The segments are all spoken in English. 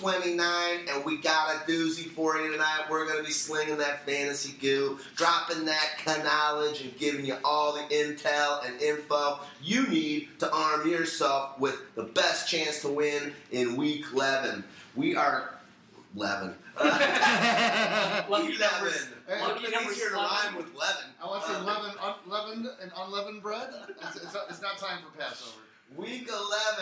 329, and we got a doozy for you tonight. We're going to be slinging that fantasy goo, dropping that knowledge, and giving you all the intel and info you need to arm yourself with the best chance to win in Week 11. We are 11. Lucky 11. numbers. Hey, Lucky numbers. easier to rhyme with 11. I want to say Uh, leaven, un, leavened and unleavened bread. It's, it's, it's not time for Passover. Week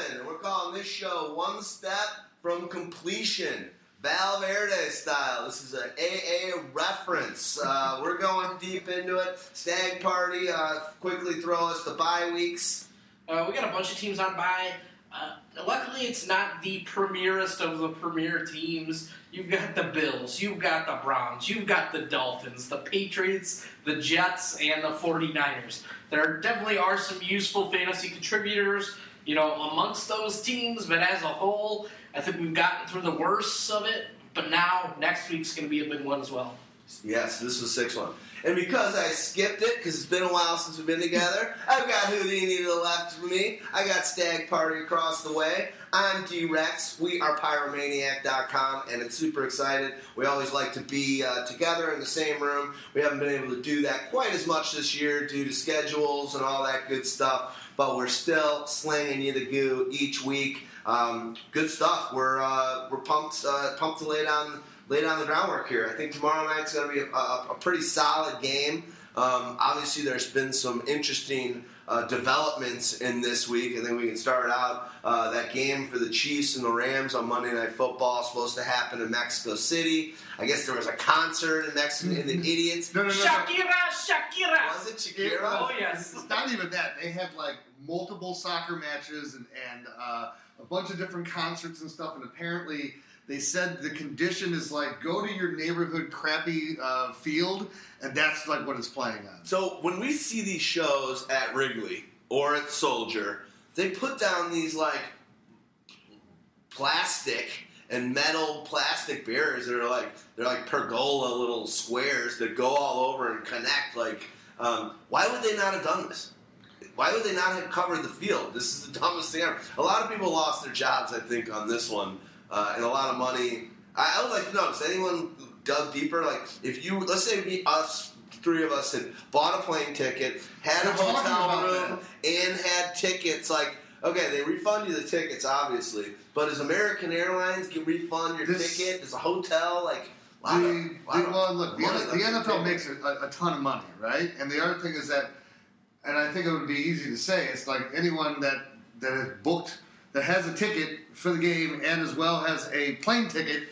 11. We're calling this show One Step from Completion. Valverde style. This is an AA reference. Uh, we're going deep into it. Stag party. Uh, quickly throw us the bye weeks. Uh, we got a bunch of teams on bye. Uh, luckily, it's not the premierest of the premier teams. You've got the Bills, you've got the Browns, you've got the Dolphins, the Patriots, the Jets, and the 49ers. There definitely are some useful fantasy contributors, you know, amongst those teams, but as a whole, I think we've gotten through the worst of it. But now, next week's going to be a big one as well. Yes, this was six one. And because I skipped it, because it's been a while since we've been together, I've got Houdini to the left of me. I got Stag Party across the way. I'm d-Rx. We are Pyromaniac.com, and it's super excited. We always like to be uh, together in the same room. We haven't been able to do that quite as much this year due to schedules and all that good stuff, but we're still slinging you the goo each week. Um, good stuff. We're uh, we're pumped uh, pumped to lay down lay down the groundwork here. I think tomorrow night's going to be a, a, a pretty solid game. Um, obviously, there's been some interesting uh, developments in this week. I think we can start out uh, that game for the Chiefs and the Rams on Monday Night Football supposed to happen in Mexico City. I guess there was a concert in Mexico in the Idiots. No, no, no. no. Shakira, Shakira! Was it It Shakira? Oh, yes. It's not even that. They had like multiple soccer matches and, and uh, a bunch of different concerts and stuff. And apparently, they said the condition is like go to your neighborhood crappy uh, field, and that's like what it's playing on. So when we see these shows at Wrigley or at Soldier, they put down these like plastic and metal plastic barriers that are like they're like pergola little squares that go all over and connect. Like, um, why would they not have done this? Why would they not have covered the field? This is the dumbest thing ever. A lot of people lost their jobs, I think, on this one, uh, and a lot of money. I, I would like to know: Does anyone dug deeper? Like, if you let's say we, us three of us had bought a plane ticket, had a hotel room, and had tickets, like. Okay, they refund you the tickets, obviously, but does American Airlines get refund your This- ticket? Does a hotel like? of- The, lot the, of well, look, the, the NFL makes a, a ton of money, right? And the other thing is that, and I think it would be easy to say, it's like anyone that that has booked, that has a ticket for the game and as well has a plane ticket,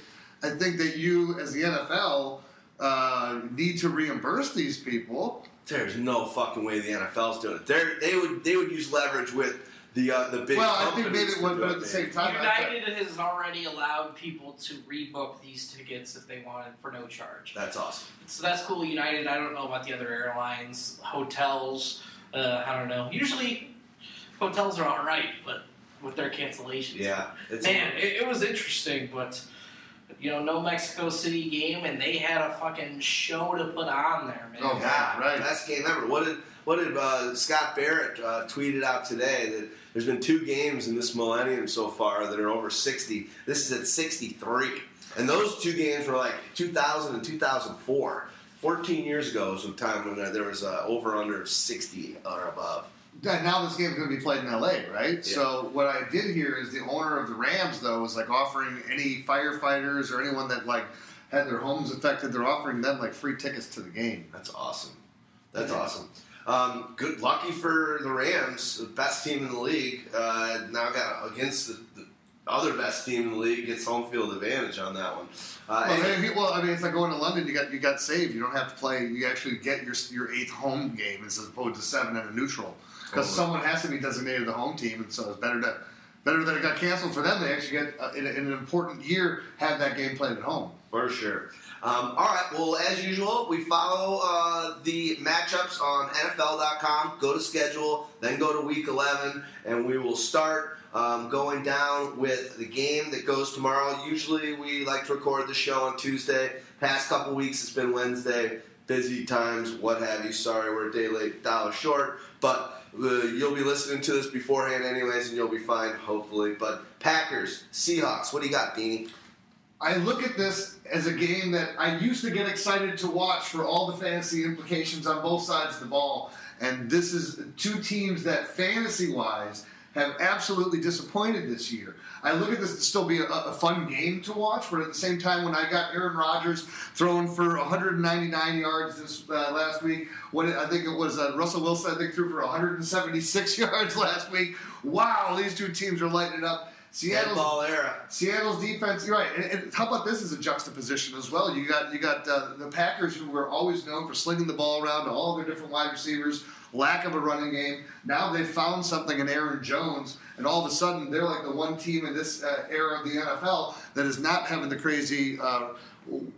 I think that you, as the NFL, uh, need to reimburse these people. There's no fucking way the NFL's doing it. They're, they would they would use leverage with the uh, the big. well, I think maybe, to it would, but at the same time, I- United has already allowed people to rebook these tickets if they wanted for no charge. That's awesome. So that's cool. United. I don't know about the other airlines, hotels. Uh, I don't know. Usually, hotels are all right, but with their cancellations, Yeah, it's man, it, it was interesting. But you know, no Mexico City game, and they had a fucking show to put on there, man. Oh, God, right. Best game ever. What did what did uh, Scott Barrett uh, tweeted out today that there's been two games in this millennium so far that are over 60. This is at 63, and those two games were like 2000 and 2004. 14 years ago was a time when there was uh, over under 60 or above. And now this game is going to be played in LA, right? Yeah. So what I did hear is the owner of the Rams, though, was like offering any firefighters or anyone that like had their homes affected, they're offering them like free tickets to the game. That's awesome. That's Yeah. awesome. Um, good, lucky for the Rams, the best team in the league. Uh, now got against the other best team in the league, gets home field advantage on that one. Uh, Well, well, I mean, it's like going to London. You got you got saved. You don't have to play. You actually get your your eighth home game as opposed to seven and a neutral because Totally. someone has to be designated the home team, and so it's better to better that it got canceled for them. They actually get uh, in, in an important year have that game played at home. For sure. Um, all right. Well, as usual, we follow uh, the matchups on NFL.com. Go to schedule, then go to Week 11, and we will start um, going down with the game that goes tomorrow. Usually, we like to record the show on Tuesday. Past couple weeks, it's been Wednesday. busy times, what have you. Sorry, we're a day late, dollar short, but uh, you'll be listening to this beforehand, anyways, and you'll be fine, hopefully. But Packers, Seahawks, what do you got, Beanie? I look at this as a game that I used to get excited to watch for all the fantasy implications on both sides of the ball. And this is two teams that, fantasy wise, have absolutely disappointed this year. I look at this to still be a, a, fun game to watch, but at the same time, when I got Aaron Rodgers throwing for 199 yards this uh, last week, what I think it was uh, Russell Wilson, I think threw for 176 yards last week. Wow, these two teams are lighting it up. Seattle's ball era. Seattle's defense. You're right. And, and, how about this as a juxtaposition as well? You got you got uh, the Packers, who were always known for slinging the ball around to all their different wide receivers, lack of a running game. Now they've found something in Aaron Jones, and all of a sudden they're like the one team in this uh, era of the NFL that is not having the crazy uh,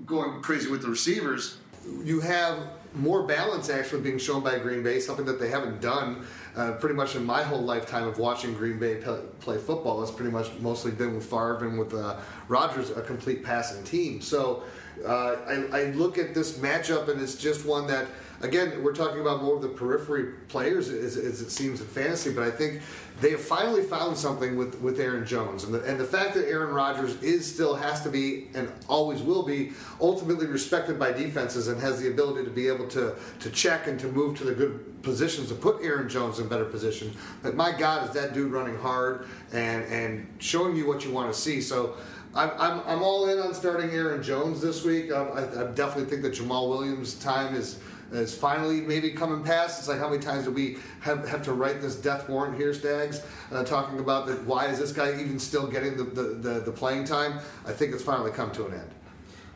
going crazy with the receivers. You have more balance actually being shown by Green Bay, something that they haven't done uh, pretty much in my whole lifetime of watching Green Bay play, play football. It's pretty much mostly been with Favre and with uh, Rodgers, a complete passing team. So uh, I, I look at this matchup and it's just one that again, we're talking about more of the periphery players as, as, it seems in fantasy, but I think they have finally found something with, with Aaron Jones. And the, and the fact that Aaron Rodgers is still has to be and always will be ultimately respected by defenses and has the ability to be able to, to check and to move to the good positions to put Aaron Jones in better position. But my God, is that dude running hard and, and showing you what you want to see. So I'm, I'm, I'm all in on starting Aaron Jones this week. Um, I, I definitely think that Jamaal Williams' time is is finally maybe coming past. It's like how many times do we have, have to write this death warrant here, Stags, uh, talking about that? Why is this guy even still getting the, the, the, the playing time? I think it's finally come to an end.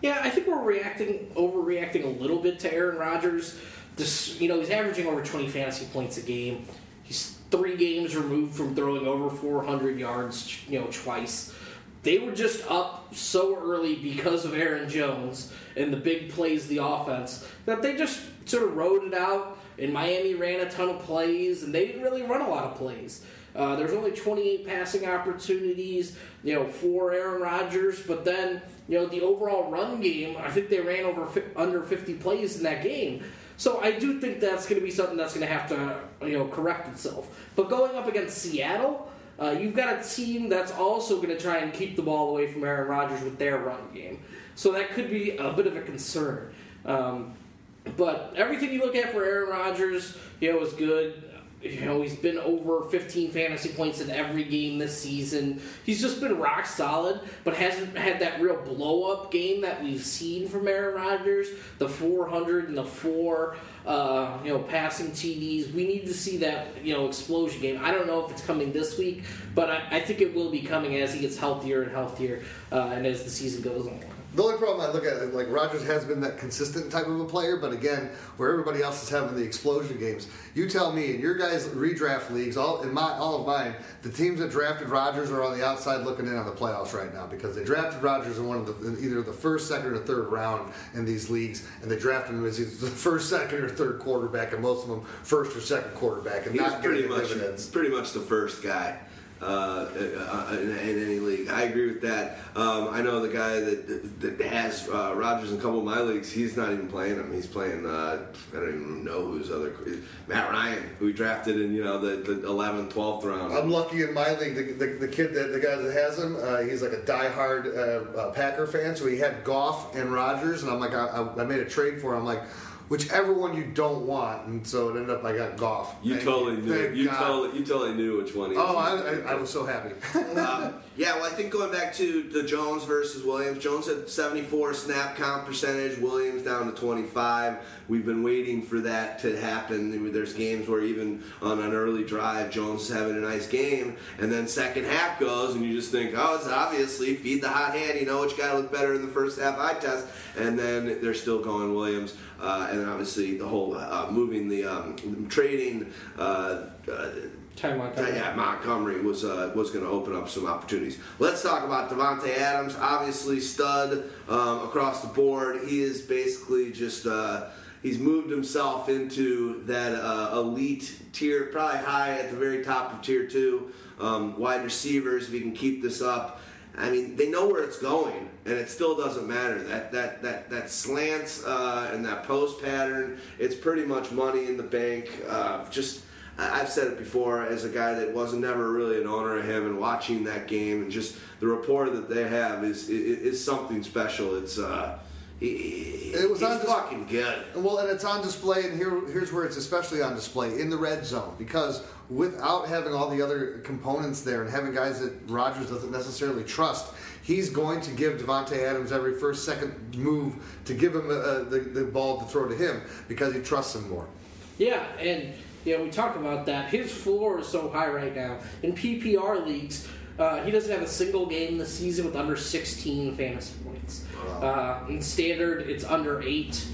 Yeah, I think we're reacting, overreacting a little bit to Aaron Rodgers. This, you know, he's averaging over 20 fantasy points a game. He's three games removed from throwing over 400 yards, you know, twice. They were just up so early because of Aaron Jones and the big plays, the offense, that they just sort of rode it out. And Miami ran a ton of plays, and they didn't really run a lot of plays. Uh, there's only 28 passing opportunities, you know, for Aaron Rodgers. But then, you know, the overall run game, I think they ran over under 50 plays in that game. So I do think that's going to be something that's going to have to, you know, correct itself. But going up against Seattle, uh, you've got a team that's also going to try and keep the ball away from Aaron Rodgers with their run game. So that could be a bit of a concern. Um, but everything you look at for Aaron Rodgers, you know, is good. You know, he's been over 15 fantasy points in every game this season. He's just been rock solid, but hasn't had that real blow up game that we've seen from Aaron Rodgers. The 400 and the four, uh, you know, passing TDs. We need to see that, you know, explosion game. I don't know if it's coming this week, but I, I think it will be coming as he gets healthier and healthier uh, and as the season goes on. The only problem I look at is like Rodgers has been that consistent type of a player, but again, where everybody else is having the explosion games, you tell me in your guys' redraft leagues, all in my all of mine, the teams that drafted Rodgers are on the outside looking in on the playoffs right now because they drafted Rodgers in one of the in either the first, second, or third round in these leagues, and they drafted him as the first, second, or third quarterback, and most of them first or second quarterback, and he not pretty much dividends. pretty much the first guy. Uh, uh, in, any league. I agree with that. Um, I know the guy that that has uh, Rodgers in a couple of my leagues. He's not even playing him. He's playing. Uh, I don't even know who's other. Matt Ryan, who we drafted in you know the, the 11th, 12th round. I'm lucky in my league. The, the, the kid that the guy that has him, uh, he's like a diehard uh, Packer fan. So he had Goff and Rodgers, and I'm like, I, I made a trade for him. I'm like whichever one you don't want, and so it ended up I got Goff. You Thank totally you. knew. You totally you totally knew which one. He oh, I, I, I, was so happy. uh, yeah, well, I think going back to the Jones versus Williams, Jones had 74 snap count percentage, Williams down to 25. We've been waiting for that to happen. There's games where even on an early drive, Jones is having a nice game, and then second half goes, and you just think, oh, it's obviously feed the hot hand. You know which guy looked better in the first half eye test, and then they're still going Williams. Uh, and then obviously the whole uh, moving the um, trading. Uh, uh Ty Montgomery. Yeah, Montgomery was uh, was going to open up some opportunities. Let's talk about Davante Adams. Obviously, stud um, across the board. He is basically just uh, he's moved himself into that elite tier, probably high at the very top of tier two. Um, wide receivers, if he can keep this up I mean, they know where it's going, and it still doesn't matter. That that that that slants uh, and that post pattern, it's pretty much money in the bank. Uh, just I've said it before as a guy that wasn't never really an owner of him, and watching that game and just the rapport that they have is is, is something special. It's uh, he, It was on dis- fucking good. Well, and it's on display, and here, here's where it's especially on display in the red zone because without having all the other components there and having guys that Rodgers doesn't necessarily trust, he's going to give Davante Adams every first second move to give him uh, the, the ball to throw to him because he trusts him more. Yeah, and you know we talk about that. His floor is so high right now in PPR leagues. Uh, he doesn't have a single game this season with under 16 fantasy points. Uh, in standard, it's under eight.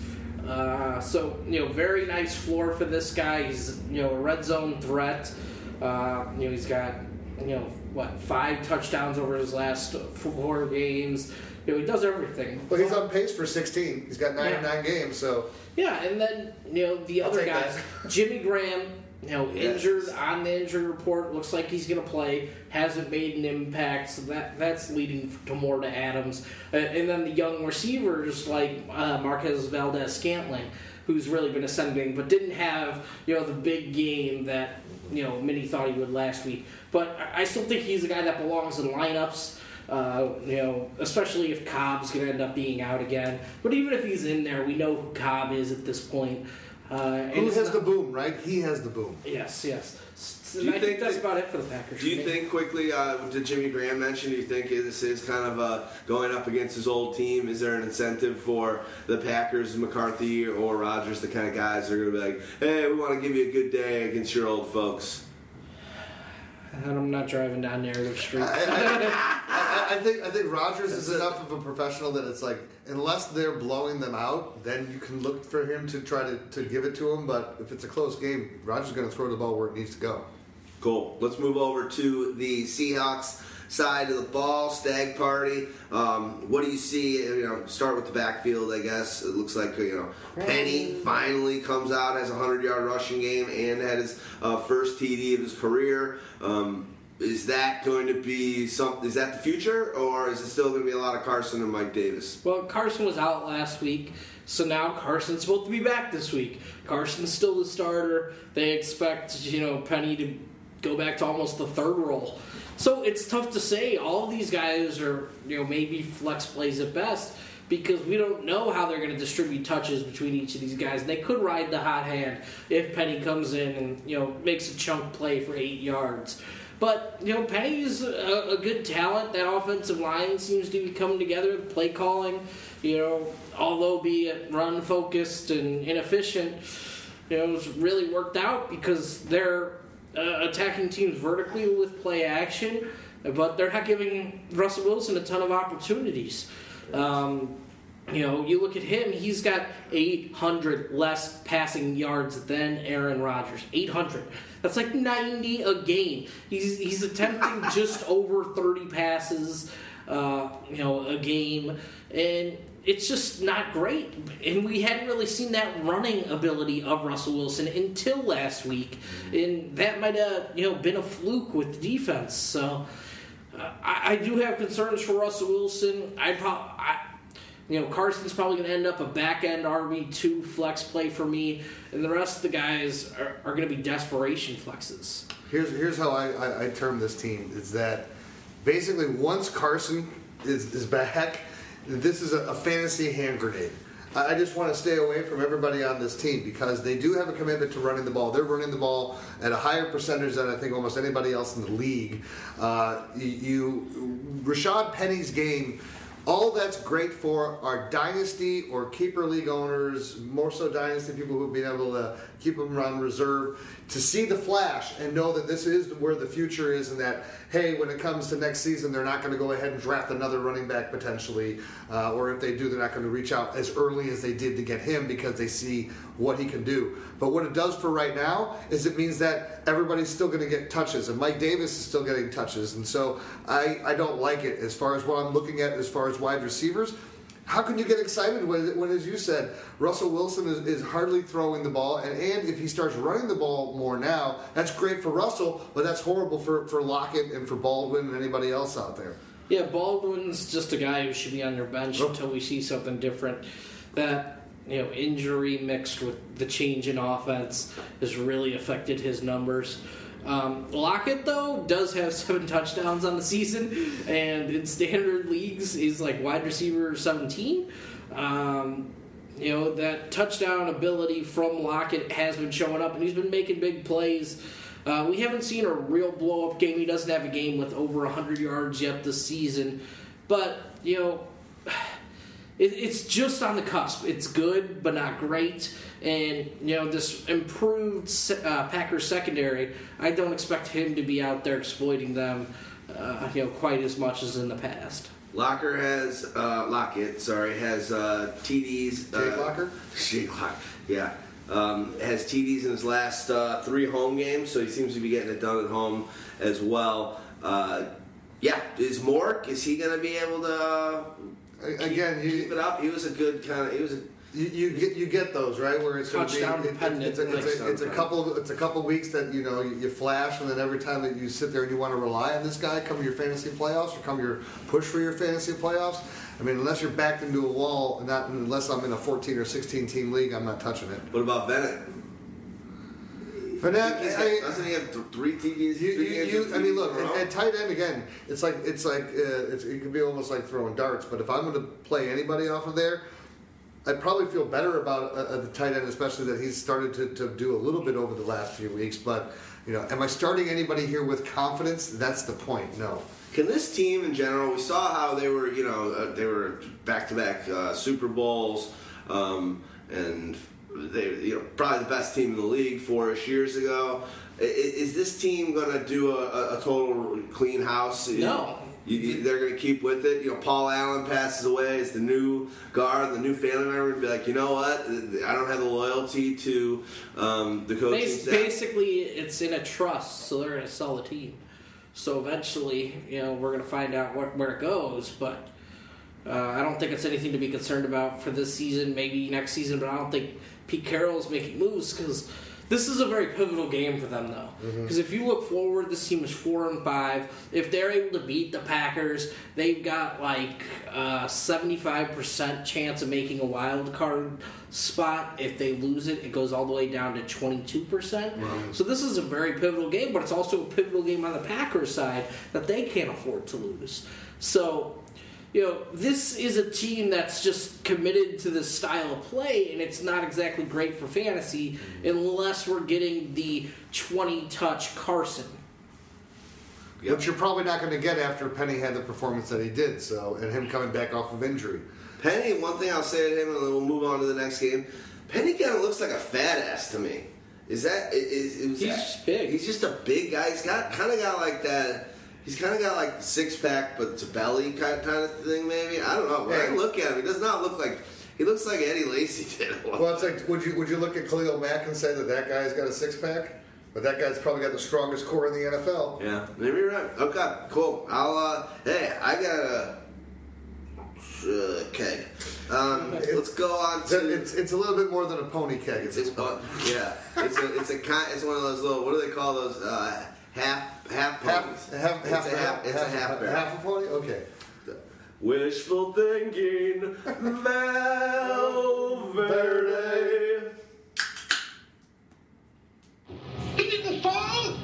Uh, so you know, very nice floor for this guy. He's you know a red zone threat. Uh, you know, he's got you know what five touchdowns over his last four games. You know, he does everything. Well, he's on pace for 16. He's got 99 games, so Yeah, and then you know the I'll other guys, Jimmy Graham, you know, Yes. injured on the injury report. Looks like he's going to play. Hasn't made an impact, so that that's leading to more to Adams. Uh, and then the young receivers like uh, Marquez Valdes-Scantling, who's really been ascending, but didn't have you know the big game that you know many thought he would last week. But I I still think he's a guy that belongs in lineups. Uh, you know, especially if Cobb's going to end up being out again. But even if he's in there, we know who Cobb is at this point. Uh, and who has not- the boom, right? He has the boom. Yes, yes. S- Do you I think, think that's that- about it for the Packers. Do you for think quickly? Uh, did Jimmy Graham mention? Do you think this is kind of uh, going up against his old team? Is there an incentive for the Packers, McCarthy or Rodgers, the kind of guys that are going to be like, "Hey, we want to give you a good day against your old folks"? And I'm not driving down Narrative Street. I, I, I, I think I think Rodgers is enough of a professional that it's like unless they're blowing them out, then you can look for him to try to, to give it to him. But if it's a close game, Rodgers is going to throw the ball where it needs to go. Cool. Let's move over to the Seahawks side of the ball. Stag party. Um, what do you see? You know, start with the backfield. I guess it looks like you know Penny finally comes out has a hundred yard rushing game and had his uh, first TD of his career. Um, is that going to be some? Is that the future, or is it still going to be a lot of Carson and Mike Davis? well, Carson was out last week, so now Carson's supposed to be back this week. Carson's still the starter. They expect you know Penny to go back to almost the third role. So it's tough to say. All these guys are you know maybe flex plays at best because we don't know how they're going to distribute touches between each of these guys. They could ride the hot hand if Penny comes in and you know makes a chunk play for eight yards. But you know Penny's a, a good talent. That offensive line seems to be coming together. The play calling, you know, although be it run focused and inefficient, you know, it's really worked out because they're uh, attacking teams vertically with play action, but they're not giving Russell Wilson a ton of opportunities. Um, you know, you look at him, he's got 800 less passing yards than Aaron Rodgers. 800. That's like 90 a game. He's, he's attempting just over 30 passes, uh, you know, a game. And it's just not great. And we hadn't really seen that running ability of Russell Wilson until last week. And that might have, you know, been a fluke with the defense. So uh, I, I do have concerns for Russell Wilson. I probably. I, you know, Carson's probably going to end up a back end RB2 flex play for me, and the rest of the guys are, are going to be desperation flexes. Here's here's how I, I, I term this team is that basically once Carson is, is back, this is a, a fantasy hand grenade. I just want to stay away from everybody on this team because they do have a commitment to running the ball. They're running the ball at a higher percentage than I think almost anybody else in the league. Uh, you, you Rashaad Penny's game all that's great for are dynasty or keeper league owners, more so dynasty people who've been able to keep them on reserve, to see the flash and know that this is where the future is, and that hey, when it comes to next season, they're not going to go ahead and draft another running back potentially, uh, or if they do, they're not going to reach out as early as they did to get him because they see what he can do. But what it does for right now is it means that everybody's still going to get touches, and Mike Davis is still getting touches, and so I, I don't like it as far as what I'm looking at as far as wide receivers. How can you get excited when, when as you said, Russell Wilson is, is hardly throwing the ball, and, and if he starts running the ball more now, that's great for Russell, but that's horrible for, for Lockett and for Baldwin and anybody else out there. Yeah, Baldwin's just a guy who should be on your bench Oh. until we see something different. That you know, injury mixed with the change in offense has really affected his numbers. Um, Lockett though does have seven touchdowns on the season, and in standard leagues he's like wide receiver seventeen. Um, you know that touchdown ability from Lockett has been showing up, and he's been making big plays. Uh, we haven't seen a real blow up game. He doesn't have a game with over 100 yards yet this season. But, you know, it, it's just on the cusp. It's good, but not great. And, you know, this improved se- uh, Packers secondary, I don't expect him to be out there exploiting them, uh, you know, quite as much as in the past. Locker has uh, Lockett, sorry, has uh, TDs. Uh, Jake Locker? Jake Locker, yeah. Um, has TDs in his last uh, three home games, so he seems to be getting it done at home as well. Uh, yeah, is Mork? Is he going to be able to keep, Again, you- keep it up? He was a good kind of. He was a You, you get you get those right where it's going to be Touchdown it- it- It's, a, it's, a, it's a couple it's a couple weeks that you know you, you flash, and then every time that you sit there and you want to rely on this guy, come your fantasy playoffs or come your push for your fantasy playoffs. I mean, unless you're backed into a wall, not unless I'm in a 14 or 16 team league, I'm not touching it. what about Vannett? Fournette, He's I mean, doesn't he have th- three TDs? You, three you, you, I mean, look, in a row? at, at tight end again, it's like it's like uh, it's, it can be almost like throwing darts. But if I'm going to play anybody off of there, I'd probably feel better about uh, uh, the tight end, especially that he's started to, to do a little bit over the last few weeks. But you know, am I starting anybody here with confidence? That's the point. No. Can this team in general? We saw how they were, you know, uh, they were back-to-back uh, Super Bowls, um, and they, you know, probably the best team in the league four-ish years ago. I- i- Is this team going to do a, a- a total clean house? No. You, you, they're going to keep with it. You know, Paul Allen passes away as the new guard, the new family member, and be like, you know what? I don't have the loyalty to um, the coaching Bas- staff. basically, it's in a trust, so they're going to sell the team. So eventually, you know, we're going to find out where, where it goes. But uh, I don't think it's anything to be concerned about for this season, maybe next season. But I don't think Pete Carroll's making moves because this is a very pivotal game for them, though. Mm-hmm. Because if you look forward, this team is four and five. If they're able to beat the Packers, they've got like a seventy-five percent chance of making a wild card spot. If they lose it, it goes all the way down to twenty-two percent. So this is a very pivotal game, but it's also a pivotal game on the Packers side that they can't afford to lose. So you know, this is a team that's just committed to this style of play, and it's not exactly great for fantasy mm-hmm. unless we're getting the 20 touch Carson. Yep. Which you're probably not going to get after Penny had the performance that he did. So, and him coming back off of injury. Penny, one thing I'll say to him, and then we'll move on to the next game. Penny kind of looks like a fat ass to me. Is that? Is, is, He's that- just big. He's just a big guy. He's got kind of got like that. He's kind of got like the six pack, but it's a belly kind of thing. Maybe I don't know. When I look at him, he does not look like. He looks like Eddie Lacy did. Well, it's like, would you would you look at Khalil Mack and say that that guy's got a six pack? But that guy's probably got the strongest core in the NFL. yeah, maybe you're right. Okay, cool. I'll. uh Hey, I got a. Uh, keg. Um, let's go on It's, to. it's, it's a little bit more than a pony keg. It's, It's a, yeah. It's a it's a kind. It's one of those little. What do they call those? Uh, half half half, ponies. half, it's half, a half. It's a half barrel. half a pony. Okay. Wishful thinking, Valverde. He didn't fall?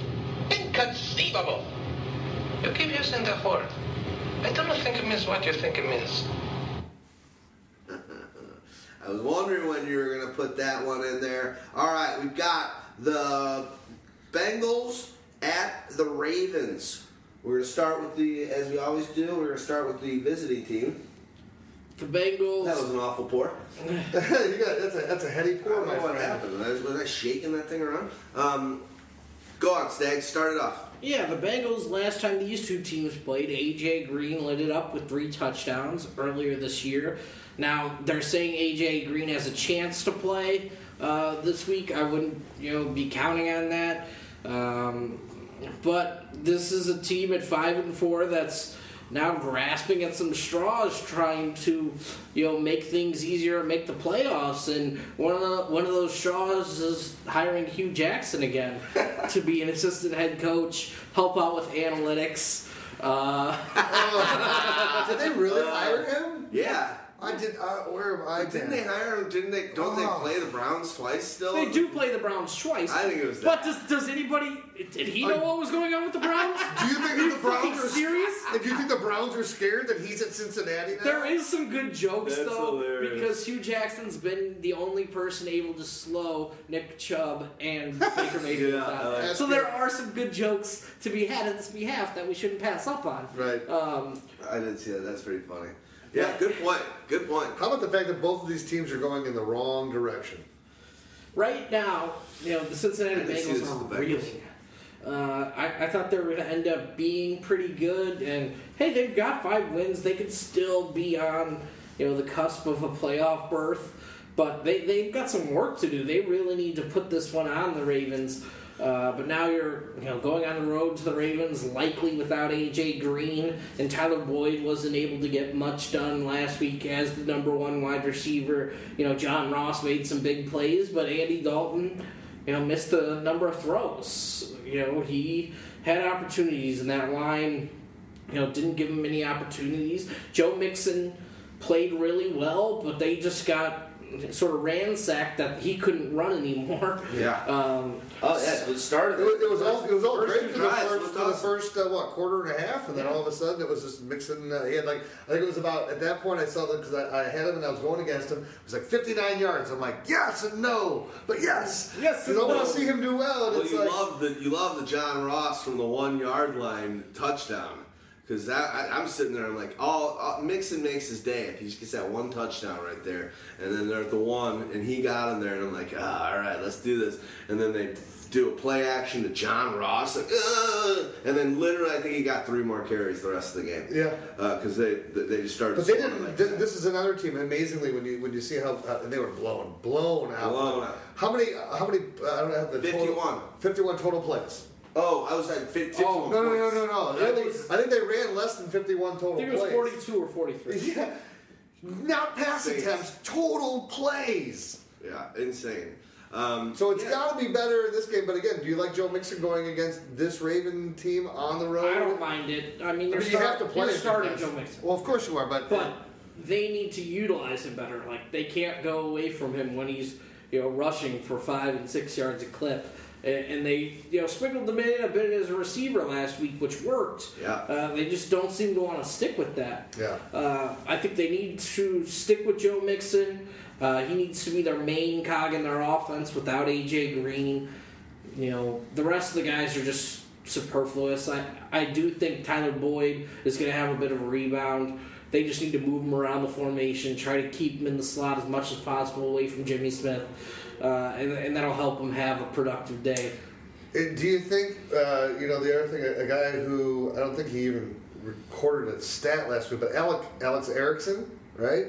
Inconceivable. You keep using the word. I don't think it means what you think it means. I was wondering when you were going to put that one in there. All right, we've got the Bengals at the Ravens. We're going to start with the, as we always do, we're going to start with the visiting team. The Bengals. That was an awful pour. you got that's a that's a heady I pour, don't my know what friend. happened. Was I, was I shaking that thing around? Um, go on, Stag. Start it off. Yeah, the Bengals, last time these two teams played, A.J. Green lit it up with three touchdowns earlier this year. Now, they're saying A.J. Green has a chance to play uh, this week. I wouldn't, you know, be counting on that. Um, but this is a team at 5 and 4 that's now grasping at some straws, trying to, you know, make things easier, make the playoffs. And one of the, one of those straws is hiring Hue Jackson again to be an assistant head coach, help out with analytics. Uh, did they really hire him? Yeah. I did. Uh, where have I But didn't they hire him? Didn't they? Don't Oh. they play the Browns twice still? they do play the Browns twice. I think it was But does does anybody? Did he know what was going on with the Browns? Do you think Are you the Browns are serious? Do you think the Browns are scared that he's at Cincinnati now? There is some good jokes That's though, hilarious. because Hue Jackson's been the only person able to slow Nick Chubb and Baker Mayfield Yeah, down. uh, so good. there are some good jokes to be had in this behalf that we shouldn't pass up on. Right. Um, I didn't see that. That's pretty funny. Yeah, good point. Good point. How about the fact that both of these teams are going in the wrong direction? right now, you know, the Cincinnati I didn't see Bengals are with the Bengals. reeling. Uh, I, I thought they were going to end up being pretty good, and hey, they've got five wins. They could still be on, you know, the cusp of a playoff berth, but they they've got some work to do. They really need to put this one on the Ravens. Uh, but now you're, you know, going on the road to the Ravens, likely without AJ Green, and Tyler Boyd wasn't able to get much done last week as the number one wide receiver. You know, John Ross made some big plays, but Andy Dalton, you know, missed a number of throws. You know, he had opportunities, and that line, you know, didn't give him any opportunities. Joe Mixon played really well, but they just got sort of ransacked that he couldn't run anymore. Yeah. Um, Oh yeah, it started. It was, it was all it was all First great two for the first, was for the first uh, what quarter and a half, and then all of a sudden it was just mixing. Uh, he had like I think it was about at that point I saw them because I, I had him and I was going against him. It was like 59 yards. I'm like yes and no, but yes, Yes and because I want to see him do well. And Well, it's you like love the you love the John Ross from the one yard line touchdown because that I, I'm sitting there. I'm like, all, all Mixon makes his day if he just gets that one touchdown right there, and then they're at the one, and he got him there, and I'm like, ah, all right, let's do this, and then they do a play action to John Ross, like, "Ugh," and then literally I think he got three more carries the rest of the game. Yeah. because they they just started. But they didn't. like This, that. this is another team. Amazingly, when you when you see how uh, they were blown, blown out. Blown out. How many? How many? Uh, I don't have the 51. Total, Fifty-one total plays. Oh, I was at 50, Oh, No, no, no, no, no. I think, I think they ran less than fifty-one total I think it was plays. 42 or 43. Yeah. Not pass Saints. attempts, total plays. Yeah, insane. Um, So it's yeah. got to be better in this game. But again, do you like Joe Mixon going against this Raven team on the road? I don't mind it. I mean, I you're, mean, you have to play. you're starting Joe Mixon. Well, of course you are, but But they need to utilize him better. Like they can't go away from him when he's you know rushing for five and six yards a clip. And and they you know sprinkled him in a bit as a receiver last week, which worked. Yeah. Uh, they just don't seem to want to stick with that. Yeah. Uh, I think they need to stick with Joe Mixon. Uh, he needs to be their main cog in their offense without AJ Green. You know, the rest of the guys are just superfluous. I, I do think Tyler Boyd is going to have a bit of a rebound. They just need to move him around the formation, try to keep him in the slot as much as possible away from Jimmy Smith, uh, and, and that'll help him have a productive day. Uh, do you think uh, you know the other thing? A, a guy who I don't think he even recorded a stat last week, but Alec, Alex Erickson, right?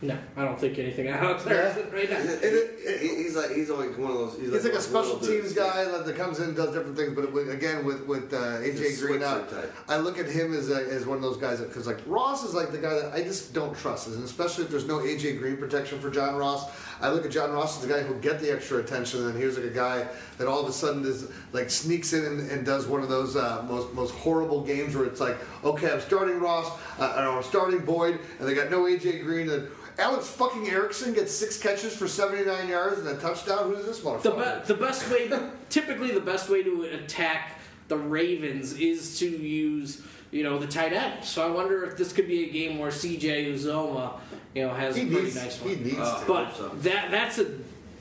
No, I don't think anything out there Yeah. right now. And it- it- He- he's like he's only one of those. He's, He's like a special teams guy that that comes in and does different things. But with, again, with with uh, AJ Green out. I look at him as a, as one of those guys because like Ross is like the guy that I just don't trust, and especially if there's no AJ Green protection for John Ross. I look at John Ross as the guy who'll get the extra attention, and here's like a guy that all of a sudden is like sneaks in and, and does one of those uh, most most horrible games where it's like, okay, I'm starting Ross, uh, or I'm starting Boyd, and they got no AJ Green and. Alex fucking Erickson gets six catches for 79 yards and a touchdown. Who's this motherfucker? The, be- the best way, typically, the best way to attack the Ravens is to use, you know, the tight end. So I wonder if this could be a game where C.J. Uzomah, you know, has He a pretty needs, nice he needs Uh, to. But so. that that's a,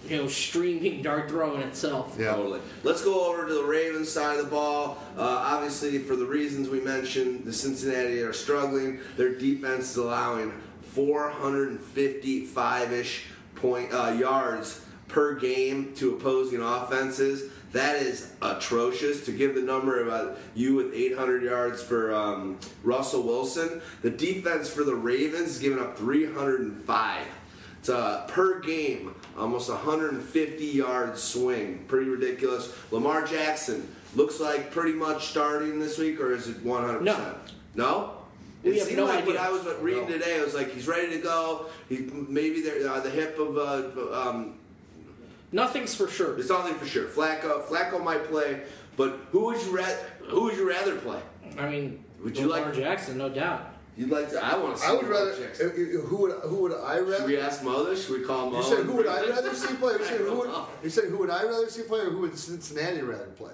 you know, streaming dart throw in itself. Yeah. Totally. Let's go over to the Ravens side of the ball. Uh, obviously, for the reasons we mentioned, the Cincinnati are struggling. Their defense is allowing 455-ish point uh, yards per game to opposing offenses. That is atrocious. To give the number of uh, you with 800 yards for um, Russell Wilson, the defense for the Ravens is giving up 305. It's uh, per game, almost 150 yard swing. Pretty ridiculous. Lamar Jackson looks like pretty much starting this week, or is it 100%? No. No? We it have seemed no like what idea. I was reading No. today. I was like, he's ready to go. He maybe they're uh, the hip of uh, um, Nothing's for sure. it's nothing for sure. Flacco, Flacco might play, but who would you rather? Who would you rather play? I mean, Would you Lamar like- Jackson, no doubt. You'd like to? I want to see. I would Lamar rather. Jackson. uh, uh, Who would who would I rather? Should we ask Mother? Should we call Mo? You said and who would I rather see play? You said who would you said who would I rather see play, or who would Cincinnati rather play?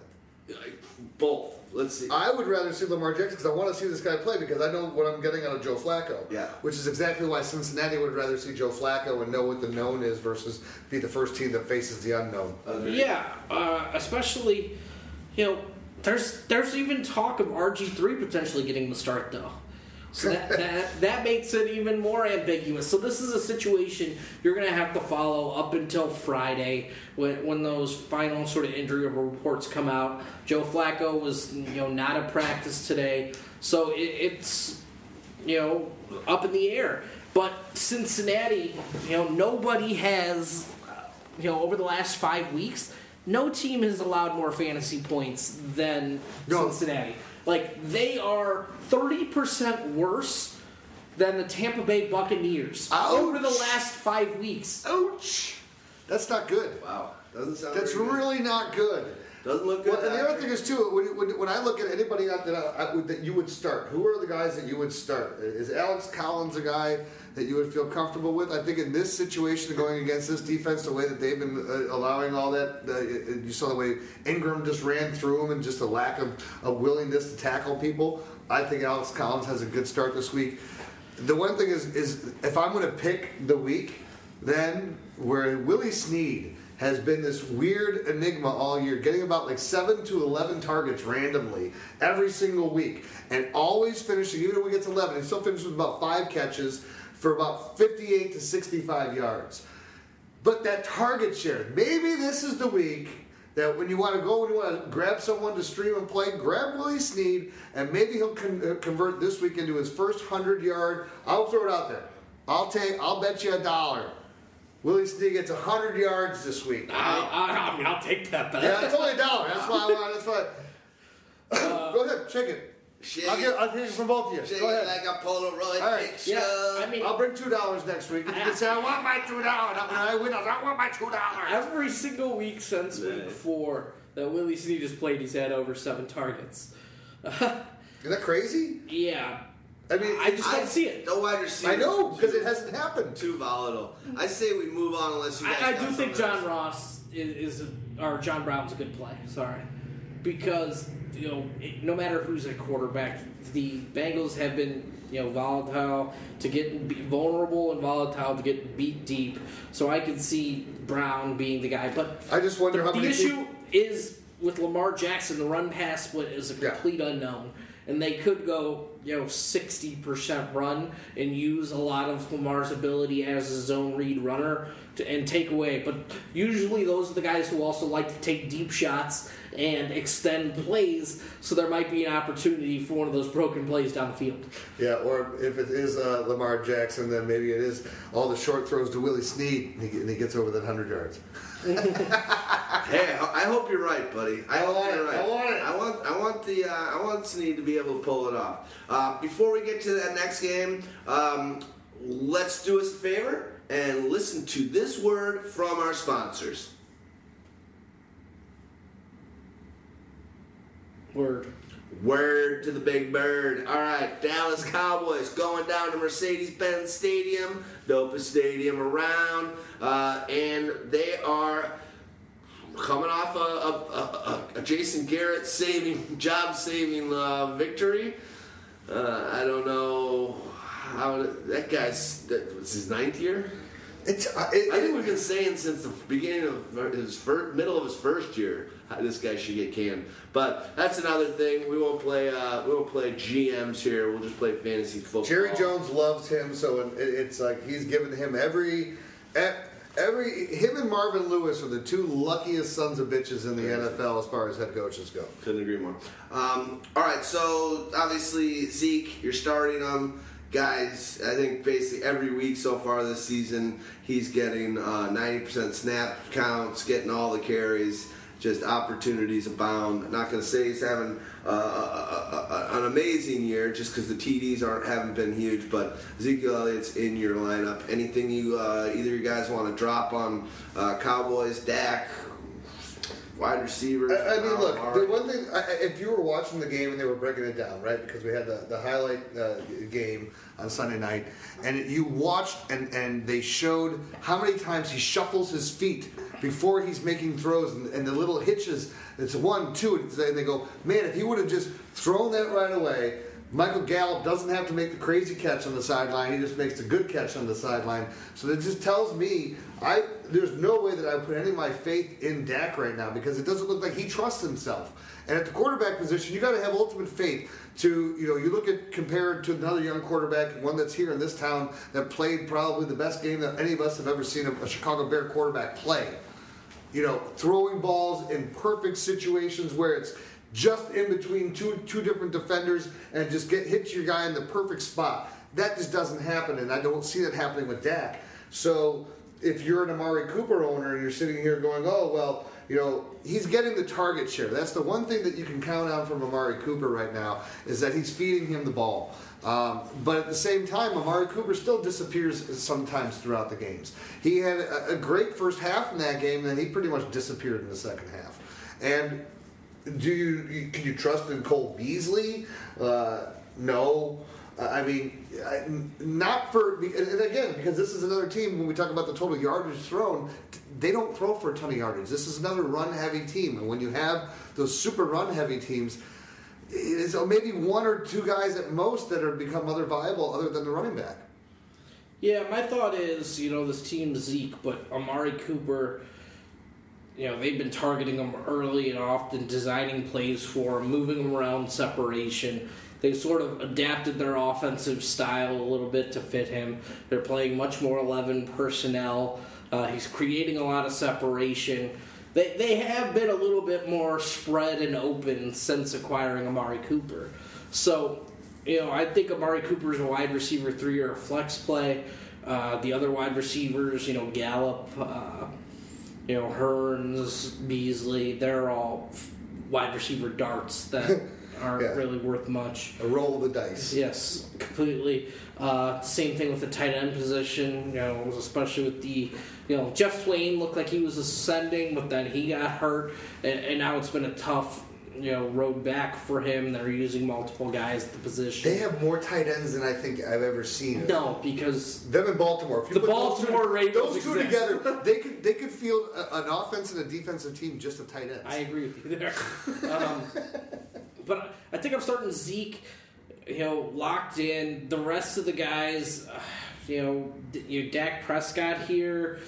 Both. Let's see. I would rather see Lamar Jackson because I want to see this guy play because I know what I'm getting out of Joe Flacco. Yeah. Which is exactly why Cincinnati would rather see Joe Flacco and know what the known is versus be the first team that faces the unknown. Agreed. Yeah, uh, especially, you know, there's there's even talk of RG three potentially getting the start though. So that, that that makes it even more ambiguous. So this is a situation you're going to have to follow up until Friday when when those final sort of injury reports come out. Joe Flacco was you know not at practice today, so it, it's you know up in the air. But Cincinnati, you know, nobody has you know over the last five weeks. No team has allowed more fantasy points than No. Cincinnati. Like they are thirty percent worse than the Tampa Bay Buccaneers Ouch. over the last five weeks. Ouch! That's not good. Wow. Doesn't sound. That's very good. really not good. Doesn't look good. Well, and the other thing is too, when, when, when I look at anybody out that I, I that you would start, who are the guys that you would start? Is Alex Collins a guy that you would feel comfortable with? I think in this situation, going against this defense, the way that they've been uh, allowing all that, uh, you saw the way Ingram just ran through them and just a lack of a willingness to tackle people. I think Alex Collins has a good start this week. The one thing is, is if I'm going to pick the week, then where Willie Snead has been this weird enigma all year, getting about like seven to eleven targets randomly every single week, and always finishing. Even when he gets eleven, he still finishes with about five catches for about fifty-eight to sixty-five yards. But that target share, maybe this is the week that when you want to go, when you want to grab someone to stream and play, grab Willie Snead, and maybe he'll con- uh, convert this week into his first hundred yard. I'll throw it out there. I'll take. I'll bet you a dollar. Willie Snead gets hundred yards this week. I, I, I mean, I'll take that bet. Yeah, it's only a dollar. That's why I want. That's why. go ahead, check it. Shake I'll it. get. I'll take it from both of you. Shake Go it ahead. like a Polaroid All right. picture. Yeah, I mean, I'll bring two dollars next week. You can say, "I want my two dollars." When I win, I want my two dollars. Every single week since Right. week four that Willie Snead has played, he's had over seven targets. Isn't that crazy? yeah, I mean, I just I- don't see it. The wide receiver. I know because it hasn't happened. Too volatile. I say we move on unless you guys. I, I do think something John Ross is, is a, or John Brown's a good play. Sorry, because you know it, no matter who's at quarterback, the Bengals have been you know volatile to get be vulnerable and volatile to get beat deep. So I could see Brown being the guy, but I just wonder the, how the issue is with Lamar Jackson, the run pass split is a Yeah. complete unknown. And they could go, you know, sixty percent run and use a lot of Lamar's ability as a zone read runner to, and take away. But usually, those are the guys who also like to take deep shots and extend plays. So there might be an opportunity for one of those broken plays down the field. Yeah, or if it is uh, Lamar Jackson, then maybe it is all the short throws to Willie Snead, and he, and he gets over that hundred yards. Hey, I I hope you're right, buddy. I, I hope want you're it. right. I want it. I want. I want the. Uh, I want Snead to be able to pull it off. Uh, before we get to that next game, um, let's do us a favor and listen to this word from our sponsors. Word. Word to the big bird. All right, Dallas Cowboys going down to Mercedes-Benz Stadium, dopest stadium around, uh, and they are coming off a, a, a, a Jason Garrett saving, job-saving uh, victory. Uh, I don't know how that guy's. That was his ninth year. It's uh, it, I think we've been saying since the beginning of his first, middle of his first year, how this guy should get canned. But that's another thing. We won't play. Uh, we won't play GMs here. We'll just play fantasy football. Jerry Jones loves him, so it's like he's given him every, every. Him and Marvin Lewis are the two luckiest sons of bitches in the NFL as far as head coaches go. Couldn't agree more. Um, all right, so obviously Zeke, you're starting him. Guys, I think basically every week so far this season, he's getting uh, 90% snap counts, getting all the carries. Just opportunities abound. I'm Not going to say he's having uh, a, a, a, an amazing year just because the TDs aren't haven't been huge, but Ezekiel Elliott's in your lineup. Anything you uh, either you guys want to drop on uh, Cowboys, Dak? wide receivers. I, I mean, look, Amari. the one thing, I- if you were watching the game and they were breaking it down, right, because we had the, the highlight uh, game on Sunday night, and you watched and, and they showed how many times he shuffles his feet before he's making throws and, and the little hitches. It's one, two, and they go, man, if he would have just thrown that right away, Michael Gallup doesn't have to make the crazy catch on the sideline. He just makes the good catch on the sideline. So that just tells me I there's no way that I put any of my faith in Dak right now because it doesn't look like he trusts himself. And at the quarterback position, you got to have ultimate faith to you know you look at compared to another young quarterback, one that's here in this town that played probably the best game that any of us have ever seen a, a Chicago Bear quarterback play you know, throwing balls in perfect situations where it's just in between two two different defenders and just get hit your guy in the perfect spot. That just doesn't happen, and I don't see that happening with Dak. So if you're an Amari Cooper owner and you're sitting here going, oh well, you know, he's getting the target share. That's the one thing that you can count on from Amari Cooper right now is that he's feeding him the ball. Um, but at the same time, Amari Cooper still disappears sometimes throughout the games. He had a, a great first half in that game, and then he pretty much disappeared in the second half. And do you, can you trust in Cole Beasley? Uh, no. I mean, not for and again because this is another team. When we talk about the total yardage thrown, they don't throw for a ton of yardage. This is another run-heavy team, and when you have those super run-heavy teams, it is maybe one or two guys at most that are become other viable other than the running back. Yeah, my thought is, you know, this team Zeke, but Amari Cooper, you know, they've been targeting him early and often, designing plays for him, moving him around separation. They've sort of adapted their offensive style a little bit to fit him. They're playing much more 11 personnel. Uh, he's creating a lot of separation. They, they have been a little bit more spread and open since acquiring Amari Cooper. So, you know, I think Amari Cooper's a wide receiver three or a flex play. Uh, the other wide receivers, you know, Gallup, uh, you know, Hurns, Beasley, they're all wide receiver darts that aren't Yeah. really worth much. A roll of the dice. Yes, completely. Uh, same thing with the tight end position. You know, especially with the, you know, Geoff Swaim looked like he was ascending, but then he got hurt, and, and now it's been a tough, you know, road back for him. They're using multiple guys at the position. They have more tight ends than I think I've ever seen. no because Them in Baltimore. If you The put those two- Baltimore Ravens Those two exist. together, they could they could field a, an offense and a defensive team just of tight ends. I agree with you there. Um, but I think I'm starting Zeke, you know, locked in. The rest of the guys, uh, you know, D- you know, Dak Prescott here.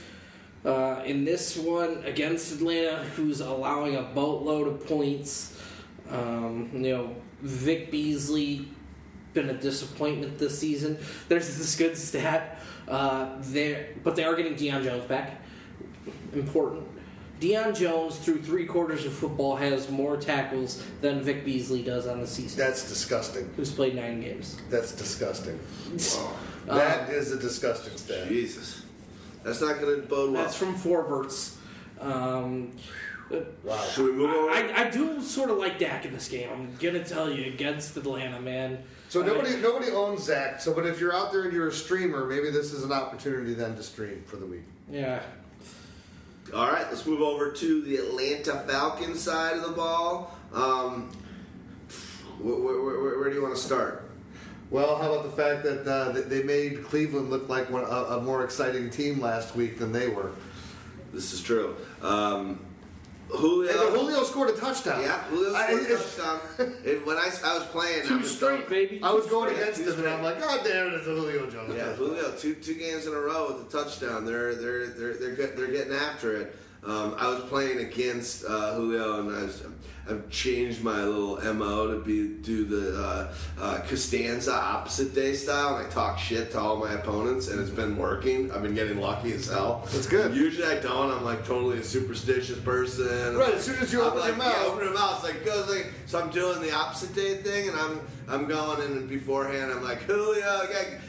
Uh, in this one against Atlanta, who's allowing a boatload of points, um, you know, Vic Beasley been a disappointment this season. There's this good stat, uh, there, but they are getting Deion Jones back. Important. Deion Jones, through three quarters of football, has more tackles than Vic Beasley does on the season. That's disgusting. who's played nine games. That's disgusting. Um, That is a disgusting stat. Jesus, that's not going to bode well. That's from Forverts. Um, Wow. Should we move on? I, I do sort of like Dak in this game. I'm gonna tell you against Atlanta, man. So I- nobody nobody owns Zach. So, but if you're out there and you're a streamer, maybe this is an opportunity then to stream for the week. Yeah. All right, let's move over to the Atlanta Falcons side of the ball. Um, where, where, where, where do you want to start? Well, how about the fact that uh, they made Cleveland look like one, a, a more exciting team last week than they were? This is true. Um, Julio. And Julio scored a touchdown. Yeah, Julio scored a touchdown. It, when I, I was playing, I Two was straight, baby. I was Two going straight. against him, and I'm like, God damn it, it's a Julio Jones. Yeah, Julio, two two games in a row with a touchdown. They're they're they're they're they're getting after it. Um, I was playing against uh, Julio, and I was, I've changed my little mo to be do the uh, uh, Costanza opposite day style, and I talk shit to all my opponents, and it's been working. I've been getting lucky as hell. That's good. Usually I don't. I'm like totally a superstitious person. Right, as soon as you I'm open like, your mouth. yeah, open your mouth. It's like goes like so. I'm doing the opposite day thing, and I'm I'm going in and beforehand. I'm like Julio,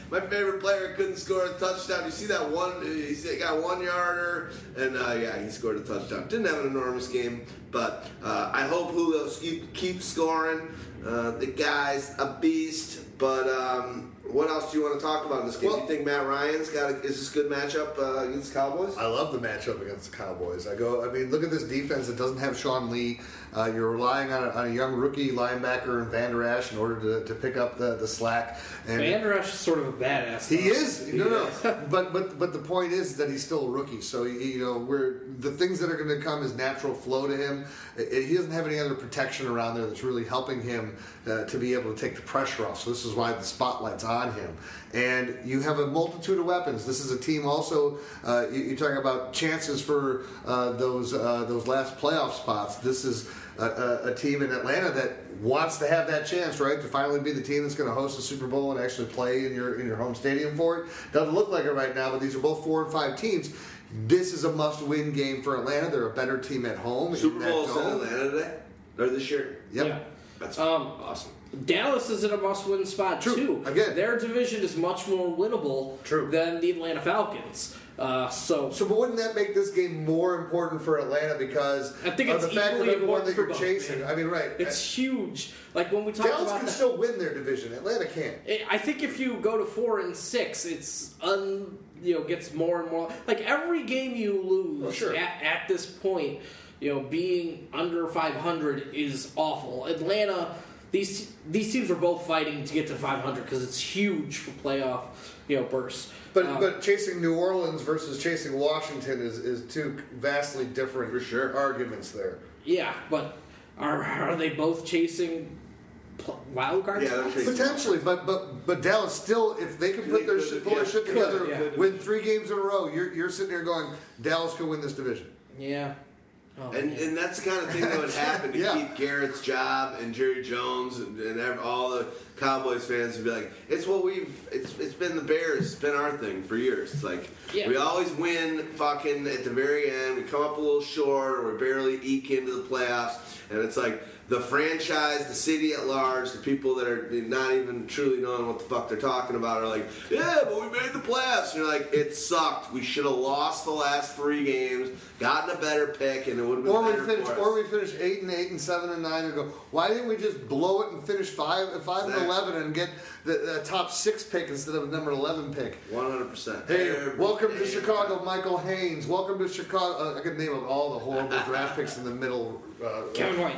my favorite player couldn't score a touchdown. You see that one? He got one yarder, and uh, yeah, he scored a touchdown. Didn't have an enormous game, but uh, I hope Julio keep, keeps scoring. Uh, the guy's a beast, but um, what else do you want to talk about in this game? Well- do you think Matt Ryan's got? A, is this a good matchup uh, against the Cowboys? I love the matchup against the Cowboys. I go. I mean, look at this defense that doesn't have Sean Lee. Uh, you're relying on a, on a young rookie linebacker in Vander Esch in order to, to pick up the, the slack. And Vander Esch is sort of a badass. He though. is. No, no. but but but the point is that he's still a rookie. So you know, we're the things that are going to come is natural flow to him. I- he doesn't have any other protection around there that's really helping him uh, to be able to take the pressure off. So this is why the spotlight's on him. And you have a multitude of weapons. This is a team also. Uh, you, you're talking about chances for uh, those uh, those last playoff spots. This is. A, a, a team in Atlanta that wants to have that chance, right, to finally be the team that's going to host the Super Bowl and actually play in your in your home stadium for it. Doesn't look like it right now, but these are both four and five teams. This is a must-win game for Atlanta. They're a better team at home. Super that Bowl's in. Atlanta today or this year. Yep. Yeah. That's Um, awesome. Dallas is in a must-win spot True. too. Again. their division is much more winnable True. than the Atlanta Falcons. Uh, so, So, but wouldn't that make this game more important for Atlanta because I think of it's the fact of everyone important that for you're both, chasing? man. I mean, right? it's huge. Like when we talk Dallas about can the, still win their division. Atlanta can't. I think if you go to four and six, it's un you know gets more and more like every game you lose sure. at, at this point, you know, being under five hundred is awful. Atlanta, these these teams are both fighting to get to five hundred because it's huge for playoff you know bursts. But Um, but chasing New Orleans versus chasing Washington is, is two vastly different For sure. arguments there. yeah, but are are they both chasing wild card Yeah, they're spots? chasing- Potentially, but but but Dallas still, if they can put their shit, pull their yeah. shit Could, together, yeah. win three games in a row, you're you're sitting there going, Dallas could win this division. Yeah. Oh, And, man. and that's the kind of thing that would happen to Yeah. keep Garrett's job and Jerry Jones and, and ev- all the Cowboys fans would be like, it's what we've, it's, it's been the Bears, it's been our thing for years. It's like, Yeah. we always win fucking at the very end, we come up a little short, or we barely eke into the playoffs, and it's like, the franchise, the city at large, the people that are not even truly knowing what the fuck they're talking about are like, yeah, but we made the playoffs. And you're like, it sucked. We should have lost the last three games, gotten a better pick, and it would have been Or we better finish, for us. or we finish eight and eight and seven and nine and go. Why didn't we just blow it and finish five, five and eleven and get the, the top six pick instead of the number eleven pick? 100%. Hey, Every welcome to. Chicago, Michael Haynes. Welcome to Chicago. Uh, I could name all the horrible draft picks in the middle. Uh, Kevin White.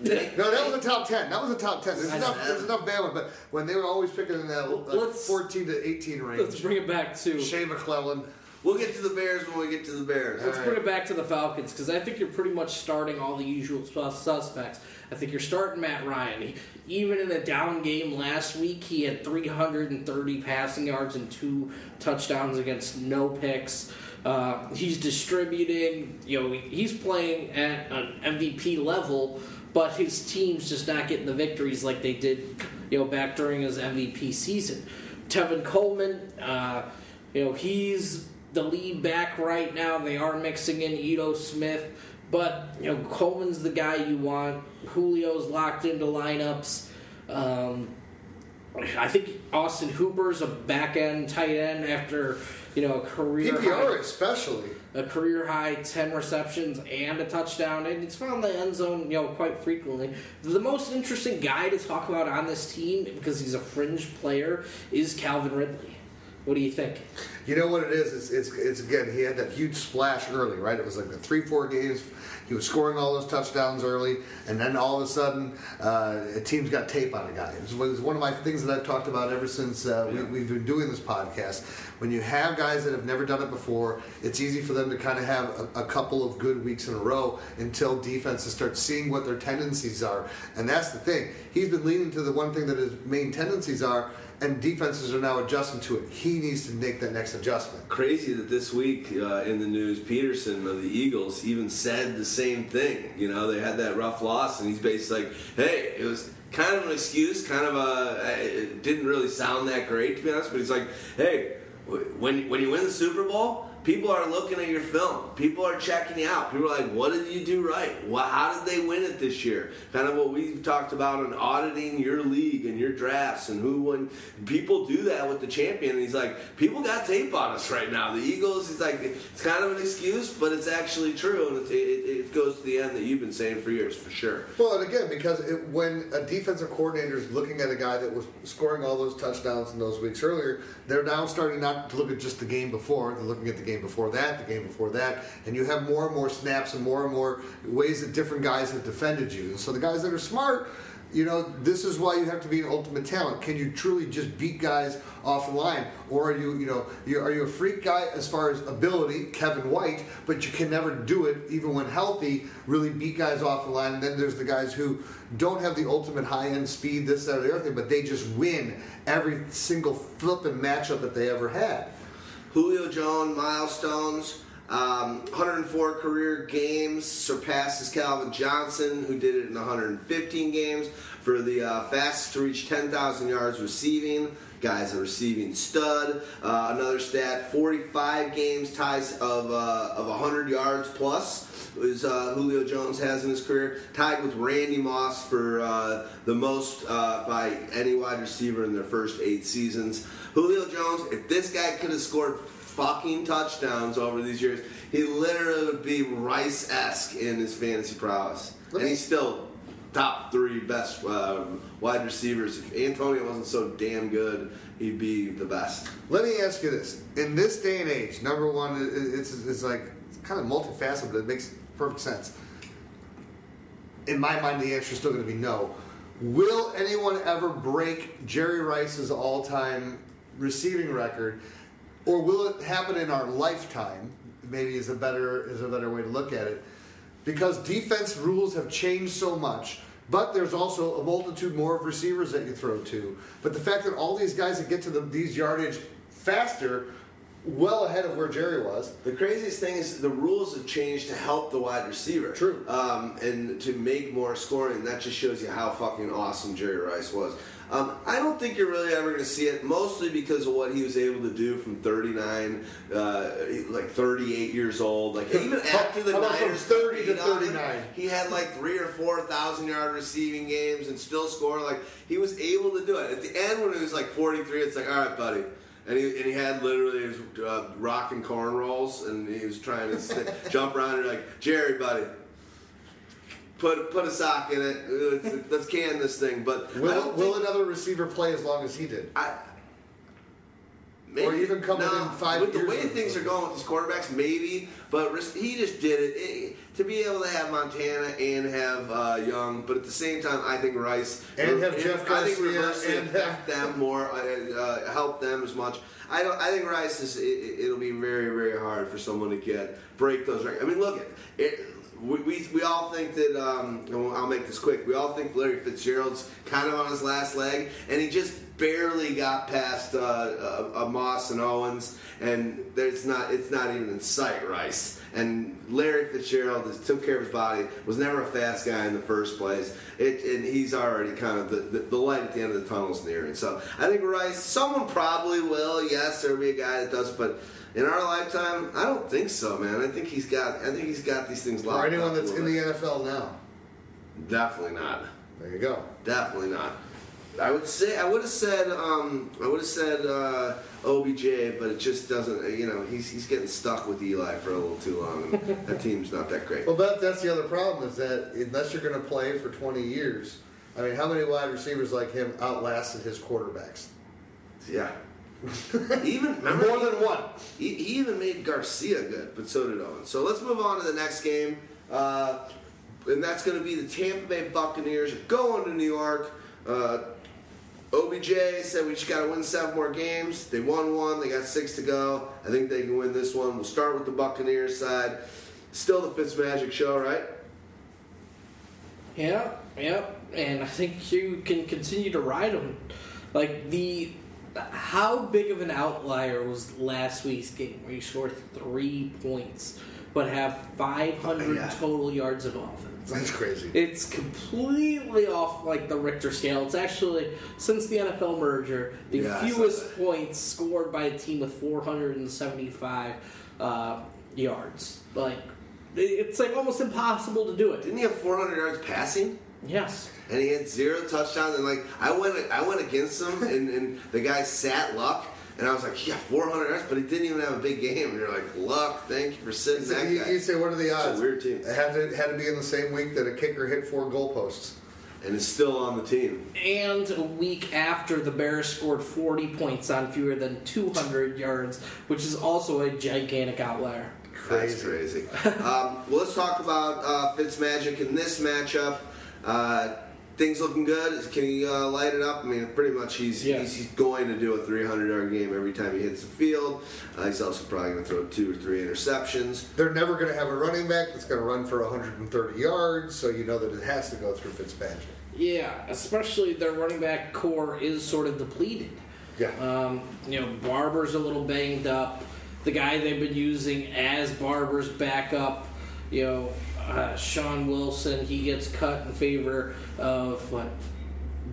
No, that was a top ten. That was a top ten. There's I enough. know. There's enough bad ones, but when they were always picking in that like, 14 to 18 range, Let's bring it back to Shea McClellin. We'll get to the Bears when we get to the Bears. Let's All bring right. it back to the Falcons because I think you're pretty much starting all the usual suspects. I think you're starting Matt Ryan. He, even in a down game last week, he had 330 passing yards and two touchdowns against no picks. Uh, he's distributing. You know, he's playing at an MVP level, but his team's just not getting the victories like they did. You know, back during his MVP season. Tevin Coleman. Uh, you know, he's the lead back right now. They are mixing in Ito Smith, but you know Coleman's the guy you want. Julio's locked into lineups. Um, I think Austin Hooper's a back end tight end after you know a career PPR high, especially. a career high ten receptions and a touchdown, and it's found the end zone you know quite frequently. The most interesting guy to talk about on this team because he's a fringe player is Calvin Ridley. What do you think? You know what it is? It's, it's, it's again, he had that huge splash early, right? It was like the three, four games. He was scoring all those touchdowns early, and then all of a sudden, uh, teams got tape on a guy. It was, was one of my things that I've talked about ever since uh, we, we've been doing this podcast. When you have guys that have never done it before, it's easy for them to kind of have a, a couple of good weeks in a row until defenses start seeing what their tendencies are. And that's the thing. He's been leaning to the one thing that his main tendencies are, and defenses are now adjusting to it. He needs to make that next adjustment. Crazy that this week uh, in the news, Pederson of the Eagles even said the same thing. You know, they had that rough loss, and he's basically like, hey, it was kind of an excuse, kind of a, it didn't really sound that great, to be honest, but he's like, hey, when, when you win the Super Bowl, people are looking at your film. People are checking you out. People are like, "What did you do right? How did they win it this year?" Kind of what we've talked about in auditing your league and your drafts and who won. People do that with the champion, and he's like, "People got tape on us right now." The Eagles, he's like, it's kind of an excuse, but it's actually true, and it, it, it goes to the end that you've been saying for years, for sure. Well, and again, because it, when a defensive coordinator is looking at a guy that was scoring all those touchdowns in those weeks earlier, they're now starting not to look at just the game before. They're looking at the game before that, the game before that, and you have more and more snaps and more and more ways that different guys have defended you. And so the guys that are smart, you know, this is why you have to be an ultimate talent. Can you truly just beat guys off the line, or are you, you know, you, are you a freak guy as far as ability, Kevin White, but you can never do it even when healthy, really beat guys off the line. And then there's the guys who don't have the ultimate high end speed, this, that, or the other thing, but they just win every single flipping matchup that they ever had. Julio Jones milestones. Um, 104 career games surpasses Calvin Johnson, who did it in 115 games for the uh, fastest to reach 10,000 yards receiving. Guy's a receiving stud. Uh, another stat: 45 games ties of uh, of 100 yards plus is uh, Julio Jones has in his career, tied with Randy Moss for uh, the most uh, by any wide receiver in their first eight seasons. Julio Jones, if this guy could have scored fucking touchdowns over these years, he literally would be Rice esque in his fantasy prowess, and he's still top three best uh, wide receivers. If Antonio wasn't so damn good, he'd be the best. Let me ask you this: In this day and age, number one, it's, it's like it's kind of multifaceted, but it makes perfect sense. In my mind, the answer is still going to be no. Will anyone ever break Jerry Rice's all-time receiving record, or will it happen in our lifetime? Maybe is a better is a better way to look at it, because defense rules have changed so much. But there's also a multitude more of receivers that you throw to. But the fact that all these guys that get to the, these yardage faster, well ahead of where Jerry was. The craziest thing is the rules have changed to help the wide receiver. True. Um, and to make more scoring. That just shows you how fucking awesome Jerry Rice was. Um, I don't think you're really ever going to see it, mostly because of what he was able to do from 39, uh, like 38 years old. Like even after the Niners 30 to beat on 39? he had like three or four thousand yard receiving games and still score. Like he was able to do it. At the end, when he was like 43, it's like, all right, buddy. And he, and he had literally his uh, rocking cornrows, and he was trying to st- jump around. And like, Jerry, buddy, put put a sock in it. Let's, let's can this thing. But Will, will another receiver play as long as he did? I, Or even come within five With the way things are going with these quarterbacks, maybe. But he just did it. It- to be able to have Montana and have uh, Young, but at the same time, I think Rice And have Jeff I think Garcia reversely and affect them more, uh, uh, help them as much. I don't. I think Rice is. It, it'll be very, very hard for someone to get break those records. I mean, look, it, we, we, we all think that. Um, I'll make this quick. We all think Larry Fitzgerald's kind of on his last leg, and he just barely got past uh, uh, Moss and Owens, and there's not. It's not even in sight, Rice. And Larry Fitzgerald took care of his body. Was never a fast guy in the first place. It, and he's already kind of the, the, the light at the end of the tunnel is near. And So I think Rice. Someone probably will. Yes, there'll be a guy that does, but. In our lifetime, I don't think so, man. I think he's got. I think he's got these things locked Or anyone that's in the. NFL now? Definitely not. There you go. Definitely not. I would say I would have said um, I would have said uh, OBJ, but it just doesn't. You know, he's he's getting stuck with Eli for a little too long, and that team's not that great. Well, that, that's the other problem is that unless you're going to play for 20 years, I mean, how many wide receivers like him outlasted his quarterbacks? Yeah. even remember More than one. He, he even made Garcia good, but so did Owens. So let's move on to the next game. Uh, and that's going to be the Tampa Bay Buccaneers going to New York. Uh, OBJ said we just got to win seven more games. They won one. They got six to go. I think they can win this one. We'll start with the Buccaneers side. Still the Fitzmagic show, right? Yeah, yeah, and I think you can continue to ride them. Like the, how big of an outlier was last week's game where you scored three points but have 500 Yeah. total yards of offense? That's crazy. It's completely off like the Richter scale. It's actually since the NFL merger, the Yeah, fewest points scored by a team with 475 uh, yards. Like it's like almost impossible to do it. Didn't he have 400 yards passing? Yes. And he had zero touchdowns. And like I went, I went against him, and, and the guy sat luck. And I was like, yeah, 400 yards, but he didn't even have a big game. And you're like, luck, thank you for sitting So that you, guy. you say, what are the It's a odds? weird team. It had to, had to be in the same week that a kicker hit four goalposts. And is still on the team. And a week after the Bears scored 40 points on fewer than 200 yards, which is also a gigantic outlier. That's crazy. um, well, let's talk about uh, Fitzmagic in this matchup. Uh, things looking good. Can he uh, light it up? I mean, pretty much he's, Yes. he's going to do a 300 yard game every time he hits the field. Uh, he's also probably going to throw two or three interceptions. They're never going to have a running back that's going to run for 130 yards, so you know that it has to go through Fitzpatrick. Yeah, especially their running back core is sort of depleted. Yeah. Um, you know, Barber's a little banged up. The guy they've been using as Barber's backup, you know, uh, Shaun Wilson, he gets cut in favor of what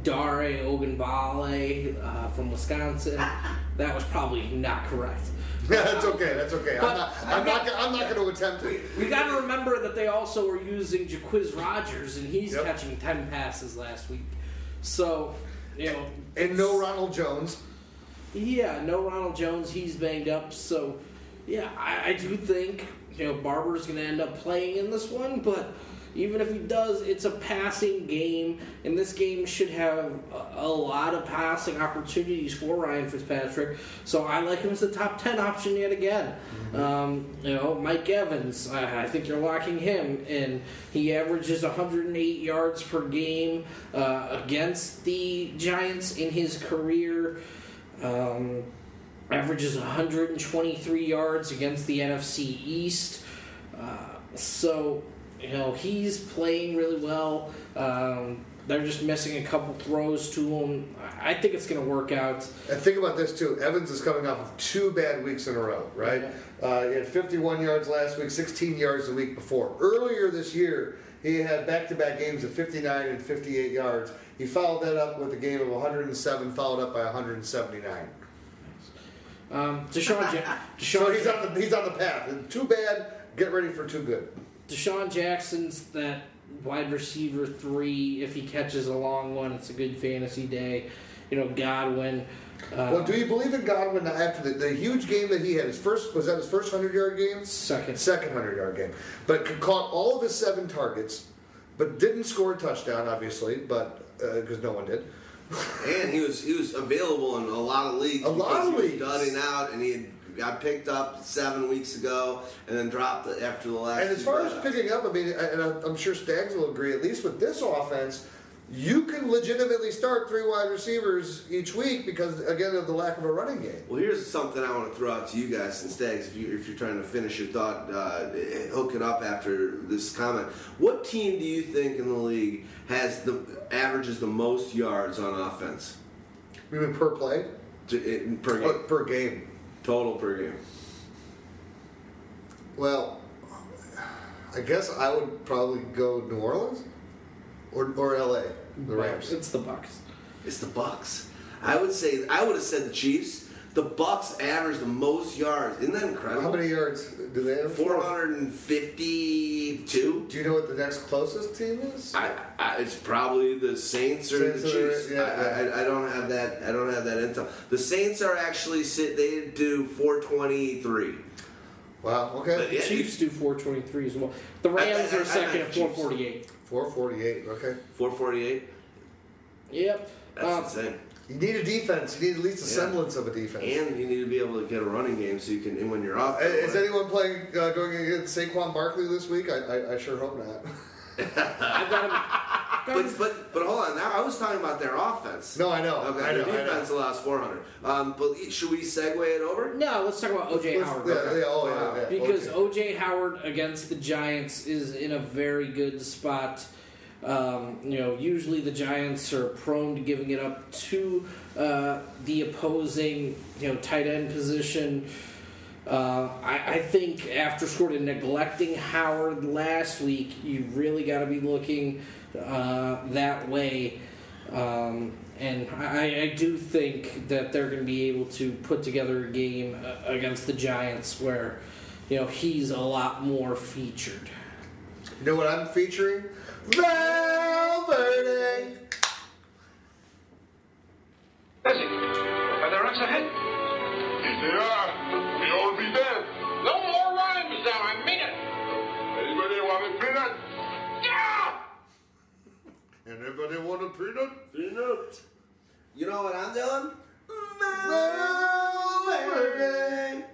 Dare Ogunbale uh, from Wisconsin. That was probably not correct. Yeah, that's okay. That's okay. I'm not. I'm not. got- I'm not going to attempt it. We got to remember that they also were using Jacquizz Rodgers, and he's Yep. catching ten passes last week. So, you know, And no Ronald Jones. Yeah, no Ronald Jones. He's banged up. So, yeah, I, I do think you know Barber's going to end up playing in this one. But even if he does, it's a passing game, and this game should have a, a lot of passing opportunities for Ryan Fitzpatrick. So I like him as the top ten option yet again. Um, you know, Mike Evans. I, I think you're locking him and He averages 108 yards per game uh, against the Giants in his career. Um, averages 123 yards against the NFC East. Uh, so, you know, he's playing really well. Um, they're just missing a couple throws to him. I think it's going to work out. And think about this too. Evans is coming off of two bad weeks in a row, right? Uh, he had 51 yards last week, 16 yards the week before. Earlier this year, he had back-to-back games of 59 and 58 yards. He followed that up with a game of 107, followed up by 179. Um, DeSean, ja- So DeSean, he's on the he's on the path. Too bad. Get ready for too good. DeSean Jackson's that wide receiver three. If he catches a long one, it's a good fantasy day. You know, Godwin. Uh, Well, do you believe in Godwin after the, the huge game that he had? His first was that his first hundred yard game? second. Second hundred yard game, but caught all of his seven targets, but didn't score a touchdown, obviously, but because no one did. And he was he was available in a lot of leagues A lot of leagues. dunning out, and he had got picked up seven weeks ago, and then dropped after the last. And as far as picking up, I mean, and I'm sure Stags will agree. At least with this offense, you can legitimately start three wide receivers each week because again of the lack of a running game. Well, here's something I want to throw out to you guys and Stags, if, you, if you're trying to finish your thought, uh, hook it up after this comment. What team do you think in the league has the averages the most yards on offense You mean per play, to, in, per game, per game? total per game? Well, I guess I would probably go New Orleans or or L.A. The Rams. It's the Bucks. It's the Bucks. I would say I would have said the Chiefs. The Bucks average the most yards. Isn't that incredible? How many yards do they have? Four hundred and fifty-two. Do you know what the next closest team is? I, I, it's probably the Saints or Saints the or- Chiefs. yeah, I, yeah. I, I don't have that. I don't have that intel. The Saints are actually sit. They do four twenty-three. Wow. Okay. But The yeah, Chiefs do 423 as well. The Rams I- I- are I second like at Four forty-eight. Okay. Four forty-eight. Yep. That's Um, insane. You need a defense. You need at least a Yeah. semblance of a defense. And you need to be able to get a running game so you can. And when you're up, Uh, is anyone playing uh, going against Saquon Barkley this week? I, I, I sure hope not. I've got him. But, but but hold on. Now I was talking about their offense. No, I know. Okay, I know. the I know. defense allows 400. Um, but should we segue it over? no, let's talk about OJ Let's- Howard. Yeah, Okay. yeah, oh, yeah, yeah. Because okay. OJ Howard against the Giants is in a very good spot. Um, you know, usually the Giants are prone to giving it up to uh, the opposing, you know, tight end position. Uh, I, I think after sort of neglecting Howard last week, you really got to be looking uh, that way. Um, and I, I do think that they're going to be able to put together a game uh, against the Giants where you know he's a lot more featured. You know what I'm featuring? Valverde. That's it. Are there rocks ahead? Anybody want a peanut? Peanut. You know what I'm doing? Valverde.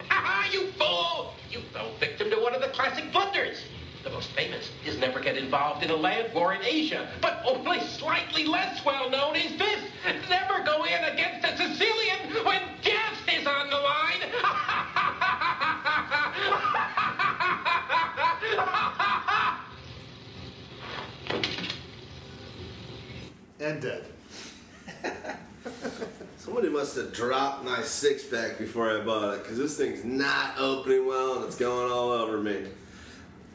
Ha ha, you fool! You fell victim to one of the classic blunders. The most famous is never get involved in a land war in Asia, but only slightly less well known is this. Never go in against a Sicilian when death is on the line. And dead. Somebody must have dropped my six pack before I bought it because this thing's not opening well and it's going all over me.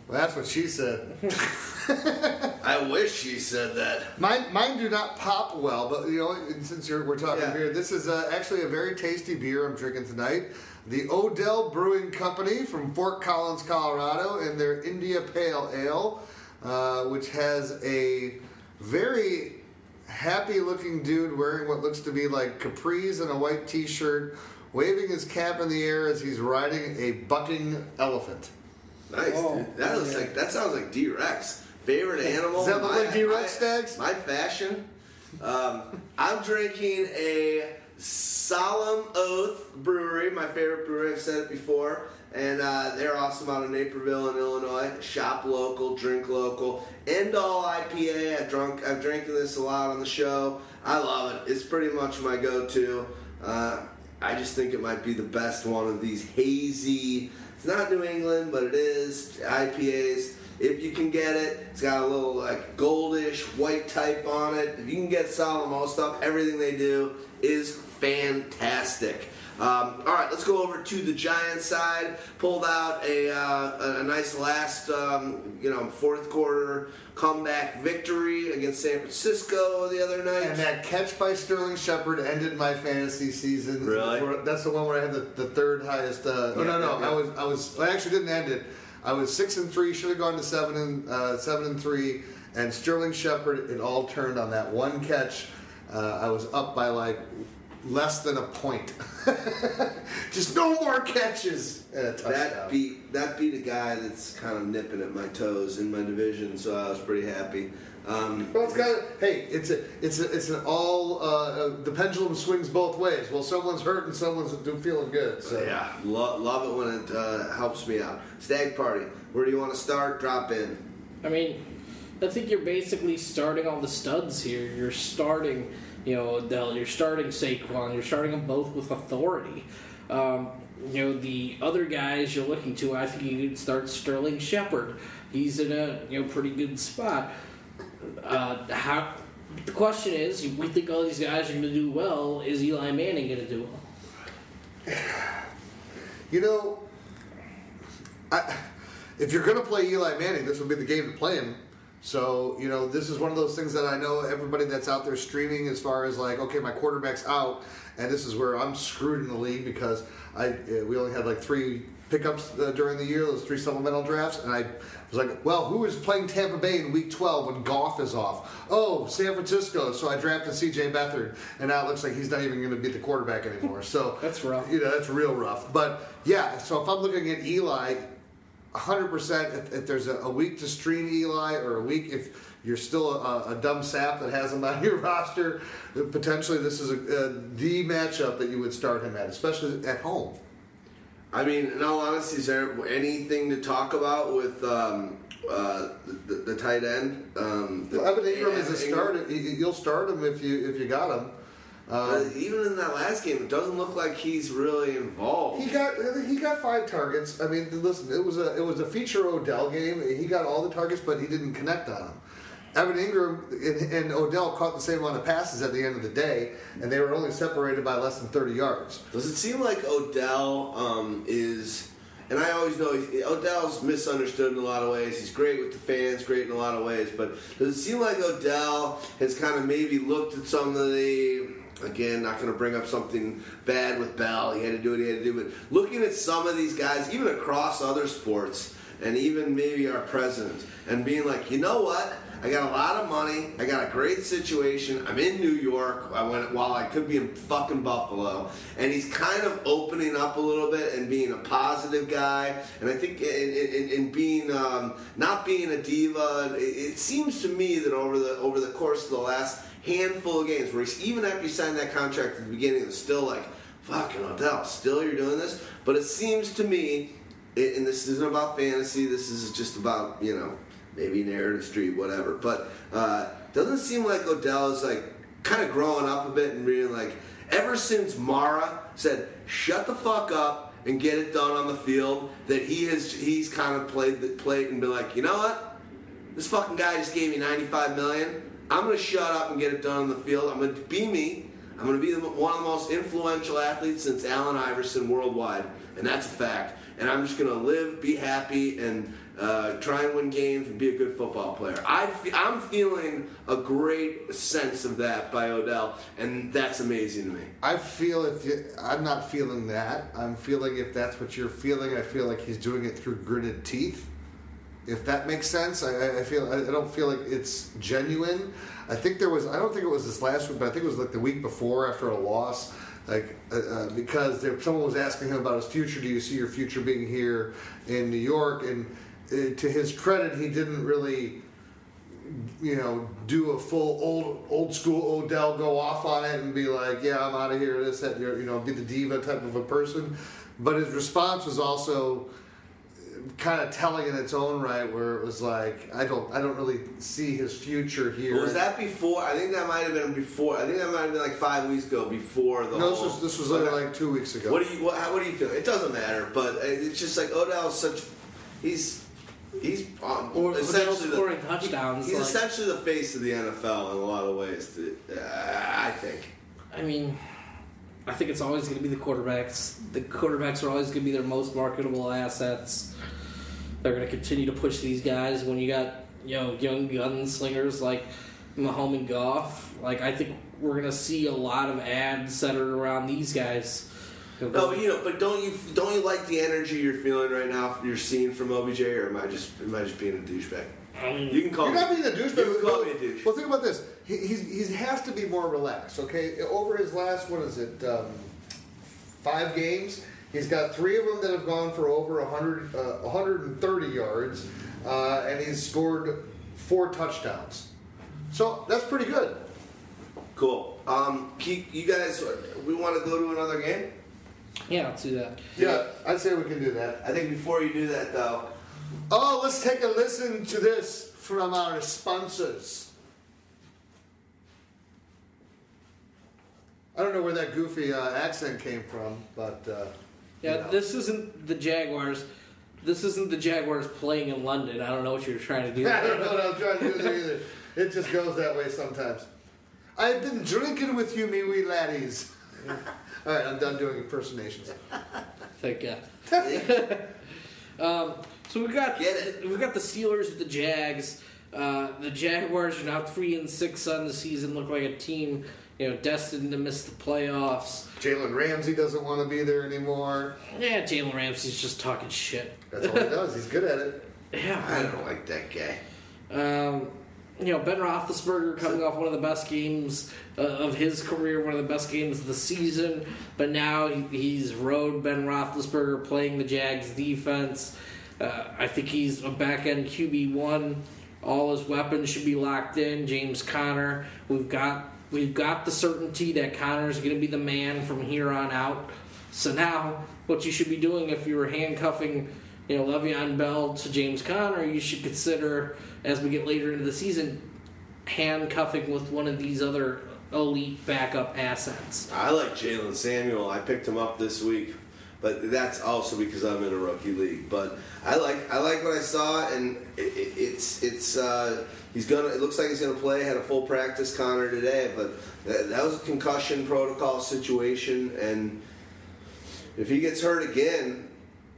Well, that's what she said. I wish she said that. Mine, mine do not pop well, but you know, since you're, we're talking Yeah. beer, this is uh, actually a very tasty beer I'm drinking tonight. The Odell Brewing Company from Fort Collins, Colorado, and their India Pale Ale, uh, which has a very happy-looking dude wearing what looks to be like capris and a white T-shirt, waving his cap in the air as he's riding a bucking elephant. Nice, Oh, dude. That looks yeah. like that sounds like d-Rx. Favorite animal? Does that look My- like d-Rx, my- Stags? My fashion. Um, I'm drinking a Solemn Oath Brewery, my favorite brewery. I've said it before, and uh, they're awesome out of Naperville in Illinois. Shop local, drink local. End all IPA. I've drunk. I've drinking this a lot on the show. I love it. It's pretty much my go-to. Uh, I just think it might be the best one of these hazy. It's not New England, but it is IPAs. If you can get it, it's got a little like goldish white type on it. If you can get Solomon stuff, everything they do is fantastic. Um, all right, let's go over to the Giants side. Pulled out a, uh, a, nice last, um, you know, fourth quarter comeback victory against San Francisco the other night. And that catch by Sterling Shepard ended my fantasy season. Really? That's the one where I had the, the third highest. Uh, oh, no, no, yeah, I was, I was, I actually didn't end it. I was six and three. Should have gone to seven and uh, seven and three. And Sterling Shepard, it all turned on that one catch. Uh, I was up by like less than a point. Just no more catches. And a. That beat that beat a guy that's kind of nipping at my toes in my division, so I was pretty happy. Um, Well, it's got hey, it's a, it's a, it's an all. Uh, uh, the pendulum swings both ways. Well, someone's hurt and someone's feeling good. So yeah, lo- love it when it uh, helps me out. Stagg Party. Where do you want to start? Drop in. I mean, I think you're basically starting all the studs here. You're starting, you know, Odell. You're starting Saquon. You're starting them both with authority. Um, you know, the other guys you're looking to, I think you could start Sterling Shepard. He's in a you know pretty good spot. Uh, how? The question is, we think all these guys are going to do well. Is Eli Manning going to do well? You know, I, if you're going to play Eli Manning, this would be the game to play him. So, you know, this is one of those things that I know everybody that's out there streaming as far as like, okay, my quarterback's out, and this is where I'm screwed in the league because I uh, we only had like three pickups uh, during the year, those three supplemental drafts, and I was like, well, who is playing Tampa Bay in Week 12 when Goff is off? Oh, San Francisco. So I drafted C.J. Beathard, and now it looks like he's not even going to be the quarterback anymore. So That's rough. You know, that's real rough. But yeah, so if I'm looking at Eli, 100%, if, if there's a, a week to stream Eli or a week if you're still a, a dumb sap that has him on your roster, potentially this is a, the matchup that you would start him at, especially at home. I mean, in all honesty, is there anything to talk about with um, uh, the, the tight end? Um, the, Evan Engram is a start. you- You'll start him if you if you got him. Uh, Um, even in that last game, it doesn't look like he's really involved. He got he got five targets. I mean, listen, it was a it was a feature Odell game. He got all the targets, but he didn't connect on them. Evan Engram and, and Odell caught the same amount of passes at the end of the day, and they were only separated by less than thirty yards. Does it seem like Odell um, is, and I always know Odell's misunderstood in a lot of ways. He's great with the fans, great in a lot of ways, but does it seem like Odell has kind of maybe looked at some of the Again, not going to bring up something bad with Bell. He had to do what he had to do. But looking at some of these guys, even across other sports, and even maybe our president, and being like, you know what? I got a lot of money. I got a great situation. I'm in New York. I went while I could be in fucking Buffalo, and he's kind of opening up a little bit and being a positive guy. And I think in, in, in being um, not being a diva, it, it seems to me that over the over the course of the last handful of games, where he's even after he signed that contract at the beginning, it was still like, fucking Odell, still you're doing this. But it seems to me, and this isn't about fantasy. This is just about you know maybe narrative street, whatever. But uh, doesn't seem like Odell is like kind of growing up a bit and being like, ever since Mara said, "Shut the fuck up and get it done on the field," that he has he's kind of played the plate and been like, you know what, this fucking guy just gave me 95 million. I'm gonna shut up and get it done on the field. I'm gonna be me. I'm gonna be the, one of the most influential athletes since Allen Iverson worldwide, and that's a fact. And I'm just gonna live, be happy, and uh, try and win games and be a good football player. I fe- I'm feeling a great sense of that by Odell, and that's amazing to me. I feel if you, I'm not feeling that. I'm feeling if that's what you're feeling. I feel like he's doing it through gritted teeth. If that makes sense, I, I- feel I I don't feel like it's genuine. I think there was. I don't think it was this last week, but I think it was like the week before after a loss. Like uh, uh, because there, someone was asking him about his future. Do you see your future being here in New York? And uh, to his credit, he didn't really you know, do a full old old school Odell go off on it and be like, yeah, I'm out of here, this, that, you know, be the diva type of a person. But his response was also kind of telling in its own right, where it was like, I don't, I don't really see his future here. Was that before? I think that might have been before. I think that might have been like five weeks ago before the No, this whole. was this was only like two weeks ago. What do you what, how- what do you feel? It doesn't matter, but it's just like Odell's such. He's he's um, Or Odell essentially the- scoring touchdowns, He's like- essentially the face of the NFL in a lot of ways. Uh, I think. I mean, I think it's always going to be the quarterbacks. The quarterbacks are always going to be their most marketable assets. They're going to continue to push these guys. When you got you know young gunslingers like Mahomes and Goff, like I think we're going to see a lot of ads centered around these guys. No, you know, but don't you don't you like the energy you're feeling right now? You're seeing from OBJ, or am I just am I just being a douchebag? I mean, You can call You're me. not being a douchebag. You can call well, me a douche. well, think about this. He, he's, he has to be more relaxed. Okay, over his last what is it, um, five games, he's got three of them that have gone for over 100, uh, 130 yards, uh, and he's scored four touchdowns. So that's pretty good. Cool. Um, keep you guys. We want to go to another game. yeah, let's do that. Yeah, I'd say we can do that. I think before you do that, though, Oh, let's take a listen to this from our sponsors. I don't know where that goofy uh, accent came from, but uh, Yeah, you know. this isn't the Jaguars. This isn't the Jaguars playing in London. I don't know what you're trying to do. I don't know what I'm trying to do there either. It just goes that way sometimes. I've been drinking with you, me wee laddies. All right, I'm done doing impersonations. Thank God. um, so we got Get it. we got the Steelers with the Jags. Uh, the Jaguars are now three and six on the season. Look like a team you know destined to miss the playoffs. Jalen Ramsey doesn't want to be there anymore. Yeah, Jalen Ramsey's just talking shit. That's all he does. He's good at it. Yeah, I don't like that guy. Um, you know, Ben Roethlisberger coming off one of the best games uh, of his career, one of the best games of the season, but now he, he's rode Ben Roethlisberger playing the Jags defense. Uh, I think he's a back end QB one. All his weapons should be locked in. James Conner, we've got we've got the certainty that Conner's going to be the man from here on out. So now, what you should be doing if you were handcuffing, you know, Le'Veon Bell to James Conner, you should consider as we get later into the season handcuffing with one of these other elite backup assets. I like Jaylen Samuel. I picked him up this week, but that's also because I'm in a rookie league. But I like I like what I saw, and it, it, it's it's uh, he's gonna. It looks like he's gonna play. Had a full practice Conner today, but that, that was a concussion protocol situation, and if he gets hurt again.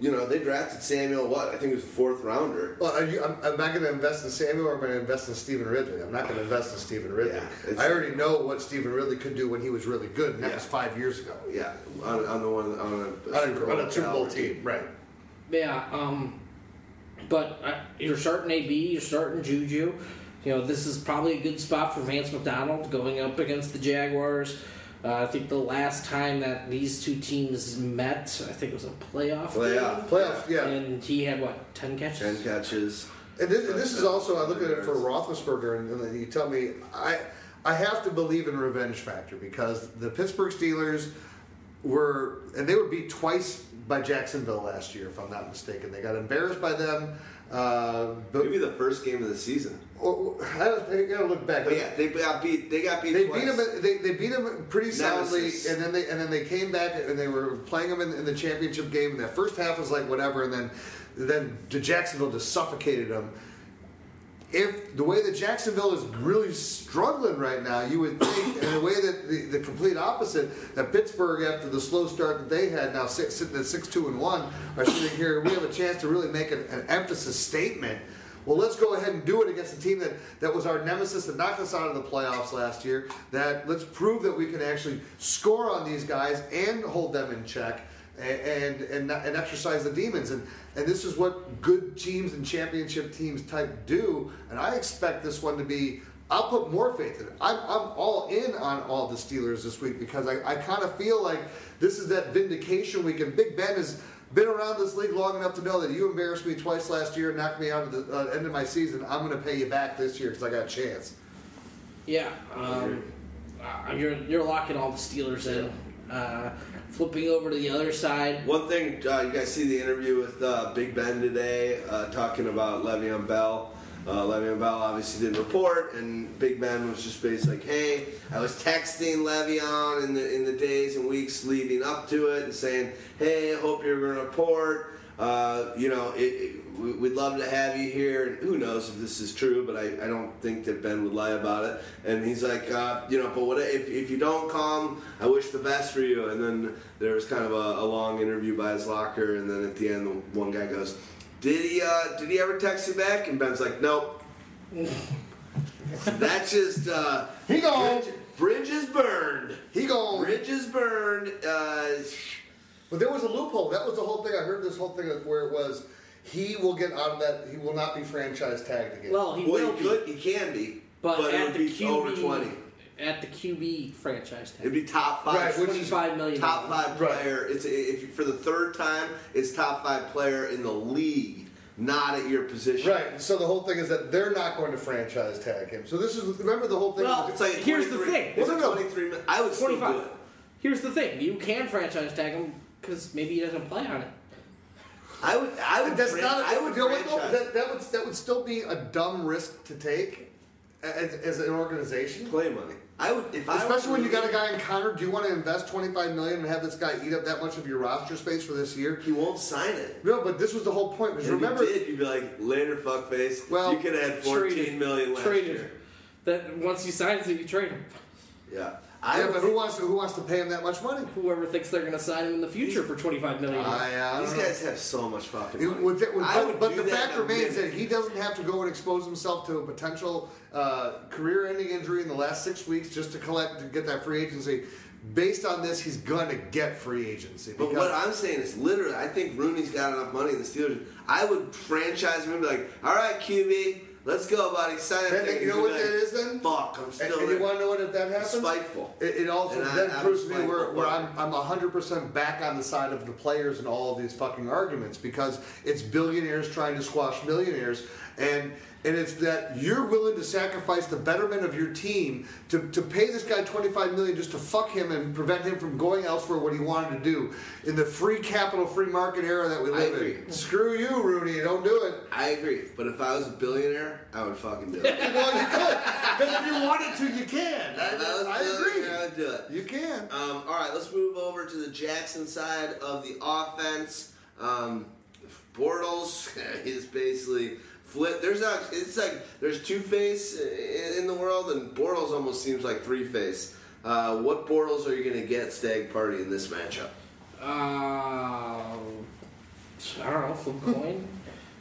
You know, they drafted Samuel. What I think it was a fourth rounder. Well, are you, I'm, am I going to invest in Samuel or am I going to invest in Stevan Ridley? I'm not going to invest in Stevan Ridley. Yeah, I already know what Stevan Ridley could do when he was really good, and that Yeah. was five years ago. Yeah, on, on the one on a, On a, on a Super Bowl team, right? Yeah, um, but uh, you're starting AB, you're starting Juju. You know, this is probably a good spot for Vance McDonald going up against the Jaguars. Uh, I think the last time that these two teams met, I think it was a playoff. Playoff. game. Playoff, yeah. And he had what, ten catches? ten catches. And this, and this is also I look at it for Roethlisberger, and, and then you tell me I I have to believe in revenge factor because the Pittsburgh Steelers were and they were beat twice by Jacksonville last year, if I'm not mistaken. They got embarrassed by them. Uh, but Maybe the first game of the season. I don't, I gotta look back. But yeah, they got beat. They got beat. They twice. beat them. They, they beat him pretty soundly, Nemesis. and then they and then they came back and they were playing them in, in the championship game. And that first half was like whatever, and then then Jacksonville just suffocated them. If the way that Jacksonville is really struggling right now, you would think, in a way that the, the complete opposite, that Pittsburgh, after the slow start that they had, now six, sitting at six two and one, are sitting here. We have a chance to really make an, an emphasis statement. Well, let's go ahead and do it against a team that, that was our nemesis that knocked us out of the playoffs last year. That let's prove that we can actually score on these guys and hold them in check and and, and, exercise the demons. And and this is what good teams and championship teams type do. And I expect this one to be. I'll put more faith in it. I'm, I'm all in on all the Steelers this week because I, I kind of feel like this is that vindication week. And Big Ben has been around this league long enough to know that you embarrassed me twice last year and knocked me out of the uh, end of my season. I'm going to pay you back this year because I got a chance. Yeah, um, you're you're locking all the Steelers in. Uh, flipping over to the other side. One thing, uh, you guys see the interview with uh, Big Ben today, uh, talking about Le'Veon Bell. Uh, Le'Veon Bell obviously didn't report, and Big Ben was just basically like, "Hey, I was texting Le'Veon in the in the days and weeks leading up to it, and saying, hey, I hope you're going to report. Uh, you know, it, it, we- we'd love to have you here. And who knows if this is true, but I, I don't think that Ben would lie about it. And he's like, uh, you know, but what if, if you don't come, I wish the best for you. And then there was kind of a, a long interview by his locker, and then at the end, one guy goes, "Did he? Uh, did he ever text you back?" And Ben's like, "Nope." That's just uh, He gone. bridge- bridges burned. He gone. Bridges burned. Uh, But there was a loophole. That was the whole thing. I heard this whole thing of where it was he will get out of that. He will not be franchise tagged again. Well, he well, will he be, could, he can be, but, but, it at would the be QB over twenty. at the QB franchise tag. It'd be top five. Right, which is Twenty-five million. top five Right. player. It's if you, for the third time, it's top five player in the league, not at your position. right. So the whole thing is that they're not going to franchise tag him. So this is remember the whole thing. Well, It's like Here's the thing. It's No, no, no. twenty-three. I would still do Twenty-five. it. Here's the thing: you can franchise tag him because maybe he doesn't play on it. I would. I would. that's not. I would you know what, though? that, that would that would still be a dumb risk to take as, as an organization. play money. I would. If Especially were when you got a guy in Conner, do you want to invest twenty five million and have this guy eat up that much of your roster space for this year? He won't sign it. No, but this was the whole point. Because If remember, you did, you'd be like, later, fuckface. Well, you could add had Trade fourteen him. million last Trade year. him. That once he signs it, you trade him. Yeah. I yeah, but who wants to who wants to pay him that much money? Whoever thinks they're going to sign him in the future for twenty-five million. I, I These know. guys have so much fucking It- money. it- with- I but would but do the fact remains minute. that he doesn't have to go and expose himself to a potential uh, career-ending injury in the last six weeks just to collect to get that free agency. Based on this, he's going to get free agency. But what I'm saying is, literally, I think Rooney's got enough money in the Steelers. I would franchise him and be like, all right, QB, let's go, buddy. Sign it. then you know what that is then? Fuck, I'm and, still and you want to know what if that happens? Spiteful. It, it also And I- then I'm proves to me spiteful where, where I'm. I'm 100% back on the side of the players in all of these fucking arguments because it's billionaires trying to squash millionaires. And and it's that you're willing to sacrifice the betterment of your team to, to pay this guy 25 million just to fuck him and prevent him from going elsewhere what he wanted to do in the free capital free market era that we I live agree. in. Screw you, Rooney. Don't do it. I agree. But if I was a billionaire, I would fucking do it. Well, you could. Because if you wanted to, you can. I I, I agree. I would do it. You can. Um, all right, let's move over to the Jackson side of the offense. Um, Bortles is basically flip. There's not. It's like there's two face in, in the world, and Bortles almost seems like three face. Uh, what Bortles are you going to get, Stagg Party, in this matchup? Uh, I don't know, flip coin.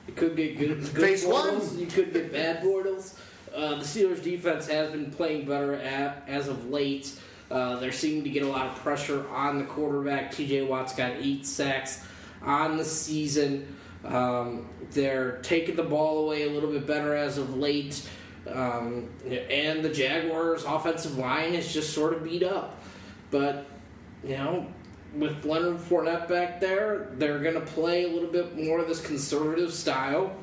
You could get good, good Phase Bortles. one. You could get bad Bortles. Uh, the Steelers' defense has been playing better at, as of late. Uh, they're seeming to get a lot of pressure on the quarterback. T.J. Watt's got eight sacks on the season. Um, they're taking the ball away a little bit better as of late. Um, and the Jaguars' offensive line is just sort of beat up. But, you know, with Leonard Fournette back there, they're going to play a little bit more of this conservative style.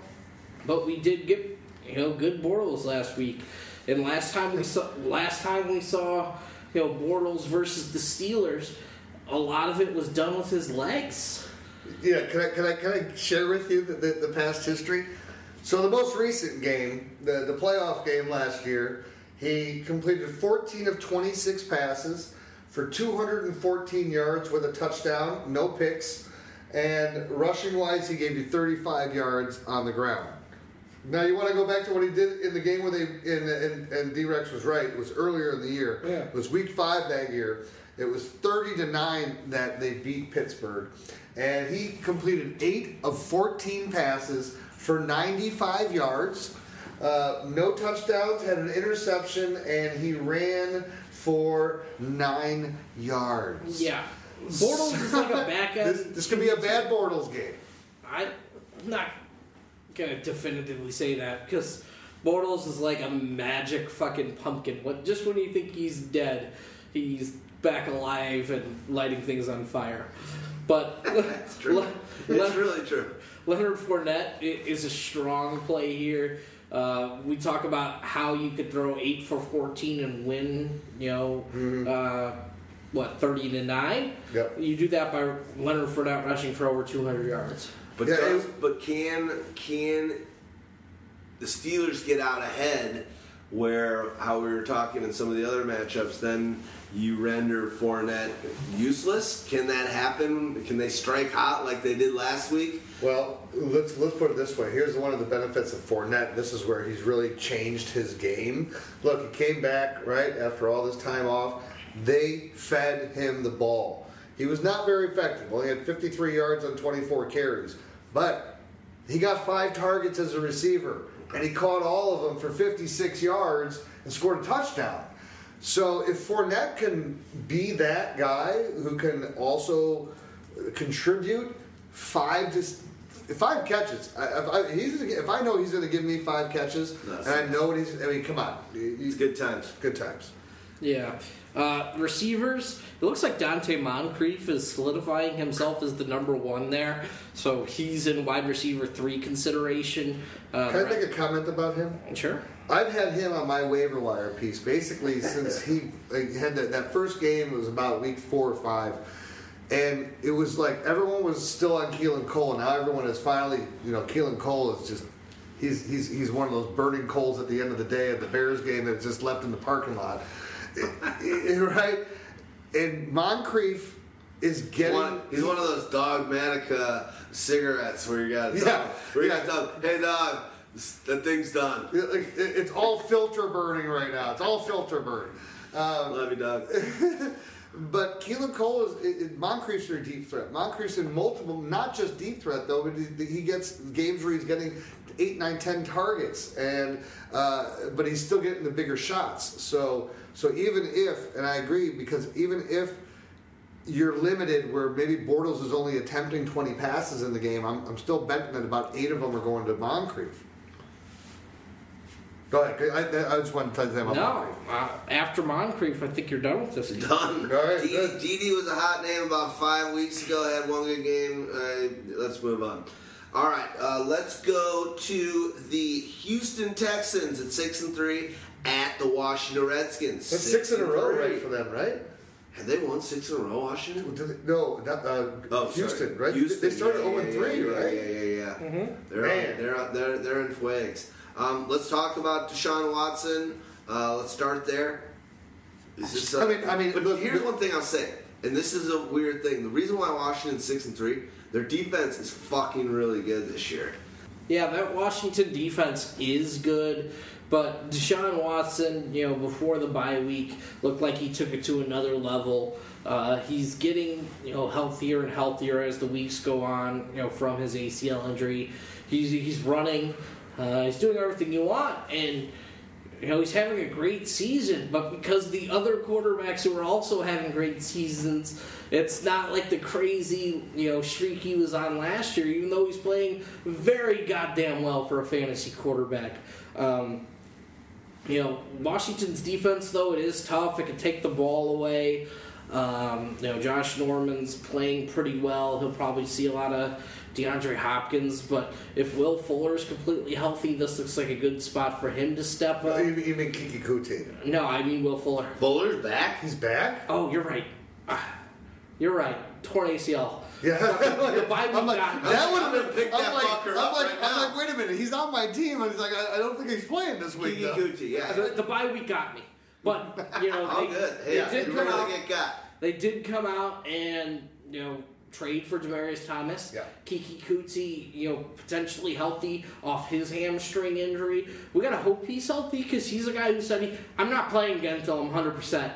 But we did get, you know, good Bortles last week. And last time we saw, last time we saw, you know, Bortles versus the Steelers, a lot of it was done with his legs. Yeah, can I can I can I share with you the, the, the past history? So the most recent game, the the playoff game last year, he completed 14 of 26 passes for 214 yards with a touchdown, no picks, and rushing wise, he gave you 35 yards on the ground. Now you want to go back to what he did in the game where they and and, and d-Rx was right. It was earlier in the year. Yeah. It was week five that year. It was 30 to nine that they beat Pittsburgh, and he completed eight of 14 passes for 95 yards, uh, no touchdowns, had an interception, and he ran for nine yards. Yeah. Bortles is like a back end. This, this could be a bad Bortles game. I, I'm not gonna definitively say that because Bortles is like a magic fucking pumpkin. What just when you think he's dead, he's back alive and lighting things on fire. But It's true. Le- It's Le- really true. Leonard Fournette is a strong play here. Uh, we talk about how you could throw eight for fourteen and win. You know, uh, what thirty to nine? Yep. You do that by Leonard Fournette rushing for over two hundred yards. But Yeah, does, but can can the Steelers get out ahead? Where how we were talking in some of the other matchups, then you render Fournette useless. Can that happen? Can they strike hot like they did last week? Well, let's let's put it this way. Here's one of the benefits of Fournette. This is where he's really changed his game. Look, he came back right after all this time off. They fed him the ball. He was not very effective. Only had 53 yards on 24 carries, but he got five targets as a receiver, and he caught all of them for 56 yards and scored a touchdown. So if Fournette can be that guy who can also contribute five to five catches, I, if, I, he's, if I know he's going to give me five catches, That's and I know what he's, I mean, come on, It's good times. good times. Yeah. Uh, receivers, it looks like Donte Moncrief is solidifying himself as the number one there. So he's in wide receiver three consideration. Uh, Can I make a comment about him? Sure. I've had him on my waiver wire piece basically since he had that, that first game was about week four or five, and it was like everyone was still on Keelan Cole, and now everyone is finally, you know, Keelan Cole is just he's he's he's one of those burning coals at the end of the day at the Bears game that's just left in the parking lot, right? And Moncrief is getting. One, he's one of those dogmatic uh, cigarettes where you got to Yeah, where you yeah. got to hey dog, that thing's done. Yeah, like, it- It's all filter burning right now. It's all filter burn. Um, Love you, dog. But Keelan Cole is it, it, Moncrief's their deep threat. Moncrief's in multiple, not just deep threat though, but he, he gets games where he's getting eight, nine, ten targets, and uh, but he's still getting the bigger shots. So so even if, and I agree because even if you're limited where maybe Bortles is only attempting 20 passes in the game, I'm, I'm still betting that about eight of them are going to Moncrief. Go ahead. I, I just want to tell them about No. Uh, after Moncrief, I think you're done with this. game. Done. All right, Didi, good. Was a hot name about five weeks ago. Had one good game. Uh, let's move on. All right, uh, let's go to the Houston Texans at six and three at the Washington Redskins. That's six in a row, three. right, for them, right? Have they won six in a row, Washington? Did they- No, not, uh, Oh, sorry. Houston, right? Houston, they started yeah, 0 yeah, and yeah, 3, yeah, right? Yeah, yeah, yeah. Mm-hmm. They're, Man. on, they're, on, they're they're in Fuegs. Um, let's talk about Deshaun Watson. Uh, let's start there. Is this, uh, I mean- I mean, but look, here's the- one thing I'll say, and this is a weird thing. The reason why Washington's six and three, their defense is fucking really good this year. Yeah, that Washington defense is good, But Deshaun Watson, you know, before the bye week, looked like he took it to another level. Uh, he's getting you know healthier and healthier as the weeks go on. You know, from his ACL injury, he's he's running. Uh, he's doing everything you want, and you know he's having a great season. But because the other quarterbacks who are also having great seasons, it's not like the crazy you know streak he was on last year. Even though he's playing very goddamn well for a fantasy quarterback. Um, you know, Washington's defense, though, it is tough. It can take the ball away. Um, you know, Josh Norman's playing pretty well. He'll probably see a lot of DeAndre Hopkins, but if Will Fuller is completely healthy, this looks like a good spot for him to step up. You mean, you mean Keke Coutee? No, I mean Will Fuller. Fuller's back. He's back? Oh, you're right. Ah, You're right. Torn ACL. Yeah. The bye week I'm like, got- that would have been. gonna I'm that like, fucker I'm up like, right I'm now. like, wait a minute. He's on my team, and he's like, I, I don't think he's playing this week. Keke though. Yeah. The, the bye week got me. But, you know, Oh, they, good. Hey, they did you come really out. get got. They did come out and you know trade for Demaryius Thomas. Yeah. Keke Coutee, you know, potentially healthy off his hamstring injury. We gotta hope he's healthy because he's a guy who said he, I'm not playing again until I'm 100. percent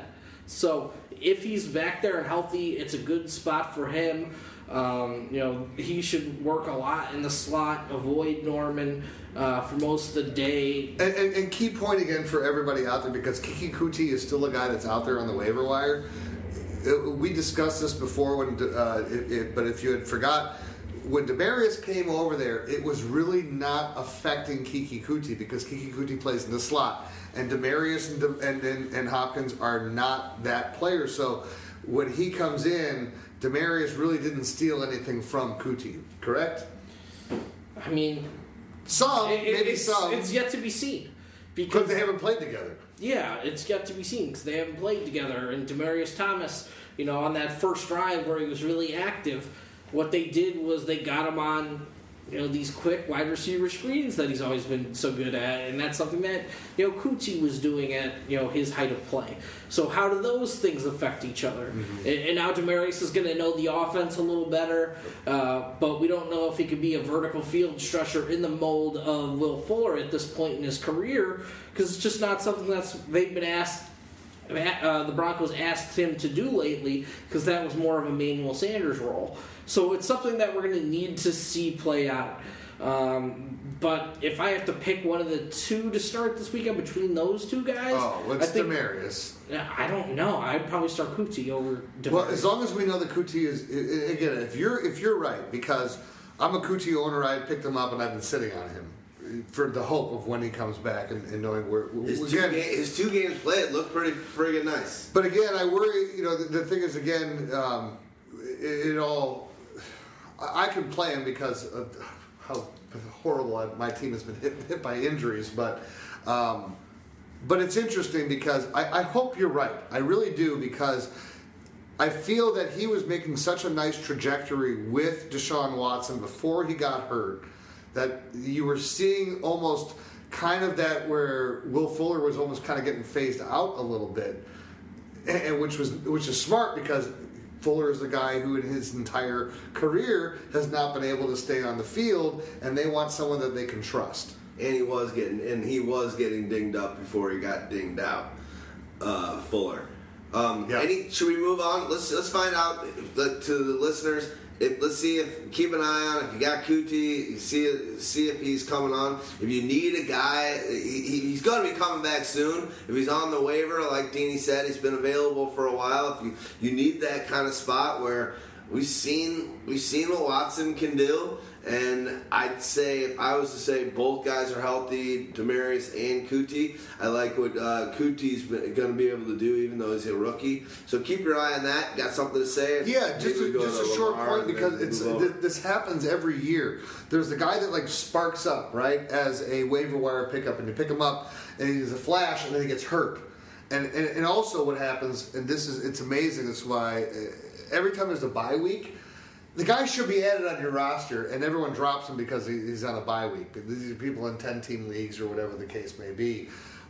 So if he's back there and healthy, it's a good spot for him. Um, you know, he should work a lot in the slot, avoid Norman uh, for most of the day. And, and, and key point again for everybody out there because Keke Coutee is still a guy that's out there on the waiver wire. Uh, we discussed this before, when uh, it, it, but if you had forgot, when Demaryius came over there, it was really not affecting Keke Coutee because Keke Coutee plays in the slot, and Demaryius and, De- and, and, and Hopkins are not that player. So when he comes in, Demaryius really didn't steal anything from Coutee, correct? I mean, Some, it- maybe it's, some, it's yet to be seen because they haven't played together. Yeah, it's yet to be seen because they haven't played together. And Demaryius Thomas, you know, on that first drive where he was really active, what they did was they got him on, you know, these quick wide receiver screens that he's always been so good at, and that's something that you know Coutee was doing at you know his height of play. So how do those things affect each other? And, and now Demaryius is going to know the offense a little better, uh, but we don't know if he could be a vertical field stretcher in the mold of Will Fuller at this point in his career because it's just not something that's they've been asked. Uh, the Broncos asked him to do lately because that was more of a Manuel Sanders role. So it's something that we're going to need to see play out. Um, but if I have to pick one of the two to start this weekend between those two guys, Oh, I think Demaryius. I don't know. I'd probably start Coutee over. Demaryius. Well, as long as we know that Coutee is i- i- again, if you're if you're right, because I'm a Coutee owner, I picked him up and I've been sitting on him for the hope of when he comes back and, and knowing where. His two, ga- his two games played look pretty friggin' nice. but again, I worry. You know, the, the thing is, again, um, it, it all. I can play him because of how horrible I, my team has been hit, hit by injuries, but. Um, but it's interesting because I, I hope you're right. I really do because I feel that he was making such a nice trajectory with Deshaun Watson before he got hurt that you were seeing almost kind of that where Will Fuller was almost kind of getting phased out a little bit, and which was which is smart because Fuller is the guy who in his entire career has not been able to stay on the field, and they want someone that they can trust. And he was getting and he was getting dinged up before he got dinged out. Uh, Fuller. Um, Yeah. any, should we move on? Let's let's find out to the listeners. If, let's see if keep an eye on if you got Coutee. See see if he's coming on. If you need a guy, he- he's going to be coming back soon. If he's on the waiver, like Deanie said, he's been available for a while. If you you need that kind of spot where we've seen we've seen what Watson can do. And I'd say if I was to say both guys are healthy, Demaryius and Coutee, I like what uh, Coutee's going to be able to do, even though he's a rookie. So keep your eye on that. Got something to say? Yeah, just a, just a short point point because it's th- this happens every year. There's the guy that like sparks up right as a waiver wire pickup, and you pick him up, and he's a flash, and then he gets hurt. And and, and also what happens, and this is it's amazing. That's why uh, every time there's a bye week. The guy should be added on your roster, and everyone drops him because he's on a bye week. But These are people in ten-team leagues or whatever the case may be.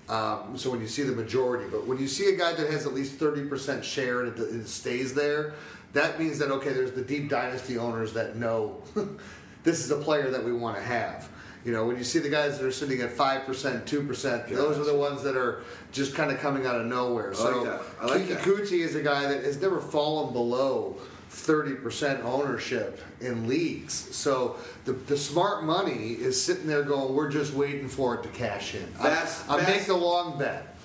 Um, so when you see the majority, but when you see a guy that has at least thirty percent share and it, it stays there, that means that okay, there's the deep dynasty owners that know this is a player that we want to have. You know, when you see the guys that are sitting at five percent, two percent, those are the ones that are just kind of coming out of nowhere. like so that. I like Keke that. Is a guy that has never fallen below. 30% ownership in leagues. So the, the smart money is sitting there going, we're just waiting for it to cash in. I- Fast- I, fast- make the long bet.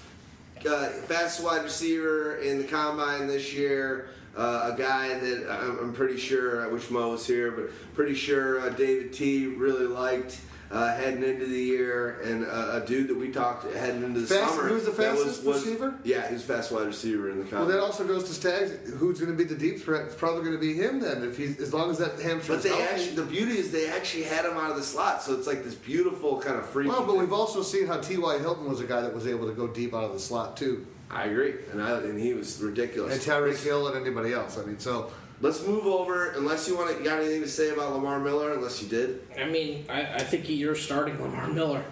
uh, fastest wide receiver in the combine this year. Uh, a guy that I'm, I'm pretty sure, I wish Mo was here, but pretty sure uh, David T really liked uh, heading into the year, and uh, a dude that we talked heading into the Fast- summer. who's the that was- fastest was- receiver? Yeah, he was fast wide receiver in the conference. Well, that also goes to Stags. Who's going to be the deep threat? It's probably going to be him then, if he's as long as that hamstring. but they actually, the beauty is they actually had him out of the slot, so it's like this beautiful kind of free. Well, but thing. we've also seen how T.Y. Hilton was a guy that was able to go deep out of the slot too, I agree, and I, and he was ridiculous. and Tyreek Hill and anybody else. I mean, so Let's move over. Unless you want to, you got anything to say about Lamar Miller? Unless you did. I mean, I, I think you're starting Lamar Miller.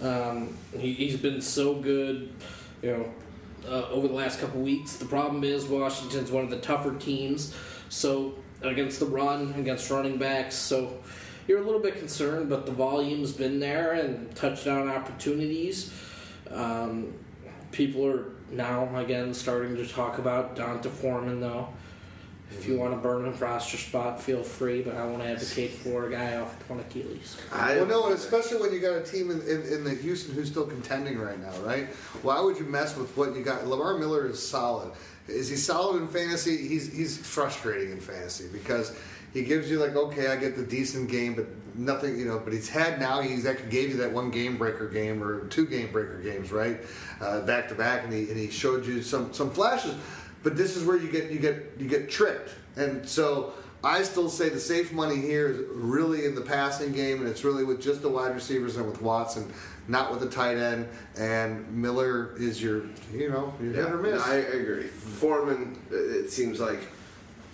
Um, he, he's been so good, you know, uh, over the last couple weeks. The problem is Washington's one of the tougher teams, so against the run, against running backs. So you're a little bit concerned, but the volume's been there and touchdown opportunities. Um, people are now again starting to talk about D'Onta Foreman, though. If you want to burn a roster spot, feel free, but I want to advocate for a guy off one Achilles. I well, no, and especially when you got a team in, in, in the Houston who's still contending right now, right? Why would you mess with what you got? Lamar Miller is solid. Is he solid in fantasy? He's he's frustrating in fantasy because he gives you like, okay, I get the decent game, but nothing, you know. But he's had now. He's actually gave you that one game breaker game or two game breaker games, right, uh, back to back, and he and he showed you some some flashes. But this is where you get you get you get tricked, and so. I still say the safe money here is really in the passing game, and it's really with just the wide receivers and with Watson, not with the tight end. And Miller is your, you know, your hit or miss. I agree. Foreman, it seems like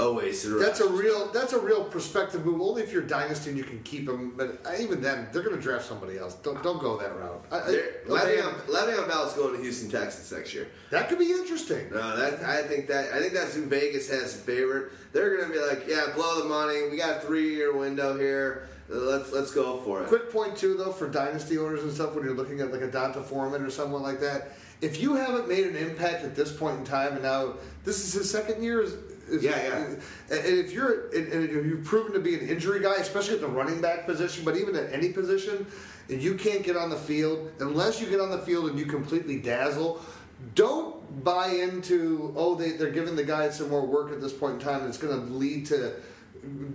always. That's a real that's a real prospective move. Only if you're dynasty and you can keep him. But even then, they're going to draft somebody else. Don't don't go that route. I, Le'Veon, Le'Veon Bell's going to Houston Texans next year. that could be interesting. No, that I think that I think that's who Vegas has favored. They're going to be like, yeah, blow the money. We got a three-year window here. Let's let's go for it. Quick point too, though, for dynasty owners and stuff, when you're looking at like a D'Onta Foreman or someone like that, if you haven't made an impact at this point in time, and now this is his second year, Yeah, yeah. And, if you're and, and if you've proven to be an injury guy, especially at the running back position, but even at any position, and you can't get on the field unless you get on the field and you completely dazzle. Don't buy into oh they they're giving the guy some more work at this point in time, and it's going to lead to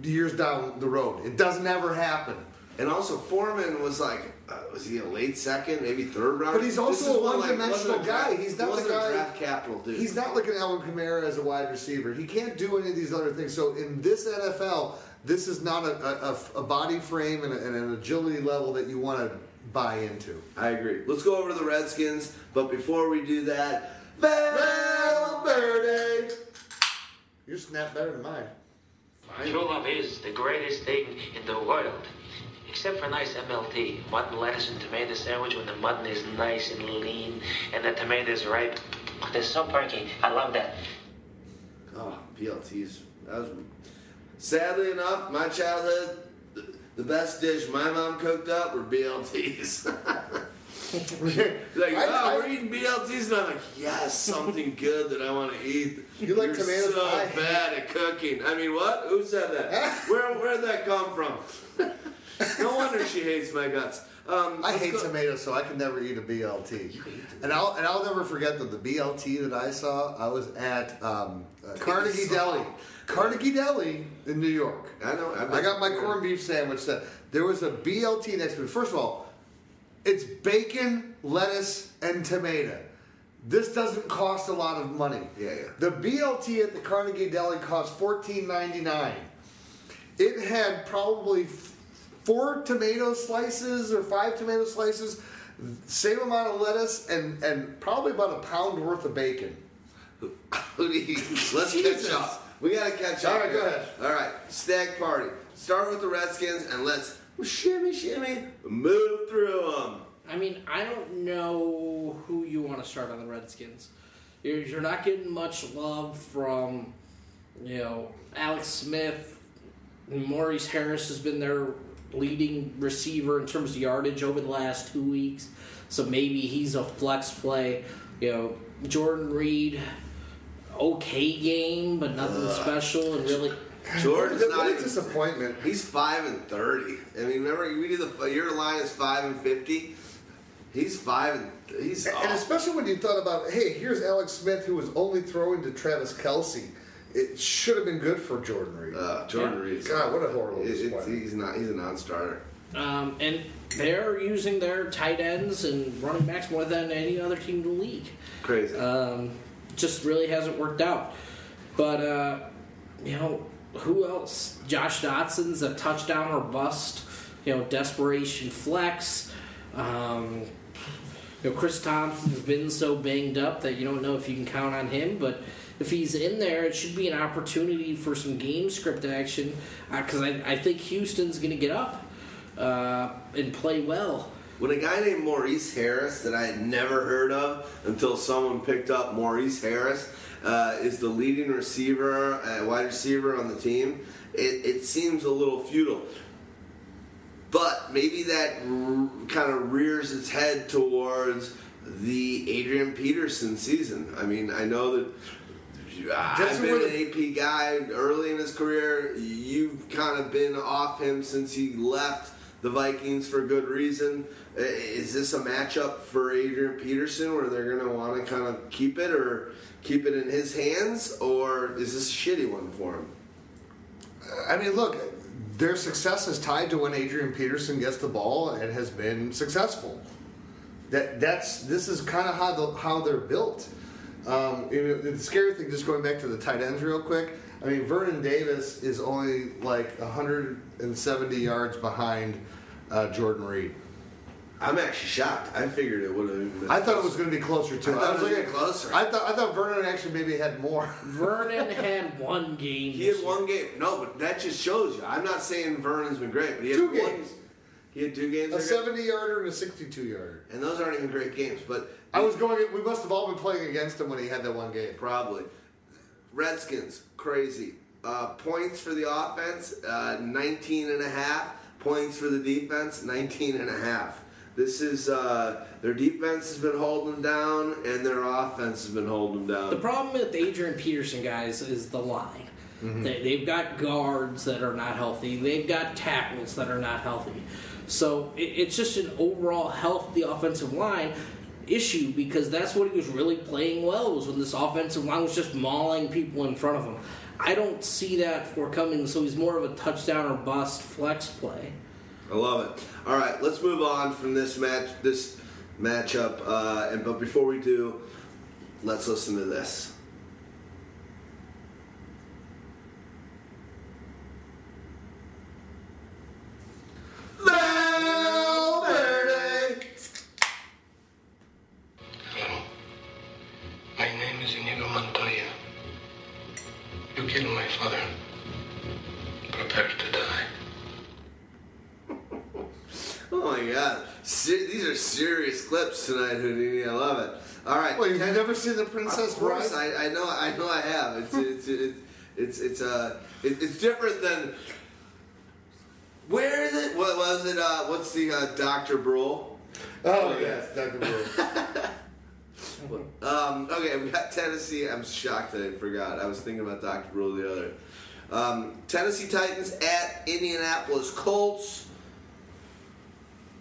years down the road. It doesn't ever happen. And also, Foreman was like, uh, was he a late second, maybe third round? But he's also a one, like, one-dimensional wasn't a draft- guy. He's not wasn't the guy- draft capital dude. He's not like an Alvin Kamara as a wide receiver. He can't do any of these other things. So in this NFL, this is not a, a, a body frame and, a, and an agility level that you want to buy into. I agree. Let's go over to the Redskins, but before we do that, Valverde. Your snap better than mine. True love is the greatest thing in the world. Except for nice MLT, mutton, lettuce, and tomato sandwich when the mutton is nice and lean and the tomato is ripe. Oh, they're so perky. I love that. Oh, BLTs. That was sadly enough my childhood. the- The best dish my mom cooked up were BLTs. like, I- oh, I- we're eating BLTs, and I'm like, yes, something good that I want to eat. You like You're tomatoes? So I hate- bad at cooking. I mean, what? Who said that? Where Where'd that come from? no wonder she hates my guts. Um, I hate go- tomatoes, so I can never eat a BLT. And I'll and I'll never forget that the BLT that I saw. I was at um, uh, Carnegie. Deli, Carnegie Deli in New York. I know. I've I got my been- corned beef sandwich. That there was a BLT next to me. First of all, it's bacon, lettuce, and tomato. This doesn't cost a lot of money. Yeah, yeah. The BLT at the Carnegie Deli cost fourteen ninety nine. It had probably four tomato slices or five tomato slices, same amount of lettuce, and and probably about a pound worth of bacon. Who do you- Let's Jesus. catch up. We gotta catch up. All right, go ahead. All right, stag party. Start with the Redskins and let's shimmy, shimmy, move through them. I mean, I don't know who you want to start on the Redskins. You're, you're not getting much love from, you know, Alex Smith. Maurice Harris has been their leading receiver in terms of yardage over the last two weeks. So maybe he's a flex play. You know, Jordan Reed, okay game, but nothing special, and really. Jordan's What a- not what a disappointment. He's five and thirty. I mean, remember we did the your line is five and fifty. He's five and he's And oh, especially when you thought about, hey, here's Alex Smith who was only throwing to Travis Kelce. It should have been good for Jordan Reed. uh, Jordan Yeah. Reed. God, what a horrible It- it's- he's not. He's a non-starter. Um, and they're using their tight ends and running backs more than any other team in the league. Crazy. Um, just really hasn't worked out. But uh, you know, who else? Josh Doctson's a touchdown or bust. You know, desperation flex. Um, you know, Chris Thompson's been so banged up that you don't know if you can count on him. But if he's in there, it should be an opportunity for some game script action. Because I, I think Houston's going to get up uh, and play well. When a guy named Maurice Harris that I had never heard of until someone picked up Maurice Harris uh, is the leading receiver, uh, wide receiver on the team, it, it seems a little futile. But maybe that r- kind of rears its head towards the Adrian Peterson season. I mean, I know that I've been an AP guy early in his career. You've kind of been off him since he left the Vikings for good reason. Is this a matchup for Adrian Peterson where they're going to want to kind of keep it or keep it in his hands, or is this a shitty one for him? I mean, look, their success is tied to when Adrian Peterson gets the ball and has been successful. That that's this is kind of how the, how they're built. Um, you the scary thing, just going back to the tight ends real quick. I mean, Vernon Davis is only like 170 yards behind uh, Jordan Reed. I'm actually shocked. I figured it would have been. I thought it was going to be closer too. I thought it was looking- gonna closer. I thought I thought Vernon actually maybe had more. Vernon had one game. He had this one game. No, but that just shows you. I'm not saying Vernon's been great, but he had Two one. games. He had two games. A that are good. 70 yarder and a 62 yarder. and those aren't even great games. But I was going. We must have all been playing against him when he had that one game. Probably. Redskins, crazy. Uh, points for the offense, uh, 19 and a half. Points for the defense, 19 and a half. This is, uh, their defense has been holding them down, and their offense has been holding them down. The problem with the Adrian Peterson guys is the line. They, they've got guards that are not healthy. They've got tackles that are not healthy. So it, it's just an overall health the offensive line issue because that's what he was really playing well was when this offensive line was just mauling people in front of him. I don't see that for Cummings, so he's more of a touchdown or bust flex play. I love it. All right, let's move on from this match, this matchup. Uh, and but before we do, let's listen to this. Hello. My name is Inigo Montoya. You killed my father. Prepare to die. Oh my god, Se- these are serious clips tonight, Houdini. I love it. All right, Well, you've Ken- never seen the Princess Of course, Bride? I, I know, I know, I have. It's it's it's it's it's uh, it, it's different than. Where is it? What was it? Uh, what's the uh, Doctor Brule? Oh yes, Dr. Brewer. Um, okay, we got Tennessee. I'm shocked that I forgot. I was thinking about Dr. Brule the other. Um, Tennessee Titans at Indianapolis Colts.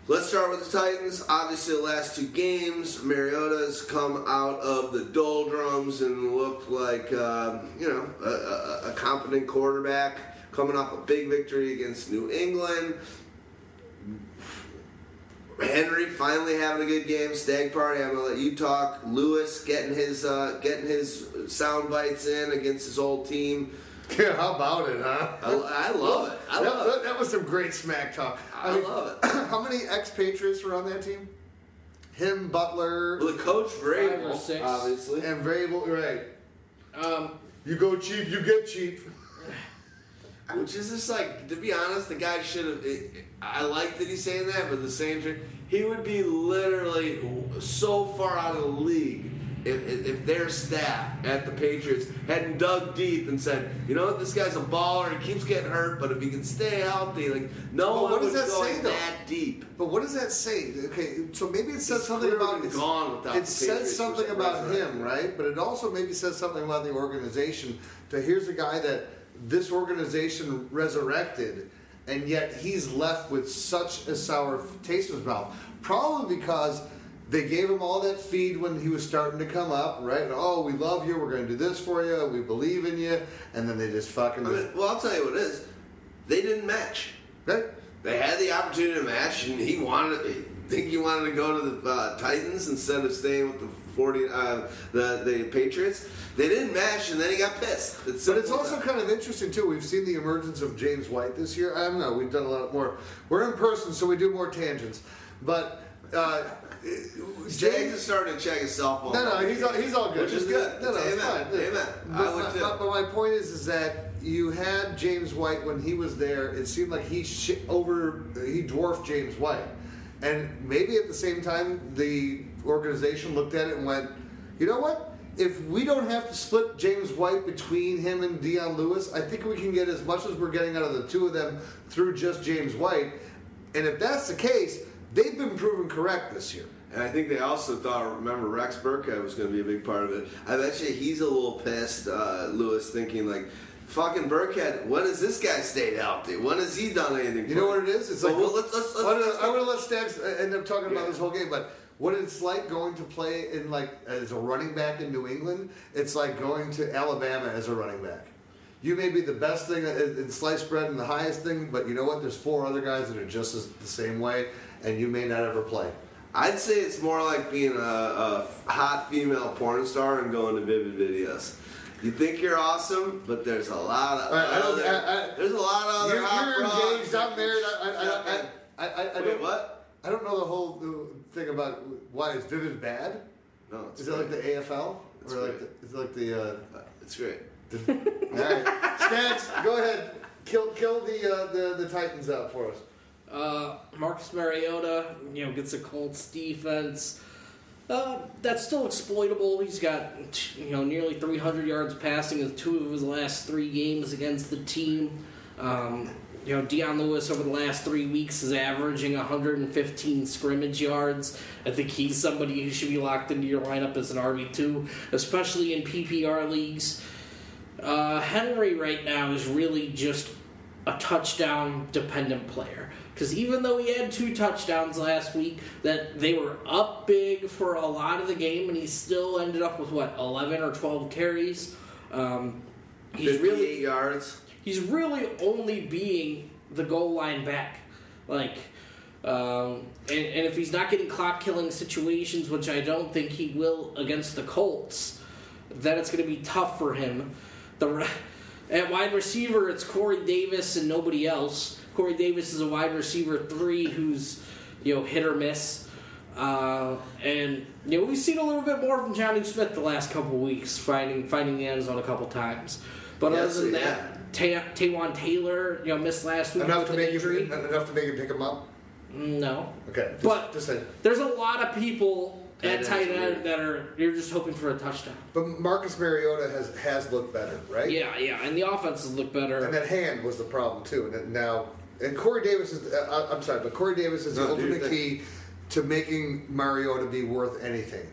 Let's start with the Titans. Obviously, the last two games, Mariota's come out of the doldrums and looked like um, you know a, a, a competent quarterback, coming off a big victory against New England. Henry finally having a good game. Stag party. I'm gonna let you talk. Lewis getting his uh, getting his sound bites in against his old team. Yeah, how about it, huh? I, I love it. I that, love that, it. that was some great smack talk. I love it. how many expatriates were on that team? Him, Butler, Well, the coach Five or Vrabel, six. obviously. and Vrabel. Right. Um, You go cheap, you get cheap. Which is just like, to be honest, the guy should have. I like that he's saying that, but the same time, he would be literally so far out of the league if, if their staff at the Patriots hadn't dug deep and said, you know what, this guy's a baller, he keeps getting hurt, but if he can stay healthy, like no Well, one what does that say, though? that deep. But what does that say? Okay, so maybe it says He's something about it's- gone without It says something about him, right? But it also maybe says something about the organization. To here's a guy that this organization resurrected, and yet he's left with such a sour taste in his mouth. Probably because they gave him all that feed when he was starting to come up, right? And, oh, we love you. We're going to do this for you. We believe in you. And then they just fucking. I mean, well, I'll tell you what it is. They didn't match. Right? They had the opportunity to match, and he wanted. I think he wanted to go to the uh, Titans instead of staying with the forty, uh, the the Patriots. They didn't match, and then he got pissed. It's But it's also kind of interesting too. We've seen the emergence of James White this year. I don't know. We've done a lot more. We're in person, so we do more tangents. But uh, James is starting to check his cell phone. No, no, he's all, he's all good. Which is good. No, no, It's amen. fine. Amen. But, I would my- too. But, but my point is, is that you had James White when he was there. It seemed like he sh- over he dwarfed James White, and maybe at the same time the organization looked at it and went, you know what? If we don't have to split James White between him and Dion Lewis, I think we can get as much as we're getting out of the two of them through just James White. And if that's the case, they've been proven correct this year. And I think they also thought, remember, Rex Burkhead was going to be a big part of it. I bet you he's a little pissed, uh, Lewis, thinking like, fucking Burkhead, when has this guy stayed healthy? When has he done anything? You know what it is? It's like well, let's, let's, let's, I want to let Stacks end up talking about this whole game, but what it's like going to play in like as a running back in New England, it's like going to Alabama as a running back. You may be the best thing in sliced bread and the highest thing, but you know what? There's four other guys that are just as the same way, and you may not ever play. I'd say it's more like being a, a hot female porn star and going to Vivid Videos. You think you're awesome, but there's a lot of I don't- other, I- I- there's a lot of other You're, hot you're engaged. I'm married. I, I, I, I, I, I, Wait, don't. what? I don't know the whole thing about why is Vivid bad. No, it's Is it like the. AFL It's or like the, great. is it like the? Uh, It's great. the all right, Stacks, go ahead. Kill, kill the, uh, the the Titans out for us. Uh, Marcus Mariota, you know, gets a Colts defense. Uh, that's still exploitable. He's got you know nearly 300 yards passing in two of his last three games against the team. Um, you know, Dion Lewis over the last three weeks is averaging 115 scrimmage yards. I think he's somebody who should be locked into your lineup as an RB two, especially in PPR leagues. Uh, Henry right now is really just a touchdown dependent player because even though he had two touchdowns last week, that they were up big for a lot of the game, and he still ended up with what 11 or 12 carries. Um, he's 58 really yards. He's really only being the goal line back. Like, um, and, and if he's not getting clock killing situations, which I don't think he will against the Colts, then it's going to be tough for him. The at wide receiver, it's Corey Davis and nobody else. Corey Davis is a wide receiver three who's you know hit or miss. Uh, and you know we've seen a little bit more from Jonnu Smith the last couple weeks, finding finding the end zone a couple times. But Yes, other than yeah. that, Ta- Taywan Taylor, you know, missed last week Enough to make him injury. enough to make him pick him up. No, Okay, just, But- just say. there's a lot of people Tight at tight end weird. that are you're just hoping for a touchdown. But Marcus Mariota has has looked better, right? Yeah, yeah, and the offenses look better. And that hand was the problem too. And now, and Corey Davis is. Uh, I'm sorry, but Corey Davis is the No, do your ultimate key to making Mariota be worth anything.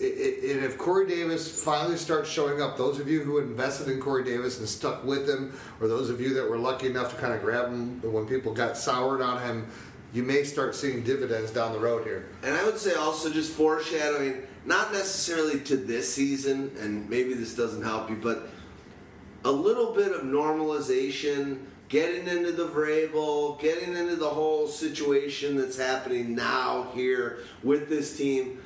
And if Corey Davis finally starts showing up, those of you who invested in Corey Davis and stuck with him, or those of you that were lucky enough to kind of grab him when people got soured on him, you may start seeing dividends down the road here. And I would say also just foreshadowing, not necessarily to this season, and maybe this doesn't help you, but a little bit of normalization, getting into the Vrabel, getting into the whole situation that's happening now here with this team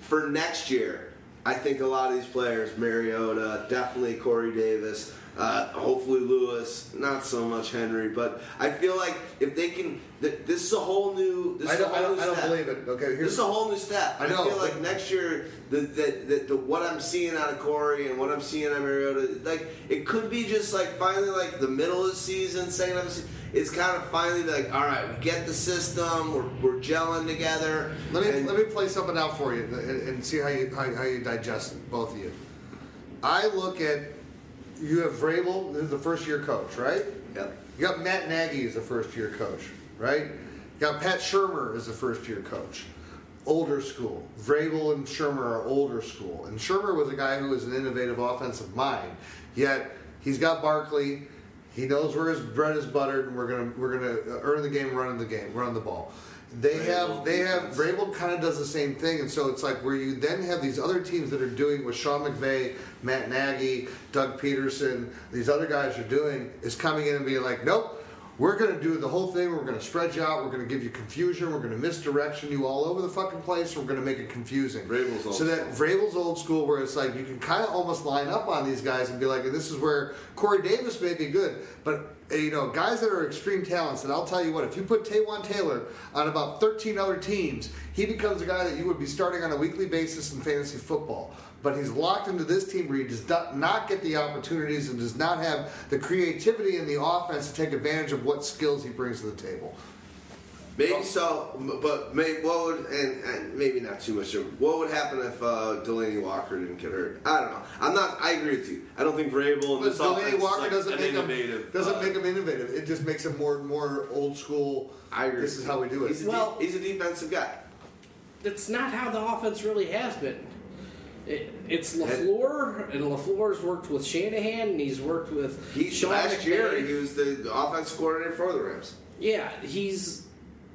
for next year. I think a lot of these players, Mariota, definitely Corey Davis, Uh, hopefully Lewis, not so much Henry, but I feel like if they can, th- this is a whole new. This I is a don't, I whole don't, new I don't believe it. Okay, This here's is a whole new step. I know, feel like next year, the, the, the, the what I'm seeing out of Corey and what I'm seeing out of Mariota, like it could be just like finally like the middle of the season, second half of the season. It's kind of finally like, all right, we get the system, we're, we're gelling together. Let me and- let me play something out for you and, and see how you how, how you digest it, both of you. I look at you have Vrabel, the first year coach, right? Yep. You got Matt Nagy as the first year coach, right? You got Pat Shurmur as the first year coach. Older school. Vrabel and Shurmur are older school. And Shurmur was a guy who was an innovative offensive mind. Yet he's got Barkley. He knows where his bread is buttered, and we're gonna we're gonna uh, earn the game, running the game, run the ball. They have they have Vrabel kind of does the same thing, and so it's like where you then have these other teams that are doing what Sean McVay, Matt Nagy, Doug Pederson, these other guys are doing is coming in and being like, nope. We're going to do the whole thing. We're going to spread you out. We're going to give you confusion. We're going to misdirection you all over the fucking place. We're going to make it confusing. Vrabel's old so that Vrabel's old school, where it's like you can kind of almost line up on these guys and be like, this is where Corey Davis may be good, but uh, you know, guys that are extreme talents. And I'll tell you what, if you put Taywan Taylor on about 13 other teams, he becomes a guy that you would be starting on a weekly basis in fantasy football. But he's locked into this team where he does not not get the opportunities and does not have the creativity in the offense to take advantage of what skills he brings to the table. Maybe so, but maybe what would and, and maybe not too much. What would happen if uh, Delanie Walker didn't get hurt? I don't know. I'm not. I agree with you. I don't think Vrabel and But this Delanie offense Walker like doesn't an make him innovative. doesn't uh, make him innovative. It just makes him more more old school. I agree. This is how we do it. He's a, Well- de- he's a defensive guy. That's not how the offense really has been. It, it's Lafleur, and Lafleur's worked with Shanahan, and he's worked with He Sean last year McVay. he was the offensive coordinator for the Rams. Yeah, he's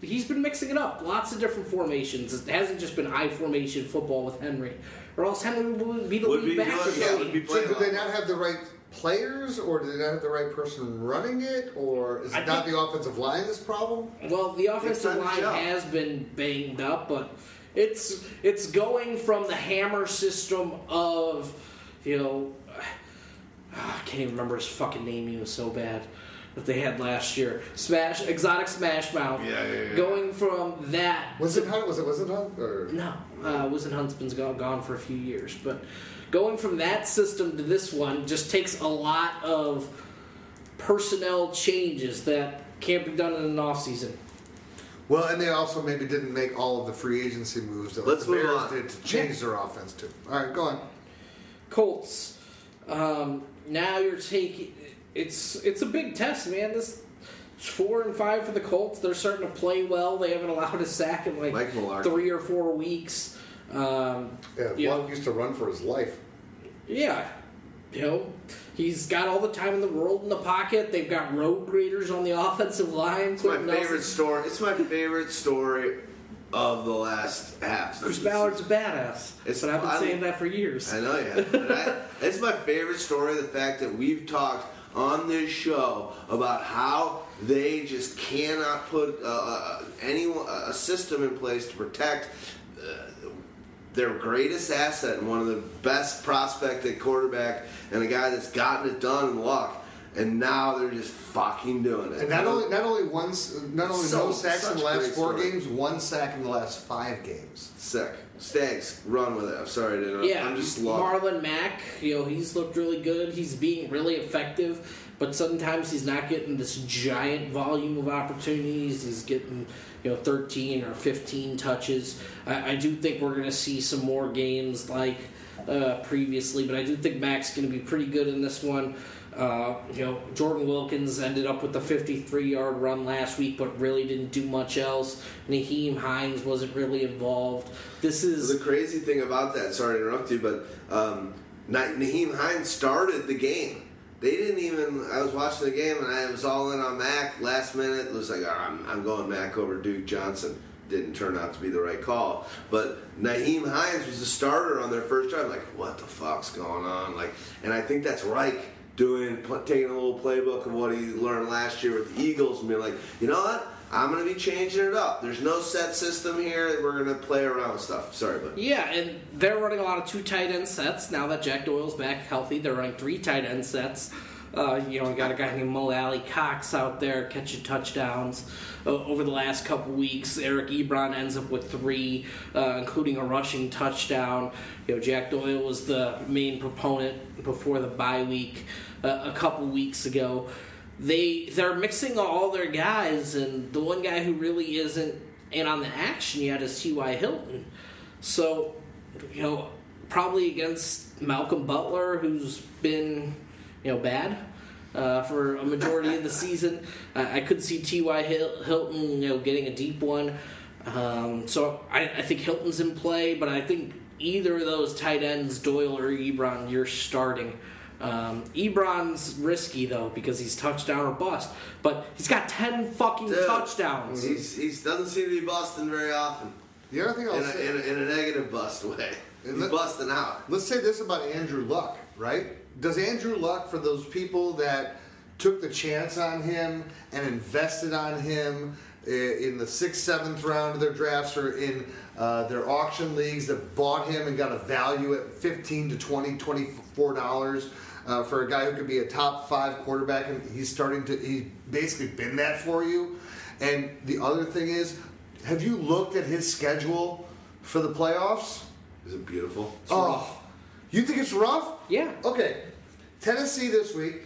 he's been mixing it up. Lots of different formations. It hasn't just been I formation football with Henry, or else Henry would be the Would lead be back. good, yeah, would be So playing do they not have the right players, or do they not have the right person running it, or is it I not think- the offensive line this problem? Well, the offensive time to line gel. has been banged up, but it's it's going from the hammer system of you know I can't even remember his fucking name. He was so bad that they had last year. Smash exotic Smash Mouth. Yeah, yeah, yeah. Going from that Was it Hunt? Was it was it Hunt? Or no, uh, Wizen Huntsman's gone, gone for a few years, but going from that system to this one just takes a lot of personnel changes that can't be done in an off season. Well, and they also maybe didn't make all of the free agency moves that like, Let's the move Bears on. did to change their offense too. All right, go on. Colts. Um, now you're taking it's it's a big test, man. This four and five for the Colts. They're starting to play well. They haven't allowed a sack in like three or four weeks. Um, Yeah, Yeah. Blunt used to run for his life. yeah, you know he's got all the time in the world in the pocket. They've got road graders on the offensive line. It's my Nelson- favorite story. It's my favorite story of the last half. Chris Ballard's a badass. It's- but I've been I- saying that for years. I know you have. It's my favorite story. The fact that we've talked on this show about how they just cannot put uh, uh, any a system in place to protect uh, their greatest asset and one of the best prospect at quarterback and a guy that's gotten it done in luck. And now they're just fucking doing it. And not only not only one, not only So- no sacks in the last four story. games, one sack in the last five games. sick. Stags, run with it. I'm sorry to interrupt. Yeah, I'm just loving. Marlon Mack, you know, he's looked really good. He's being really effective, but sometimes he's not getting this giant volume of opportunities. He's getting, you know, 13 or 15 touches. I, I do think we're going to see some more games like uh, previously, but I do think Mack's going to be pretty good in this one. Uh, you know, Jordan Wilkins ended up with a 53 yard run last week, but really didn't do much else. Nyheim Hines wasn't really involved. This is The crazy thing about that, sorry to interrupt you, but um, Nyheim Hines started the game. They didn't even. I was watching the game and I was all in on Mack last minute. It was like, "Oh, I'm, I'm going Mack over Duke Johnson. Didn't turn out to be the right call. But Nyheim Hines was the starter on their first drive. Like, what the fuck's going on? Like, and I think that's Reich doing, taking a little playbook of what he learned last year with the Eagles and being like, you know what? I'm going to be changing it up. There's no set system here. We're going to play around with stuff. Sorry, but Yeah, and they're running a lot of two tight end sets now that Jack Doyle's back healthy. They're running three tight end sets. Uh, you know, we got a guy named Mo Alie-Cox out there catching touchdowns uh, over the last couple weeks. Eric Ebron ends up with three, uh, including a rushing touchdown. You know, Jack Doyle was the main proponent before the bye week uh, a couple weeks ago. They they're mixing all their guys, and the one guy who really isn't in on the action yet is T.Y. Hilton. So, you know, probably against Malcolm Butler, who's been, you know, bad uh, for a majority of the season. I, I could see T.Y. Hilton, you know, getting a deep one. Um, so I, I think Hilton's in play, but I think either of those tight ends, Doyle or Ebron, you're starting. Um, Ebron's risky though because he's touchdown or bust, but he's got ten fucking Dude, touchdowns. He's he doesn't seem to be busting very often. The other thing I'll In a, say, in, a, in a negative bust way. He's let- busting out. let's say this about Andrew Luck, right? Does Andrew Luck, for those people that took the chance on him and invested on him in the sixth, seventh round of their drafts or in uh, their auction leagues that bought him and got a value at 15 to 20, 24 dollars uh, for a guy who could be a top five quarterback and he's starting to, he's basically been that for you. And the other thing is, have you looked at his schedule for the playoffs? Is it beautiful? It's Oh, you think it's rough? Yeah. Okay, Tennessee this week,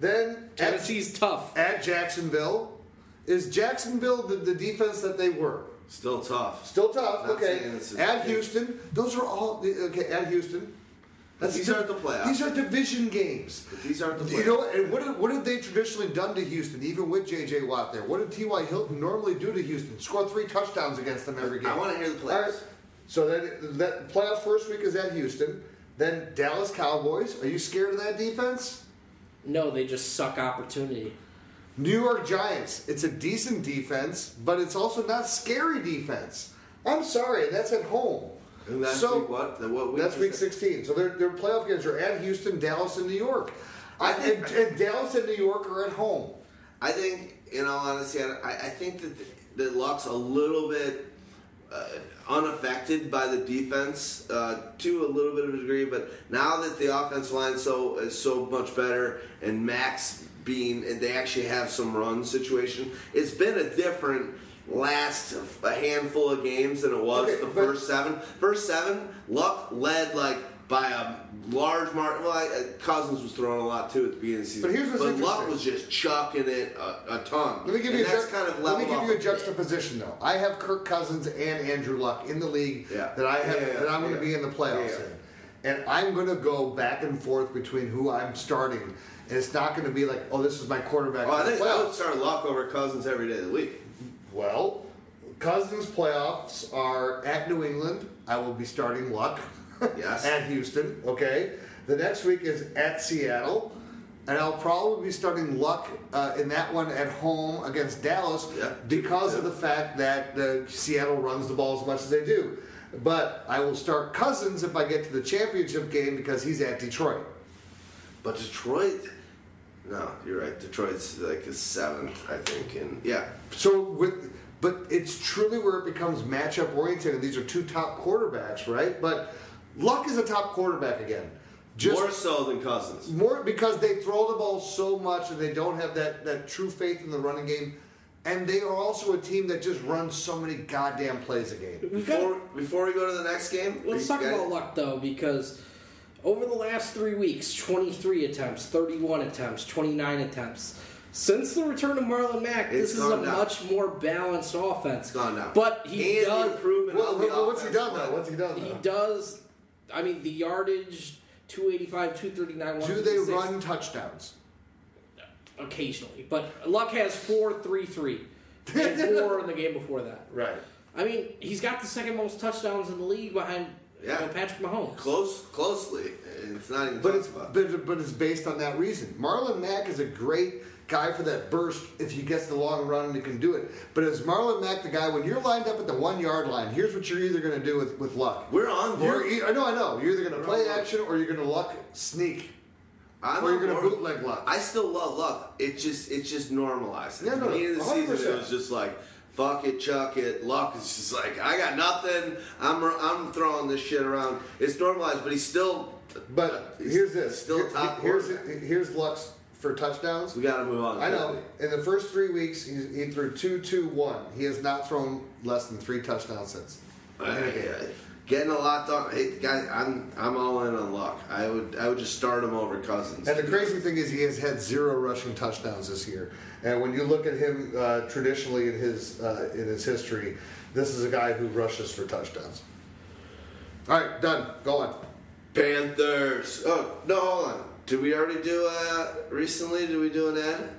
then at, Tennessee's tough. at Jacksonville. Is Jacksonville the, the defense that they were? Still tough. Still tough. Not okay. saying it's At Houston, those are all okay. At Houston, These aren't the playoffs. These are division games. But these aren't the playoffs. You know, and what have, what have they traditionally done to Houston, even with J.J. Watt there? What did T.Y. Hilton normally do to Houston? Score three touchdowns against them every game. I wanna hear the All playoffs. right. So then, that playoff first week is at Houston. Then Dallas Cowboys. Are you scared of that defense? No, they just suck opportunity. New York Giants. It's a decent defense, but it's also not scary defense. I'm sorry, that's at home. And that's so, week what? The what week That's week that? 16. So their, their playoff games are at Houston, Dallas, and New York. I think- and, and Dallas and New York are at home. I think, in all honesty, I, I think that that Luck's a little bit uh, unaffected by the defense uh, to a little bit of a degree. But now that the offensive line so is so much better, and Max being, and they actually have some run situation, it's been a different last a handful of games than it was Okay, the first seven. First seven, Luck led like by a large margin. Well, I, uh, Cousins was throwing a lot too at the beginning of the season, But here's what's Luck interesting. was just chucking it a, a ton. Let me give and you a ju- kind of let me give you a juxtaposition though. I have Kirk Cousins and Andrew Luck in the league Yeah. that I have Yeah, yeah, that I'm going to be in the playoffs in, and I'm going to go back and forth between who I'm starting, and it's not going to be like, oh, this is my quarterback. Oh, I think I would start Luck over Cousins every day of the week. Well, Cousins playoffs are at New England. I will be starting Luck. Yes. at Houston. Okay. The next week is at Seattle. And I'll probably be starting Luck uh, in that one at home against Dallas because of the fact that uh, Seattle runs the ball as much as they do. But I will start Cousins if I get to the championship game because he's at Detroit. But Detroit, no, you're right. Detroit's like a seventh, I think, and yeah, So with, but it's truly where it becomes matchup oriented, and these are two top quarterbacks, right? But Luck is a top quarterback again. Just more so than Cousins. more because they throw the ball so much and they don't have that, that true faith in the running game. And they are also a team that just runs so many goddamn plays a game. Before before we go to the next game, Let's talk guys- about luck though, because over the last three weeks 23 attempts, 31 attempts, 29 attempts. Since the return of Marlon Mack, It's this is a down. much more balanced offense. It's gone down. But he and does. improvement Well, well, what's he done though? What's he done He does. I mean, the yardage 285, 239, Do they run touchdowns? occasionally? But Luck has four, three, three, and four in the game before that. Right. I mean, he's got the second most touchdowns in the league behind you Yeah. know, Patrick Mahomes. Close, closely. It's not even But it's about. but, but it's based on that reason. Marlon Mack is a great guy for that burst if he gets the long run and he can do it. But is Marlon Mack the guy when you're lined up at the one yard line? Here's what you're either going to do with with luck. We're on You're, board. e- I know, I know. You're either going to play action or you're going to luck sneak, I'm or you're going to board. bootleg luck. I still love luck. It just it's just normalized. At Yeah, the no, beginning of the 100%. it was just like fuck it, chuck it. Luck is just like I got nothing. I'm I'm throwing this shit around. It's normalized, but he's still. But here's this. Still Here- top here's quarterback. here's Luck's for touchdowns. We got to move on. I know. In the first three weeks, he, he threw two, two, one. He has not thrown less than three touchdowns since. Uh, yeah. Getting a lot done. Hey, guys, I'm I'm all in on Luck. I would I would just start him over Cousins. And the crazy thing is, he has had zero rushing touchdowns this year. And when you look at him uh, traditionally in his uh, in his history, this is a guy who rushes for touchdowns. All right, done. Go on. Panthers. Oh no, hold on. Did we already do uh recently? Did we do an ad?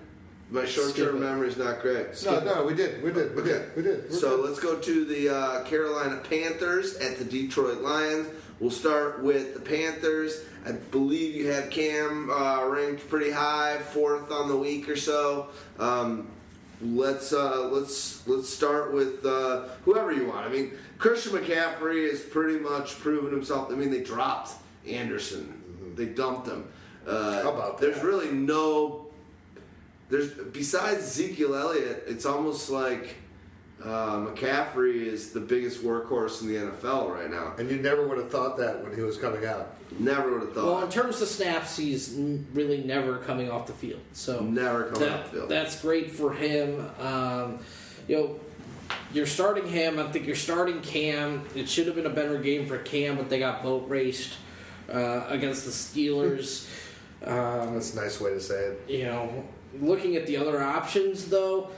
My short-term memory is not great. No, no, we did, we did, we Okay. did, we did. We're So good. let's go to the uh, Carolina Panthers at the Detroit Lions. We'll start with the Panthers. I believe you have Cam uh, ranked pretty high, fourth on the week or so. Um, let's uh, let's let's start with uh, whoever you want. I mean, Christian McCaffrey has pretty much proven himself. I mean, they dropped Anderson, they dumped him. Uh, How about There's really no there's besides Ezekiel Elliott, it's almost like uh, McCaffrey is the biggest workhorse in the NFL right now. And you never would have thought that when he was coming out. Never would have thought. Well, in terms of snaps, he's really never coming off the field. So Never coming that- off the field. That's great for him. Um, you know, you're starting him. I think you're starting Cam. It should have been a better game for Cam, but they got boat raced uh, against the Steelers. Um, That's a nice way to say it. you know, looking at the other options though,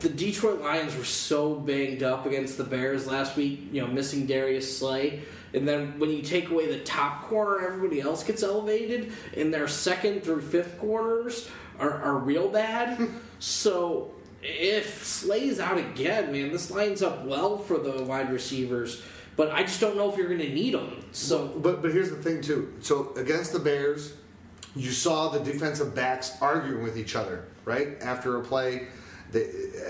the Detroit Lions were so banged up against the Bears last week, you know, missing Darius Slay. And then when you take away the top corner, everybody else gets elevated, and their second through fifth corners are, are real bad. so if Slay's out again, man, this lines up well for the wide receivers. But I just don't know if you're going to need them. So But but here's the thing too. So against the Bears, you saw the defensive backs arguing with each other, right? After a play,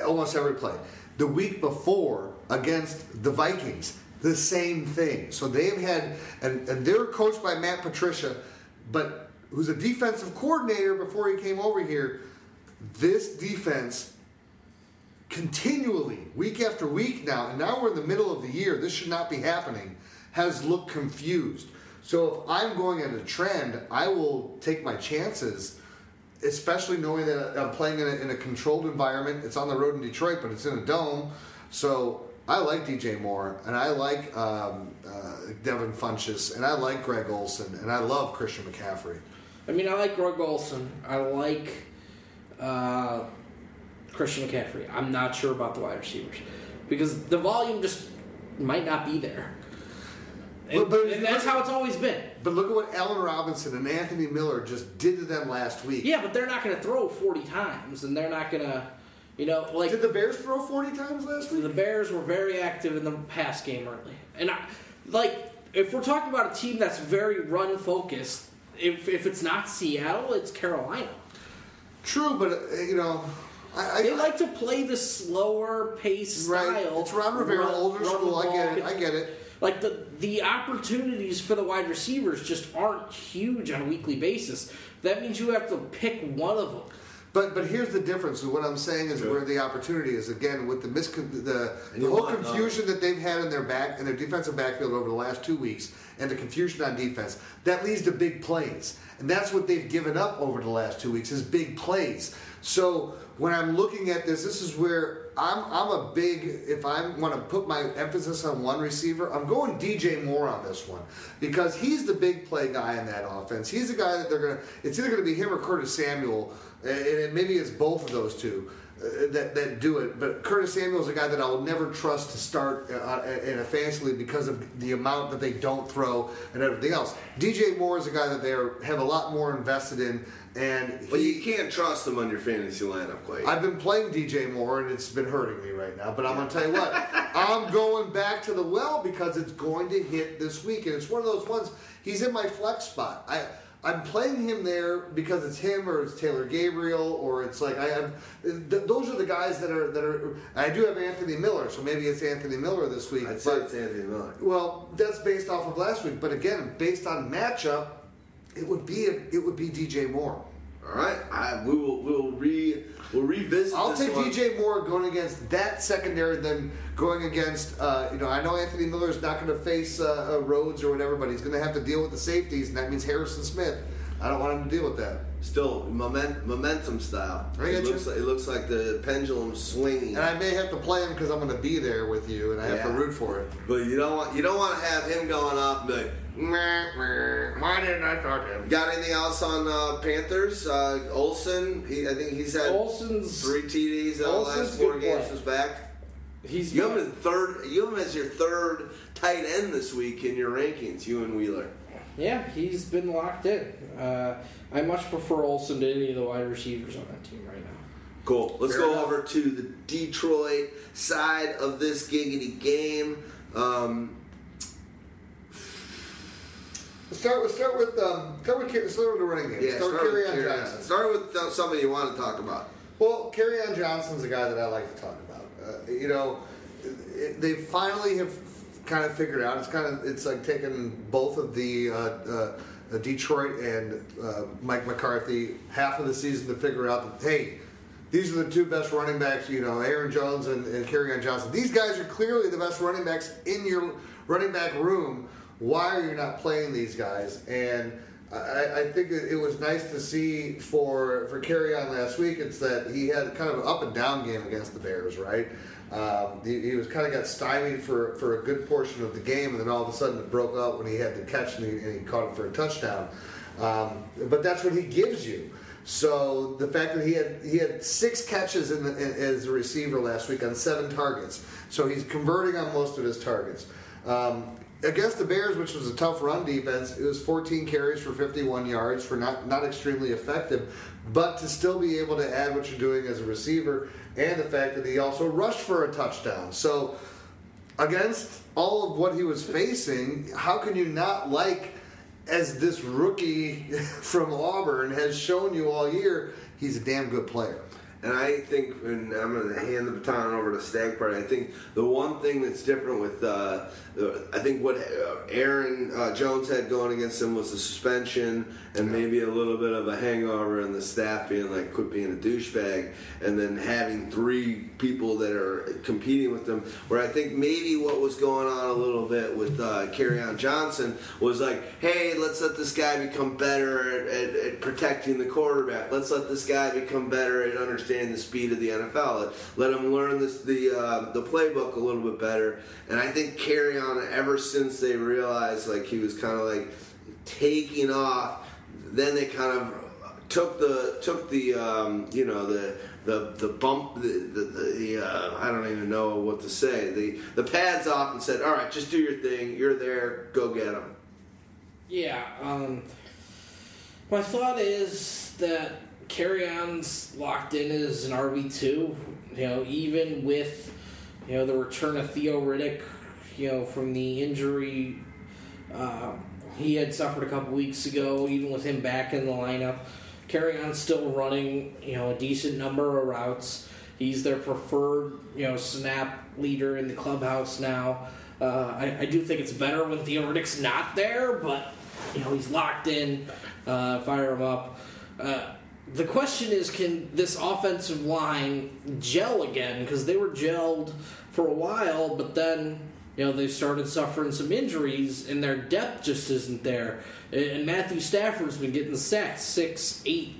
almost every play. The week before against the Vikings, the same thing. So they've had and, and they're coached by Matt Patricia, but who's a defensive coordinator before he came over here. This defense continually, week after week now, and now we're in the middle of the year, this should not be happening, has looked confused. So if I'm going at a trend, I will take my chances, especially knowing that I'm playing in a, in a controlled environment. It's on the road in Detroit, but it's in a dome. So I like DJ Moore, and I like um, uh, Devin Funchess, and I like Greg Olsen, and I love Christian McCaffrey. I mean, I like Greg Olsen. I like uh, Christian McCaffrey. I'm not sure about the wide receivers because the volume just might not be there. And, But- but and that's look- how it's always been. But look at what Allen Robinson and Anthony Miller just did to them last week. Yeah, but they're not going to throw 40 times, and they're not going to, you know, like Did the Bears throw 40 times last week? the Bears were very active in the pass game early, and I, like if we're talking about a team that's very run focused, if if it's not Seattle, it's Carolina. True, but uh, you know, I, I They like to play the slower pace right. style. It's Ron Rivera, run- older run the school. I get it. I get it. Like the the opportunities for the wide receivers just aren't huge on a weekly basis. That means you have to pick one of them. But but here's the difference. What I'm saying is where the opportunity is again with the miscon- the, the whole want, uh, confusion that they've had in their back in their defensive backfield over the last two weeks, and the confusion on defense that leads to big plays, and that's what they've given up over the last two weeks is big plays. So when I'm looking at this, this is where I'm I'm a big if I want to put my emphasis on one receiver, I'm going DJ Moore on this one because he's the big play guy in that offense. He's the guy that they're gonna. It's either gonna be him or Curtis Samuel, and it, maybe it's both of those two. Uh, That, that do it, but Curtis Samuel is a guy that I will never trust to start uh, in a fantasy league because of the amount that they don't throw and everything else. DJ Moore is a guy that they are, have a lot more invested in, and But he- you can't trust him on your fantasy lineup, quite. I've been playing DJ Moore and it's been hurting me right now. But I'm gonna tell you what, I'm going back to the well because it's going to hit this week, and it's one of those ones. He's in my flex spot. I I'm playing him there because it's him or it's Taylor Gabriel or it's like I have. Th- those are the guys that are that are. I do have Anthony Miller, so maybe it's Anthony Miller this week. I'd say it's Anthony Miller. well, that's based off of last week, but again, based on matchup, it would be a, it would be DJ Moore. All right, I, we will we will re we'll revisit. I'll take one. DJ Moore going against that secondary than going against. Uh, you know, I know Anthony Miller is not going to face uh, uh, Rhodes or whatever, but he's going to have to deal with the safeties, and that means Harrison Smith. I don't want him to deal with that. Still, moment, momentum style. I it looks like it looks like the pendulum swinging. And I may have to play him because I'm going to be there with you, and I have to root for it. But you don't want you don't want to have him going off and be like, "Meh, meh." Why didn't I start him? Got anything else on uh, Panthers? Uh, Olsen, he, I think he's had Olsen's three TDs in the Olsen's last four good games play. since back. he's You have him third. You have him as your third tight end this week in your rankings. You and Wheeler. Yeah, he's been locked in. Uh, I much prefer Olsen to any of the wide receivers on that team right now. Cool. Let's Fair go enough. over to the Detroit side of this giggity game. Um, Let's start. Let's start with um, start with start with the running game. yeah, start with start with Kerryon. Johnson. Start with uh, somebody you want to talk about. Well, Kerryon Johnson's a guy that I like to talk about. Uh, you know, it, they finally have kind of figured out. It's kind of it's like taking both of the uh, uh, Detroit and uh, Mike McCarthy half of the season to figure out that hey. These are the two best running backs, you know, Aaron Jones and, and Kerryon Johnson. These guys are clearly the best running backs in your running back room. Why are you not playing these guys? And I, I think it was nice to see for for Kerryon last week. It's that he had kind of an up and down game against the Bears, right? Um, he, he was kind of got stymied for, for a good portion of the game, and then all of a sudden it broke out when he had the catch and he, and he caught it for a touchdown. Um, but that's what he gives you. So the fact that he had he had six catches in the, in, as a receiver last week on seven targets, so he's converting on most of his targets. Um, against the Bears, which was a tough run defense, it was 14 carries for 51 yards for not not extremely effective, but to still be able to add what you're doing as a receiver, and the fact that he also rushed for a touchdown. So against all of what he was facing, how can you not like as this rookie from Auburn has shown you all year, he's a damn good player. And I think, and I'm going to hand the baton over to Stagg Party. I think the one thing that's different with, uh, I think what Aaron uh, Jones had going against him was the suspension and maybe a little bit of a hangover, and the staff being like, quit being a douchebag, and then having three people that are competing with them. Where I think maybe what was going on a little bit with uh, on Johnson was like, hey, let's let this guy become better at, at, at protecting the quarterback. Let's let this guy become better at understanding the speed of the NFL. Let, him learn this, the uh, the playbook a little bit better. And I think Kerryon ever since they realized like he was kind of like taking off, then they kind of took the took the um, you know the the the bump the the, the uh, I don't even know what to say the the pads off and said all right just do your thing you're there go get them Yeah. Um, my thought is that Kerryon's locked in as an RB two. You know, even with you know the return of Theo Riddick, you know from the injury uh, he had suffered a couple weeks ago. Even with him back in the lineup, Kerryon's still running you know a decent number of routes. He's their preferred you know snap leader in the clubhouse now. Uh, I, I do think it's better when Theo Riddick's not there, but you know he's locked in. Uh, fire him up. The question is, can this offensive line gel again? Because they were gelled for a while, but then you know they started suffering some injuries, and their depth just isn't there. And Matthew Stafford's been getting sacked six, eight,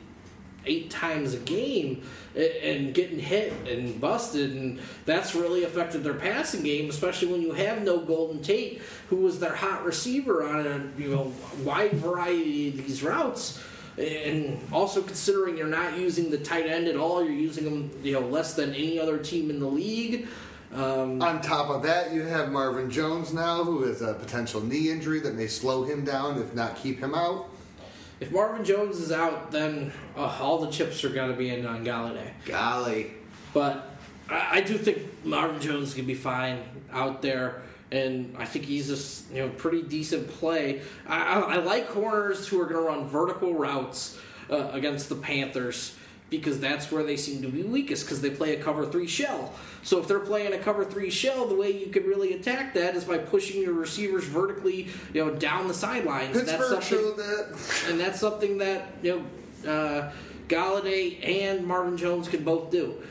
eight times a game and getting hit and busted, and that's really affected their passing game, especially when you have no Golden Tate, who was their hot receiver on a you know wide variety of these routes. And also considering you're not using the tight end at all, you're using them you know less than any other team in the league. Um, On top of that, you have Marvin Jones now, who has a potential knee injury that may slow him down, if not keep him out. if Marvin Jones is out, then uh, all the chips are going to be in on Golladay. golly But I, I do think Marvin Jones can be fine out there, and I think he's a you know pretty decent play. I, I, I like corners who are going to run vertical routes uh, against the Panthers because that's where they seem to be weakest because they play a cover three shell. So if they're playing a cover three shell, the way you could really attack that is by pushing your receivers vertically, you know, down the sidelines. That's Pittsburgh something showed that. and that's something that you know uh, Golladay and Marvin Jones can both do.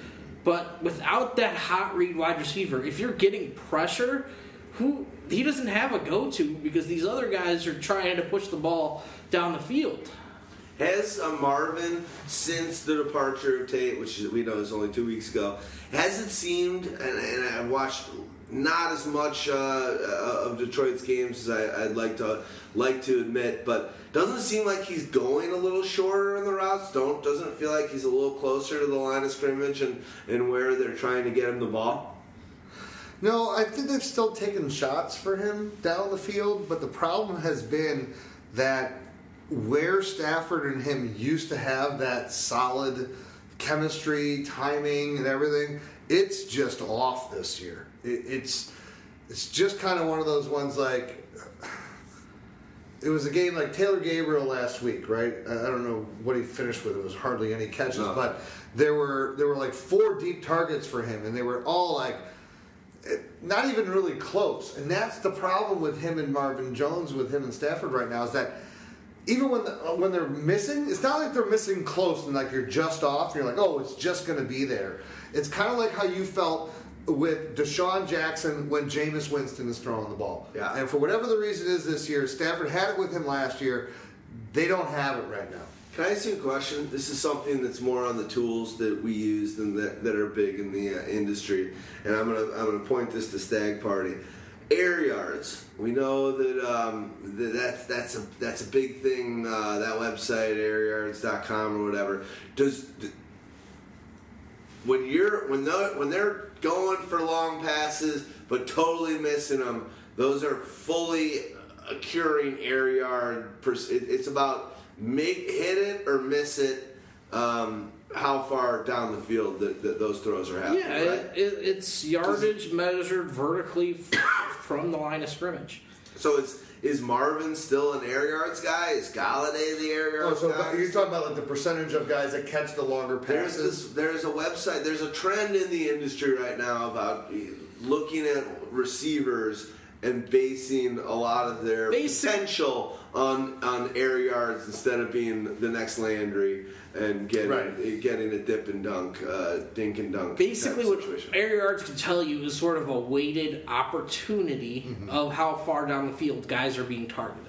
But without that hot read wide receiver, if you're getting pressure, who he doesn't have a go-to because these other guys are trying to push the ball down the field. Has uh, Marvin, since the departure of Tate, which we know is only two weeks ago, has it seemed, and, and I've watched not as much uh, uh, of Detroit's games as I, I'd like to like to admit, but doesn't seem like he's going a little shorter in the routes? Don't doesn't feel like he's a little closer to the line of scrimmage and, and where they're trying to get him the ball? No, I think they've still taken shots for him down the field, but the problem has been that where Stafford and him used to have that solid chemistry, timing, and everything, it's just off this year. It, it's it's just kind of one of those ones like it was a game like Taylor Gabriel last week, right? I don't know what he finished with. It was hardly any catches, No. but there were there were like four deep targets for him, and they were all like not even really close. And that's the problem with him and Marvin Jones, with him and Stafford right now, is that even when the, uh, when they're missing, it's not like they're missing close and like you're just off. And You're like, oh, it's just going to be there. It's kind of like how you felt with DeSean Jackson when Jameis Winston is throwing the ball. Yeah. And for whatever the reason is this year, Stafford had it with him last year. They don't have it right now. Can I ask you a question? This is something that's more on the tools that we use than that, that are big in the uh, industry, and I'm gonna I'm gonna point this to Stagg Party. Air yards. We know that, um, that that's that's a that's a big thing. Uh, that website, airyards.com or whatever. Does when you're when they're, when they're going for long passes but totally missing them, those are fully curing air yard. It's about make hit it or miss it. Um, how far down the field that, that those throws are happening? Yeah, right? it, it, it's yardage measured vertically f- from the line of scrimmage. So is is Marvin still an air yards guy? Is Golladay the air Oh, yards so guy? you're talking about like the percentage of guys that catch the longer There's passes. this, there's a website. There's a trend in the industry right now about looking at receivers and basing a lot of their Basic- potential on on air yards instead of being the next Landry and getting Right. getting a dip and dunk, uh, dink and dunk. Basically, what air yards can tell you is sort of a weighted opportunity Mm-hmm. of how far down the field guys are being targeted.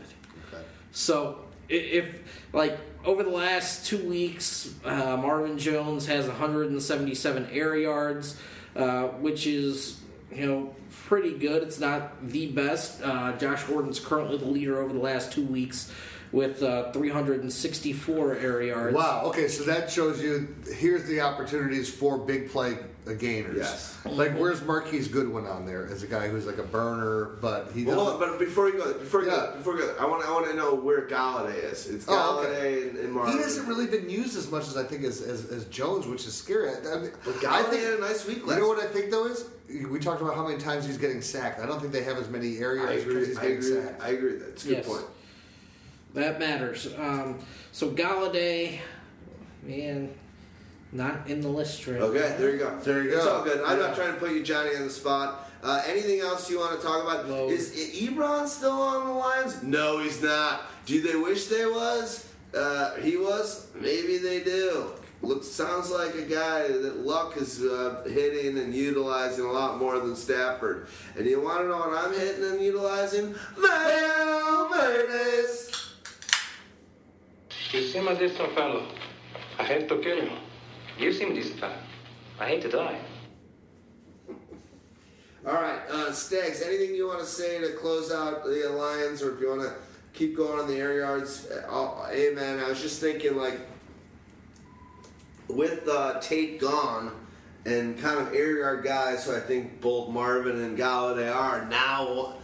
So if like over the last two weeks, uh, Marvin Jones has 177 air yards, uh, which is you know pretty good. It's not the best. Uh, Josh Gordon's currently the leader over the last two weeks with uh, 364 air yards. Wow. Okay, so that shows you here's the opportunities for big play uh, gainers. Yes. Like where's Marquise Goodwin on there as a guy who's like a burner, but he Well, doesn't. hold on, but before you go, before you Yeah. go, before you go, I want I want to know where Golladay is. It's Oh, okay. Golladay and, and Marvin. he hasn't really been used as much as I think as, as, as Jones, which is scary. I, I mean, But I Golladay think had a nice week You know what I think though is we talked about how many times he's getting sacked. I don't think they have as many areas. I because agree. he's I getting agree. sacked. I agree. That's a good Yes. point. That matters. Um, so Golladay, man, not in the list right Okay, there you go. There you go. It's go. all good. I'm Yeah. not trying to put you, Johnny, on the spot. Uh, anything else you want to talk about? No. Is Ebron still on the Lions? No, he's not. Do they wish they was? Uh, he was. Maybe they do. Looks sounds like a guy that Luck is uh, hitting and utilizing a lot more than Stafford. And you want to know what I'm hitting and utilizing? Valverde's. You see my decent fellow. I hate to kill you. You seem a decent fellow. I hate to die. All right, uh, Stags. Anything you want to say to close out the Lions, or if you want to keep going on the air yards? Uh, amen. I was just thinking, like, with uh, Tate gone and kind of air yard guys, who I think both Marvin and Golladay are now.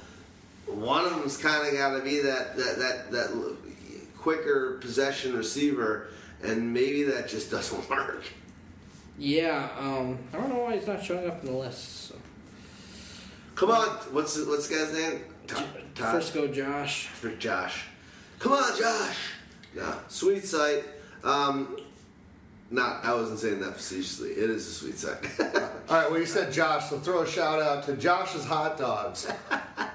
One of them's kind of got to be that that that that quicker possession receiver, and maybe that just doesn't work. Yeah, um, I don't know why he's not showing up in the list. So. Come on, what's the, what's the guy's name? Todd. Todd. Frisco Josh. for Josh. Come on, Josh. Yeah, sweet sight. Um, not. I wasn't saying that facetiously. It is a sweet sight. All right, well, you said Josh, so throw a shout out to Josh's Hot Dogs.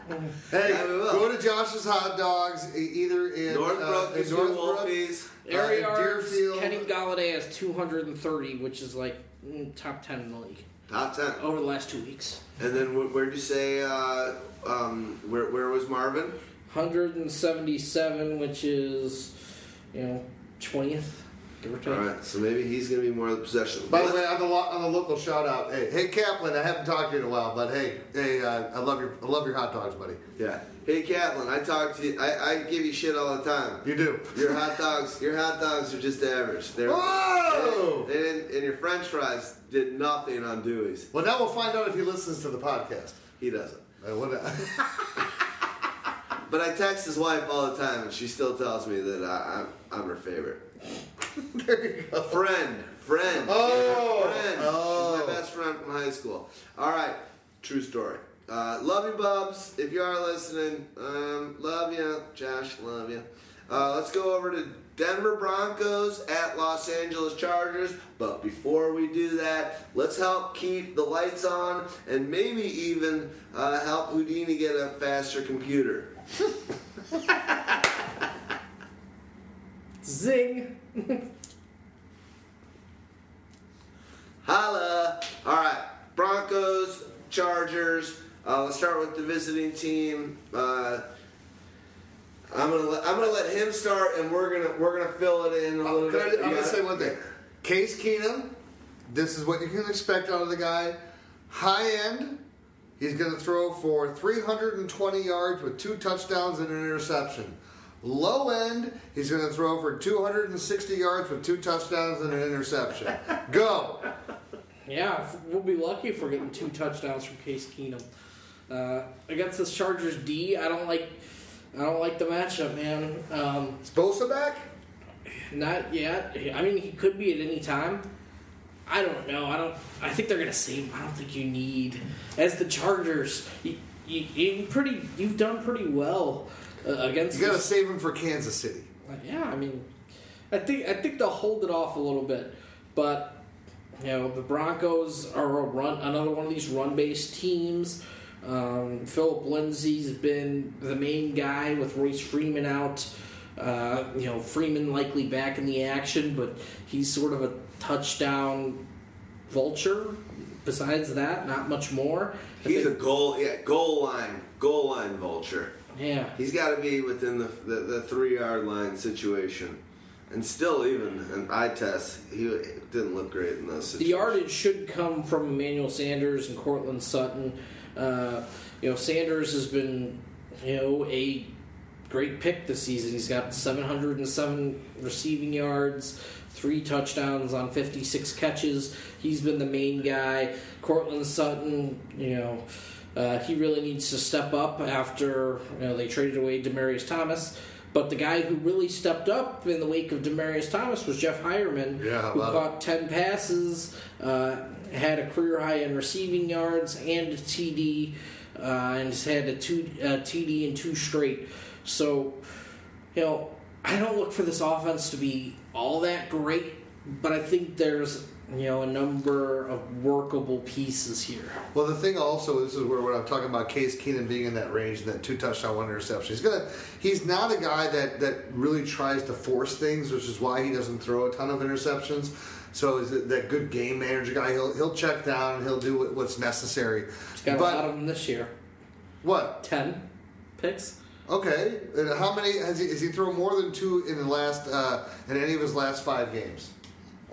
hey, Yeah, we will. go to Josh's Hot Dogs, either in Northbrook, uh, is in New Northbrook, Wolfies. uh, Air in yards, Deerfield. Kenny Golladay has 230, which is like mm, top 10 in the league Top ten. over the last two weeks. And then wh- where'd you say? Uh, um, where where was Marvin? 177, which is, you know, twentieth, give or take. All right, so maybe he's going to be more of the possession. By the way, on the lo- on the local shout out, hey, hey Kaplan, I haven't talked to you in a while, but hey, hey, uh, I love your I love your hot dogs, buddy. yeah. Hey, Catlin, I talk to you. I, I give you shit all the time. You do. Your hot dogs, your hot dogs are just average. They're, Whoa! They didn't, and your French fries did nothing on Dewey's. Well, now we'll find out if he listens to the podcast. He doesn't. Uh, what, But I text his wife all the time, and she still tells me that I, I'm, I'm her favorite. There you go. Friend, friend, Oh, friend. oh. She's my best friend from high school. All right, true story. Uh, love you, Bubs. If you are listening, um, love you, Josh. Love you. Uh, let's go over to Denver Broncos at Los Angeles Chargers. But before we do that, let's help keep the lights on and maybe even uh, help Houdini get a faster computer. Zing. Holla! All right, Broncos, Chargers. Uh, let's start with the visiting team. Uh, I'm gonna let, I'm gonna let him start, and we're gonna we're gonna fill it in a little Uh, Can I, bit. I'm gonna say it? one thing. Case Keenum, this is what you can expect out of the guy. High end, he's going to throw for 320 yards with two touchdowns and an interception. Low end, he's going to throw for 260 yards with two touchdowns and an interception. Go. Yeah, we'll be lucky if we're getting two touchdowns from Case Keenum. Uh, against this Chargers D, I don't like. I don't like the matchup, man. Um, Is Bosa back? not yet. I mean, he could be at any time. I don't know. I don't. I think they're gonna save him. I don't think you need as the Chargers. You, you, you pretty. You've done pretty well uh, against. You got to save him for Kansas City. yeah, I mean, I think I think they'll hold it off a little bit, but you know the Broncos are a run another one of these run based teams. Um, Phillip Lindsay's been the main guy with Royce Freeman out. Uh, you know Freeman likely back in the action, but he's sort of a touchdown vulture. Besides that, not much more. I He's a goal, yeah, goal line, goal line vulture. Yeah. He's got to be within the, the, the three yard line situation. And still, even in eye test, he didn't look great in those The yardage should come from Emmanuel Sanders and Courtland Sutton. Uh, you know, Sanders has been, you know, a great pick this season. He's got 707 receiving yards, three touchdowns on 56 catches. He's been the main guy. Courtland Sutton, you know, uh, he really needs to step up after you know, they traded away Demaryius Thomas. But the guy who really stepped up in the wake of Demaryius Thomas was Jeff Heuerman, Yeah, who a lot of- caught 10 passes, uh, had a career high in receiving yards and a TD, uh, and has had a two uh, TD in two straight. So, you know, I don't look for this offense to be all that great, but I think there's you know a number of workable pieces here. Well, the thing also, this is where when I'm talking about Case Keenum being in that range and that two touchdown, one interception. He's gonna, he's not a guy that that really tries to force things, which is why he doesn't throw a ton of interceptions. So is that good game manager guy? He'll he'll check down and he'll do what's necessary. He's got But- a lot of them this year. What? Ten picks. Okay, and how many has he? Has he thrown more than two in the last uh, in any of his last five games?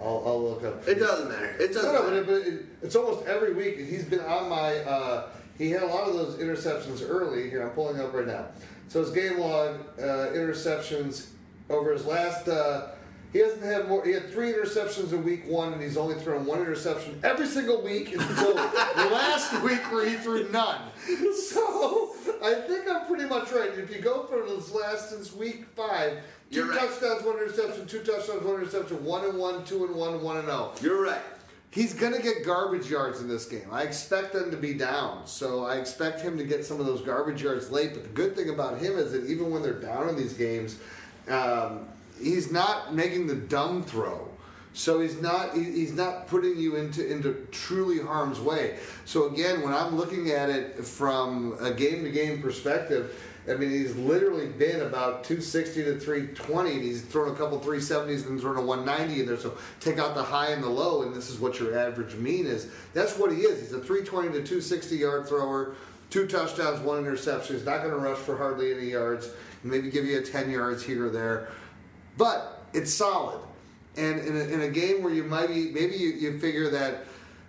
I'll, I'll look up. It doesn't matter. It doesn't No, no, matter. but, it, but it, it's almost every week. He's been on my. Uh, he had a lot of those interceptions early. Here, I'm pulling up right now. So his game log uh, interceptions over his last. Uh, he hasn't had more. He had three interceptions in week one, and he's only thrown one interception every single week until last week, where he threw none. So I think I'm pretty much right. If you go from his last since week five, two You're right. touchdowns, one interception, two touchdowns, one interception, one and one, two and one, one and zero. You're right. He's going to get garbage yards in this game. I expect them to be down. So I expect him to get some of those garbage yards late. But the good thing about him is that even when they're down in these games, um, he's not making the dumb throw. So he's not he- he's not putting you into into truly harm's way. So again, when I'm looking at it from a game to game perspective, I mean he's literally been about 260 to 320. And he's thrown a couple 370s and thrown a 190 in there. So take out the high and the low, and this is what your average mean is. That's what he is. He's a 320 to 260 yard thrower. Two touchdowns, one interception. He's not going to rush for hardly any yards. Maybe give you a 10 yards here or there. but it's solid. And in a, in a game where you might be, maybe you, you figure that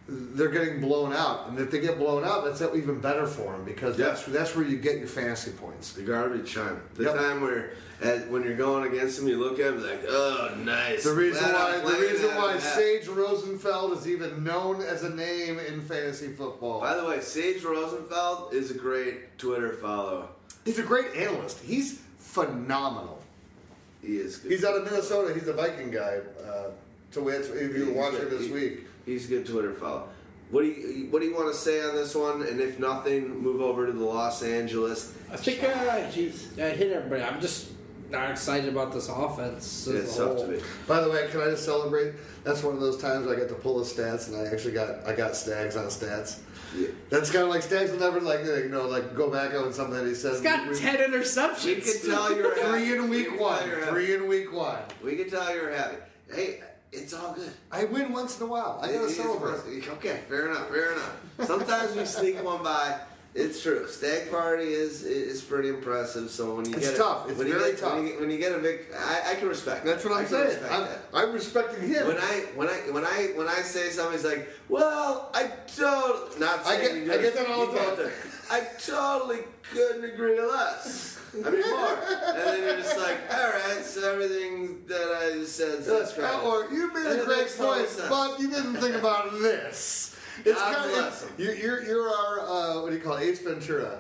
they're getting blown out, and if they get blown out, that's even better for them because Yeah. that's that's where you get your fantasy points. The garbage time. The Yep. time where, as, when you're going against them, you look at them like, oh, nice. The reason Glad why the reason why. Sage Rosenfels is even known as a name in fantasy football. By the way, Sage Rosenfels is a great Twitter follow. He's a great analyst. He's phenomenal. He is good. He's out of Minnesota. He's a Viking guy. Uh, so that's if you watch good. this He- week. He's a good Twitter follow. What do you What do you want to say on this one? And if nothing, move over to the Los Angeles. I think uh, he, I hit everybody. I'm just not excited about this offense. as It's tough to be. By the way, can I just celebrate? That's one of those times I get to pull the stats, and I actually got I got Stags on stats. Yeah. That's kind of like Stags will never like you know like go back on something that he said. He's got we- ten interceptions. We can tell you're happy. three in week one. Three in week one. We can tell you're happy. Hey, it's all good. I win once in a while. I gotta It celebrate. Okay, fair enough, fair enough. Sometimes we sneak one by. It's true. Stagg Party is is pretty impressive. So when you It's get tough. it, It's very get, tough. When you, when you get a vic, I, I can respect. That's what I'm saying. respect I'm. I'm respecting him. When I when I when I when I say something's like, well, I don't not I get- I get that all the time. I totally couldn't agree less. I mean more. and then you're just like, all right, so everything that I said is Yes, correct. or you made And a great point, but you didn't think about this. It's God kind bless of, you're, you're, you're our uh, what do you call it? Ace Ventura.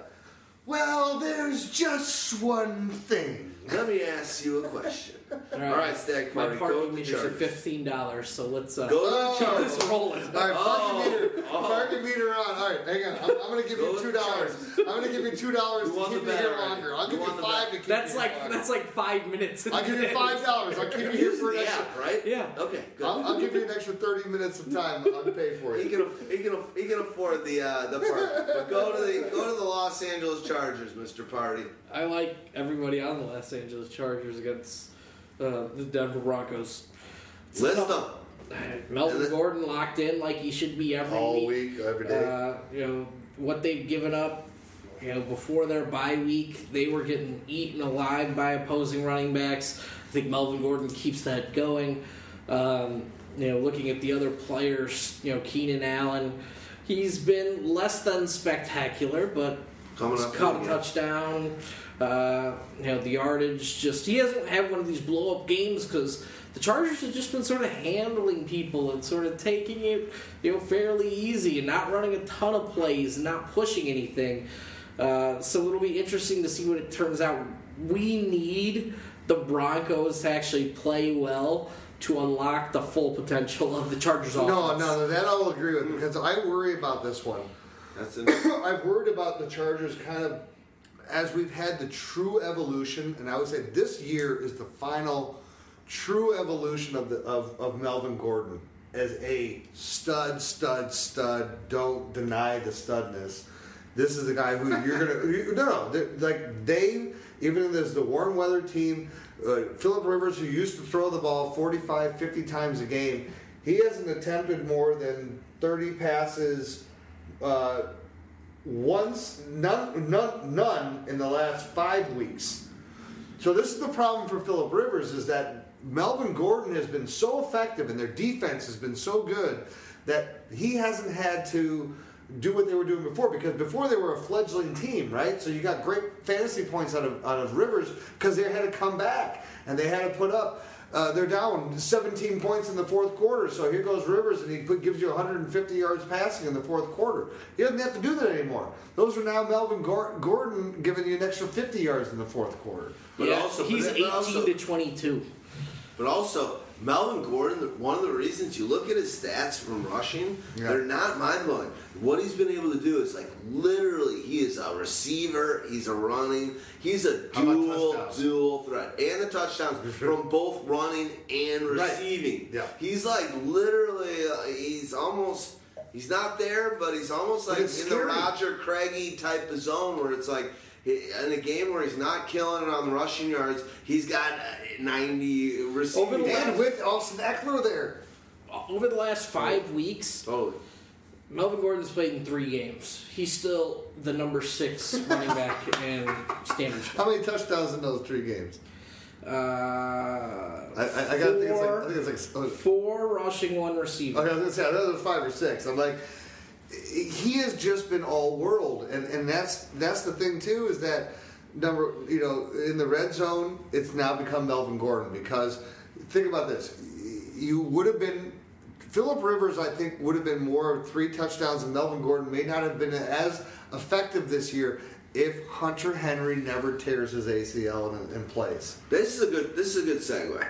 Well, there's just one thing. Let me ask you a question. All All right, Stag My Party, go parking to the meters are fifteen dollars, so let's uh, Go to the keep Chargers. this rolling. All right, parking Oh, meter, oh. parking meter on. All right, hang on. I'm, I'm going to give Go you two dollars. I'm going to give you two dollars You to won keep the me here longer. I'll You give you five bet. to keep That's like longer. that's like five minutes. I'll give you five dollars. I'll keep you here for an extra. app, right? Yeah. Okay, good. I'll, I'll give you an extra thirty minutes of time unpaid for He you. can, he can, he can afford the uh, the park. But go to the go to the Los Angeles Chargers, Mr. Party. I like everybody on the Los Angeles Chargers against uh, the Denver Broncos. It's List them. Melvin then- Gordon locked in like he should be every All week. week, every day. Uh, you know what they've given up. You know before their bye week, they were getting eaten alive by opposing running backs. I think Melvin Gordon keeps that going. Um, you know, looking at the other players, you know, Keenan Allen, he's been less than spectacular, but Coming caught a touchdown. Uh, you know, the yardage just he hasn't had one of these blow up games because the Chargers have just been sort of handling people and sort of taking it, you know, fairly easy and not running a ton of plays and not pushing anything. Uh, so it'll be interesting to see what it turns out. We need the Broncos to actually play well to unlock the full potential of the Chargers offense. No, no, no, that I'll agree with because I worry about this one. That's an, I've worried about the Chargers kind of as we've had the true evolution, and I would say this year is the final true evolution of the of, of Melvin Gordon as a stud, stud, stud. Don't deny the studness. This is the guy who you're gonna you- no no like they even as the warm weather team. Uh, Philip Rivers, who used to throw the ball 45, 50 times a game, he hasn't attempted more than 30 passes uh, once, none, none, none in the last five weeks. So this is the problem for Philip Rivers is that Melvin Gordon has been so effective and their defense has been so good that he hasn't had to do what they were doing before because before they were a fledgling team, right? So you got great fantasy points out of out of Rivers because they had to come back and they had to put up. Uh, they're down 17 points in the fourth quarter, so here goes Rivers, and he put, gives you 150 yards passing in the fourth quarter. He doesn't have to do that anymore. Those are now Melvin Gordon giving you an extra 50 yards in the fourth quarter. But yeah, also- he's but 18 also- to 22. but also Melvin Gordon. One of the reasons you look at his stats from rushing, Yeah. they're not mind blowing. What he's been able to do is like literally, he is a receiver. He's a running. He's a dual dual threat, and the touchdowns from both running and Right. receiving. Yeah. he's like literally. Uh, he's almost. He's not there, but he's almost like in the Roger Craigie type of zone where it's like in a game where he's not killing it on the rushing yards, he's got uh, 90 receiving. Over the yards. With Austin Ekeler there. Over the last five weeks, Totally. Melvin Gordon's played in three games. He's still the number six running back in standard How many touchdowns in those three games? Uh, I, I, I got. I think it's like. I Four. think it's like. oh, Four rushing, one receiving. Okay, I was gonna say I thought it was five or six. I'm like, he has just been all world, and and that's that's the thing too is that number you know in the red zone it's now become Melvin Gordon because think about this, you would have been. Philip Rivers, I think, would have been more three touchdowns, and Melvin Gordon may not have been as effective this year if Hunter Henry never tears his ACL in, place. This is a good. This is a good segue.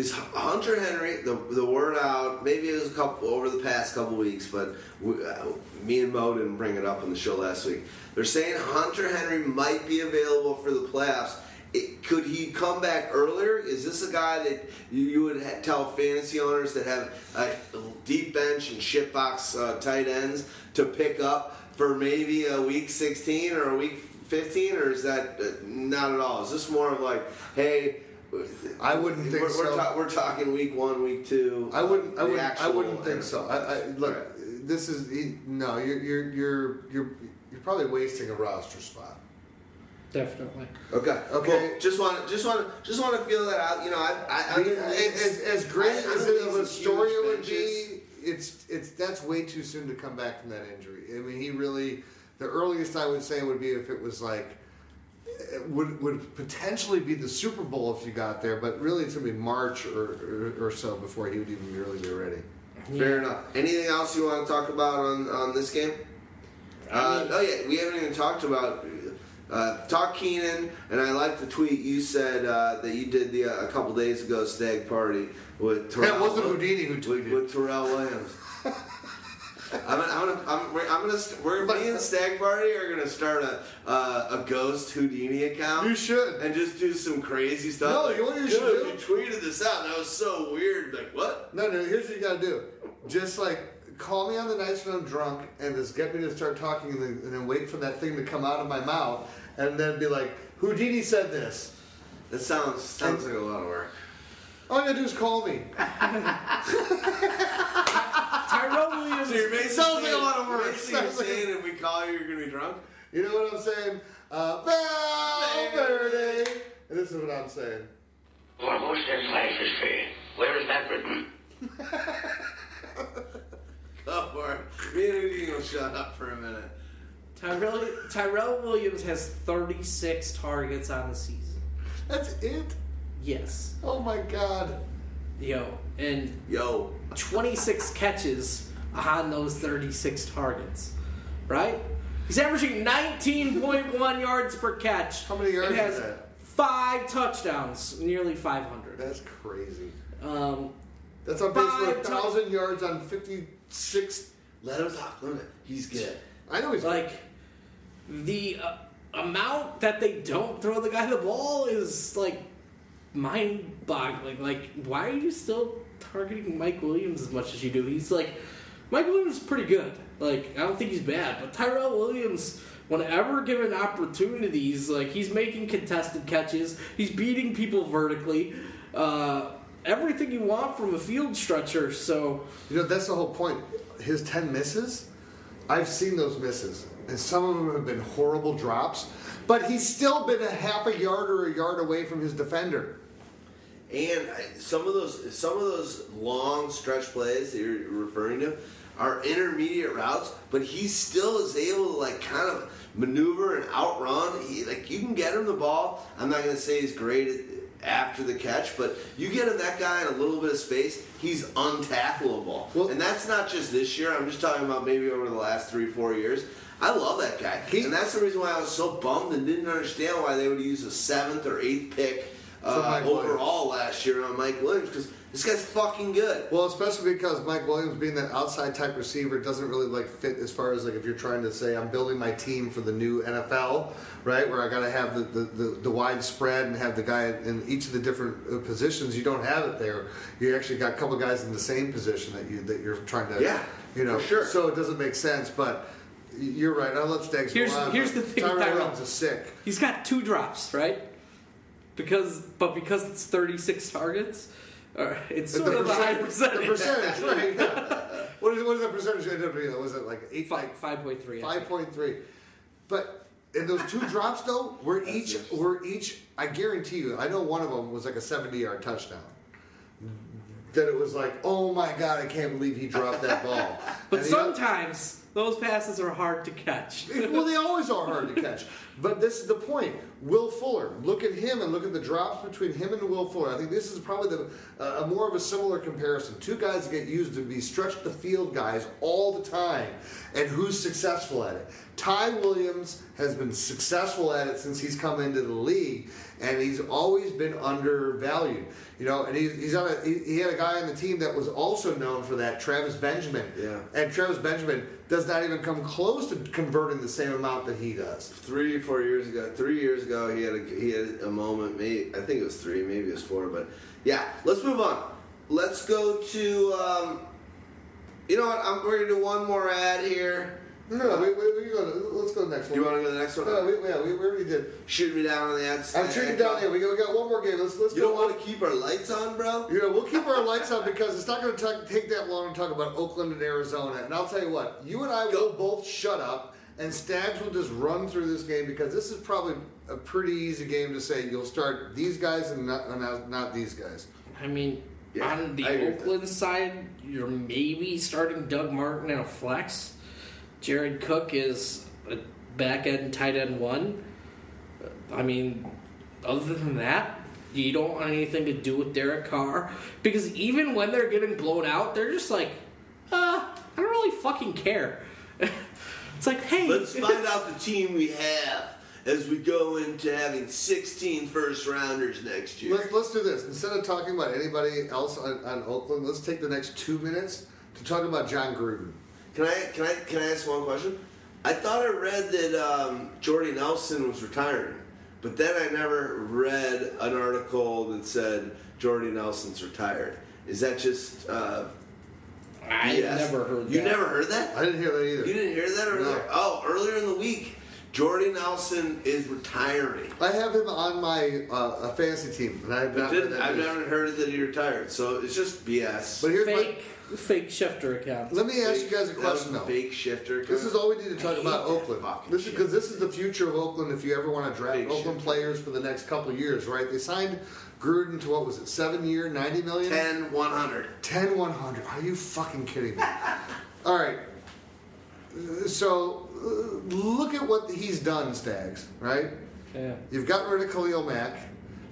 Is Hunter Henry the the word out? Maybe it was a couple over the past couple weeks, but we, uh, me and Mo didn't bring it up on the show last week. They're saying Hunter Henry might be available for the playoffs. It, could he come back earlier? Is this a guy that you, you would ha- tell fantasy owners that have a deep bench and shitbox uh, tight ends to pick up for maybe a week 16 or a week 15, or is that uh, not at all? Is this more of like, hey, I wouldn't think we're, so. We're, ta- we're talking week one, week two. I wouldn't. I wouldn't. I wouldn't think so. I, I, look, Right. this is no. You're you're you're you're you're probably wasting a roster spot. Definitely. Okay. Okay. Well, just want to just want to just want to feel that out. You know, I I, I I mean, as, as great I- I as don't it of a story it would benches. be, it's it's that's way too soon to come back from that injury. I mean, he really. The earliest I would say would be if it was like. Would would potentially be the Super Bowl if you got there, but really it's gonna be March or, or, or so before he would even really be ready. Fair enough. Anything else you want to talk about on on this game? Uh, oh yeah, we haven't even talked about. Uh, talk Keenan, and I like the tweet you said uh, that you did the uh, a couple days ago stag party with Tyrell. That wasn't Houdini who with, tweeted. with Tyrell Williams. I'm gonna, I'm gonna, I'm, we're- I'm gonna, st- we're me and Stagg Party are gonna start a uh, a ghost Houdini account. You should. and just do some crazy stuff. No, like, you know what you "Dude, should You tweeted this out. That was so weird. Like what? No, no. Here's what you gotta do. Just like call me on the nights when I'm drunk, and just get me to start talking, and then, and then wait for that thing to come out of my mouth, and then be like, Houdini said this. That sounds sounds like a lot of work. All you gotta do is call me. Tyrell Williams. So you're basically Sounds like a lot of work. Basically, you're saying if we call you, you're gonna be drunk. You know what I'm saying? Uh, Valverde. And this is what I'm saying. For who says life is fair? Where is that written? Go for it. Me and Houdini will shut up for a minute. Tyrell, Tyrell Williams has 36 targets on the season. That's it. Yes. Oh my God. Yo, and Yo, 26 catches on those 36 targets, right? He's averaging 19.1 yards per catch. How many yards and has is that? Five touchdowns, nearly 500. That's crazy. Um, That's on pace for a Five tou- thousand yards on 56. let him talk. He's good. I know he's like the uh, amount that they don't throw the guy the ball is like mind-boggling. Like, why are you still targeting Mike Williams as much as you do? He's like, Mike Williams is pretty good. Like, I don't think he's bad, but Tyrell Williams. Whenever given opportunities, like he's making contested catches, he's beating people vertically, uh, everything you want from a field stretcher. So You know, that's the whole point. His 10 misses, I've seen those misses, and some of them have been horrible drops, but he's still been a half a yard or a yard away from his defender. And some of those, some of those long stretch plays that you're referring to are intermediate routes, but he still is able to like kind of maneuver and outrun. He like you can get him the ball. I'm not going to say he's great after the catch, but you get him that guy in a little bit of space, he's untackleable. Well- and that's not just this year. I'm just talking about maybe over the last three, four years. I love that guy, He- and that's the reason why I was so bummed and didn't understand why they would use a seventh or eighth pick uh, overall last year on Mike Williams because this guy's fucking good. Well, especially because Mike Williams being that outside type receiver doesn't really like fit as far as like if you're trying to say I'm building my team for the new NFL, right? Where I got to have the, the, the, the wide spread and have the guy in each of the different uh, positions. You don't have it there. You actually got a couple guys in the same position that you that you're trying to, Yeah, you know. for sure. So it doesn't make sense, but. You're right. I'll let Staggs Here's- go on. here's the thing with Tyrell Tyrell. Williams is sick. He's got two drops, right? Because, but because it's 36 targets, uh, it's sort of a high percentage. The percentage, right? yeah. What is what is the percentage end up being? Was it like eight 5.3. I think. Five point three, but And those two drops though were each were each. I guarantee you. I know one of them was like a seventy-yard touchdown. That it was like, oh my god, I can't believe he dropped that ball. But And the sometimes those passes are hard to catch. well, they always are hard to catch. But this is the point. Will Fuller. Look at him and look at the drops between him and Will Fuller. I think this is probably the uh, a more of a similar comparison. Two guys that get used to be stretch the field guys all the time, and who's successful at it. Ty Williams has been successful at it since he's come into the league, and he's always been undervalued. You know, and he's, he's on a he, he had a guy on the team that was also known for that, Travis Benjamin. Yeah. And Travis Benjamin does not even come close to converting the same amount that he does. three, four years ago, three years ago, he had a, he had a moment. Maybe I think it was three, maybe it was four, but yeah. Let's move on. Let's go to. Um, you know what? I'm going to do one more ad here. No, no, we, we, we go to, let's go to the next one. You want to go to the next one? No, we, yeah, we, we already did. Shoot me down on the ads. I'm shooting down here. We got, we got one more game. Let's let's You go. don't want to keep our lights on, bro? You know, we'll keep our lights on because it's not going to take that long to talk about Oakland and Arizona. And I'll tell you what, you and I will both shut up, and Stabs will just run through this game because this is probably a pretty easy game to say you'll start these guys and not, and not, not these guys. I mean, Yeah, on the I agree Oakland side, you're maybe starting Doug Martin in a flex. Jared Cook is a back end tight end one. I mean, other than that, you don't want anything to do with Derek Carr because even when they're getting blown out, they're just like, uh, I don't really fucking care. it's like, hey, Let's find out the team we have as we go into having 16 first rounders next year. Let's, let's do this. Instead of talking about anybody else on, on Oakland, let's take the next two minutes to talk about Jon Gruden. Can I can I can I ask one question? I thought I read that um, Jordy Nelson was retiring, but then I never read an article that said Jordy Nelson's retired. Is that just? Uh, I BS? never heard that. You that. never heard that? I didn't hear that either. You didn't hear that earlier? No. Oh, earlier in the week, Jordy Nelson is retiring. I have him on my uh, a fantasy team, and I have But not heard didn't, that I've never heard that he retired, so it's just BS. But here's my. fake, fake Schefter account. Let me ask you guys a question a though. Fake Schefter. This is all we need to talk about Oakland. fucking This is because this is the future of Oakland. If you ever want to draft Big Oakland shit. players for the next couple years, right? They signed Gruden to what was it, seven year, ninety million? 10 100. 10 100. Are you fucking kidding me? All right. So look at what he's done, Stags. Right? Yeah. You've gotten rid of Khalil Mack.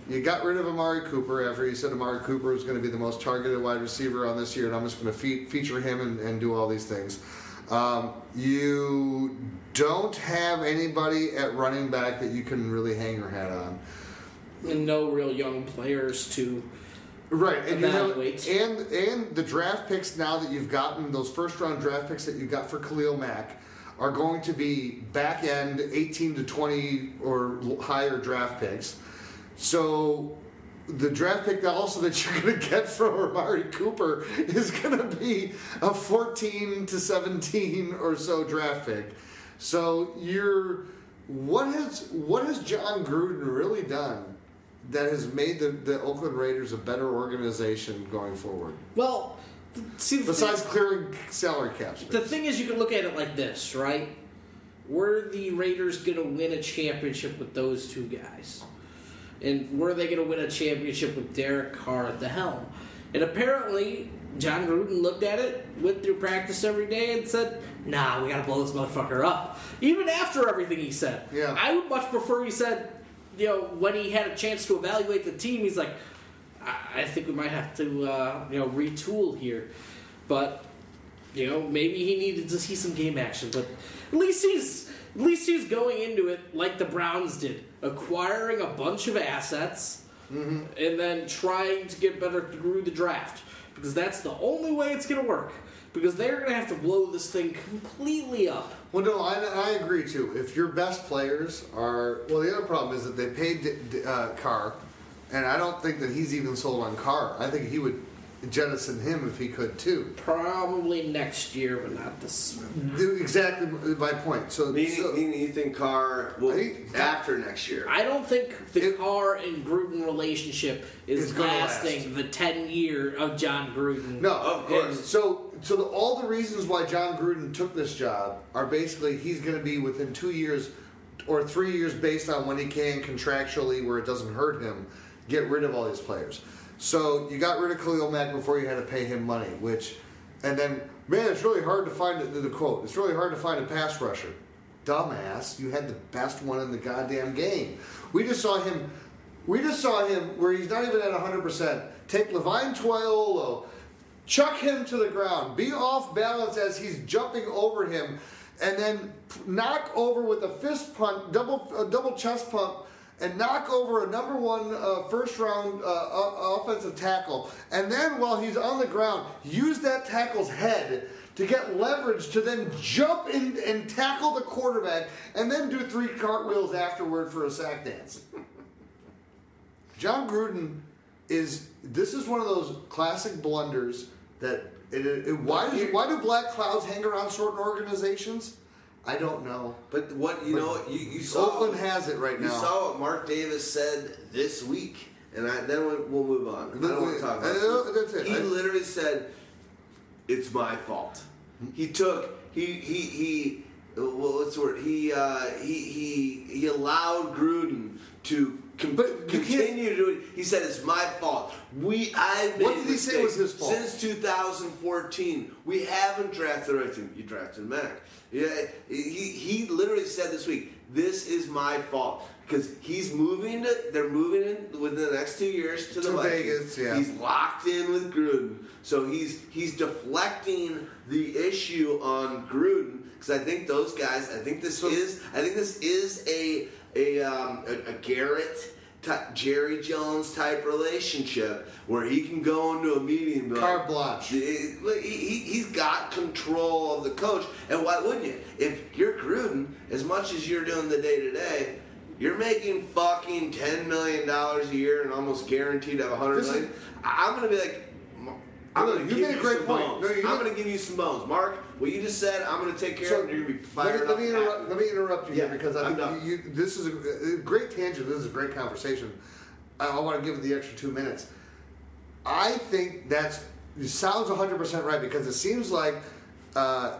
You got rid of Amari Cooper after you said Amari Cooper was going to be the most targeted wide receiver on this year, and I'm just going to fe- feature him and, and do all these things. Um, you don't have anybody at running back that you can really hang your hat on. And no real young players to Right, and you Evaluate. and and the draft picks now that you've gotten those first round draft picks that you got for Khalil Mack are going to be back end 18 to 20 or higher draft picks. So the draft pick that also that you're going to get from Amari Cooper is going to be a 14 to 17 or so draft pick. So you're what has what has Jon Gruden really done that has made the, the Oakland Raiders a better organization going forward? well. See, Besides thing, clearing salary caps. the thing is, you can look at it like this, right? Were the Raiders going to win a championship with those two guys? And were they going to win a championship with Derek Carr at the helm? And apparently, Jon Gruden looked at it, went through practice every day, and said, "Nah, we got to blow this motherfucker up." Even after everything he said, Yeah. I would much prefer he said, you know, when he had a chance to evaluate the team, he's like, "I, I think we might have to, uh, you know, retool here." But you know, maybe he needed to see some game action, but at least he's at least he's going into it like the Browns did, acquiring a bunch of assets and then trying to get better through the draft because that's the only way it's going to work. Because they're going to have to blow this thing completely up. Well, no, I, I agree too. If your best players are well, the other problem is that they paid D- D- uh, Carr, and I don't think that he's even sold on Carr. I think he would jettison him if he could too. Probably next year, but not this. Do Exactly my point. So, Meaning, so- meaning you think Carr will think- after next year? I don't think the It- Carr and Gruden relationship is It's gonna lasting the ten year of Jon Gruden. No, Of course. and So, so the, all the reasons why Jon Gruden took this job are basically he's going to be within two years or three years based on when he can contractually, where it doesn't hurt him, get rid of all these players. So you got rid of Khalil Mack before you had to pay him money, which, and then man, it's really hard to find the, the quote. It's really hard to find a pass rusher. Dumbass, you had the best one in the goddamn game. We just saw him. We just saw him where he's not even at 100%. Take Levine Toilolo, chuck him to the ground, be off balance as he's jumping over him, and then knock over with a fist pump, double double chest pump, and knock over a number one uh, first round uh, offensive tackle. And then while he's on the ground, use that tackle's head to get leverage to then jump in and tackle the quarterback, and then do three cartwheels afterward for a sack dance. Jon Gruden is this is one of those classic blunders that it, it, why does, why do black clouds hang around certain organizations? I don't know. But what you But know, you, you saw Oakland has it right now. You saw what Mark Davis said this week, and I, then we'll, we'll move on. I don't want to talk about Uh, that's it. He I- literally said, "It's my fault." He took he he he. Well, what's the word? He uh, he he he allowed Gruden to com- But continue to do it. He said it's my fault. We I made What did he say was his fault? Since 2014, we haven't drafted the right team. You drafted Mack. Yeah, he he literally said this week, "This is my fault." Because he's moving to, they're moving in within the next two years to the Vikings. Vegas, yeah. He's locked in with Gruden, so he's he's deflecting the issue on Gruden. Because I think those guys, I think this is, I think this is a a um, a, a Garrett. Jerry Jones type relationship where he can go into a meeting and be Carte like, blanche. Eh, he, he, he's got control of the coach. And why wouldn't you? If you're Gruden, as much as you're doing the day to day, you're making fucking $10 million a year and almost guaranteed to have $100 is- I'm going to be like, I'm going to you give made a you great some point. bones. No, you I'm to give you some bones. Mark, what you just said, I'm going to take care of it. You're going to be let fired me, let up. me interrupt. Let me interrupt you Yeah, here because I I'm think you, you, this is a, a great tangent. This is a great conversation. I, I want to give it the extra two minutes. I think that's it sounds 100 percent right because it seems like uh,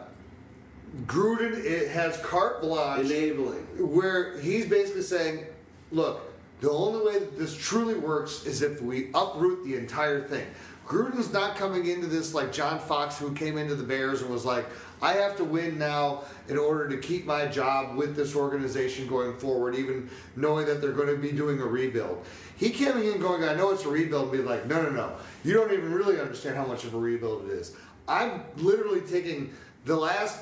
Gruden it has carte blanche Enabling. where he's basically saying, look, the only way that this truly works is if we uproot the entire thing. Gruden's not coming into this like John Fox, who came into the Bears and was like, I have to win now in order to keep my job with this organization going forward, even knowing that they're going to be doing a rebuild. He came in going, I know it's a rebuild, and be like, no, no, no. You don't even really understand how much of a rebuild it is. I'm literally taking the last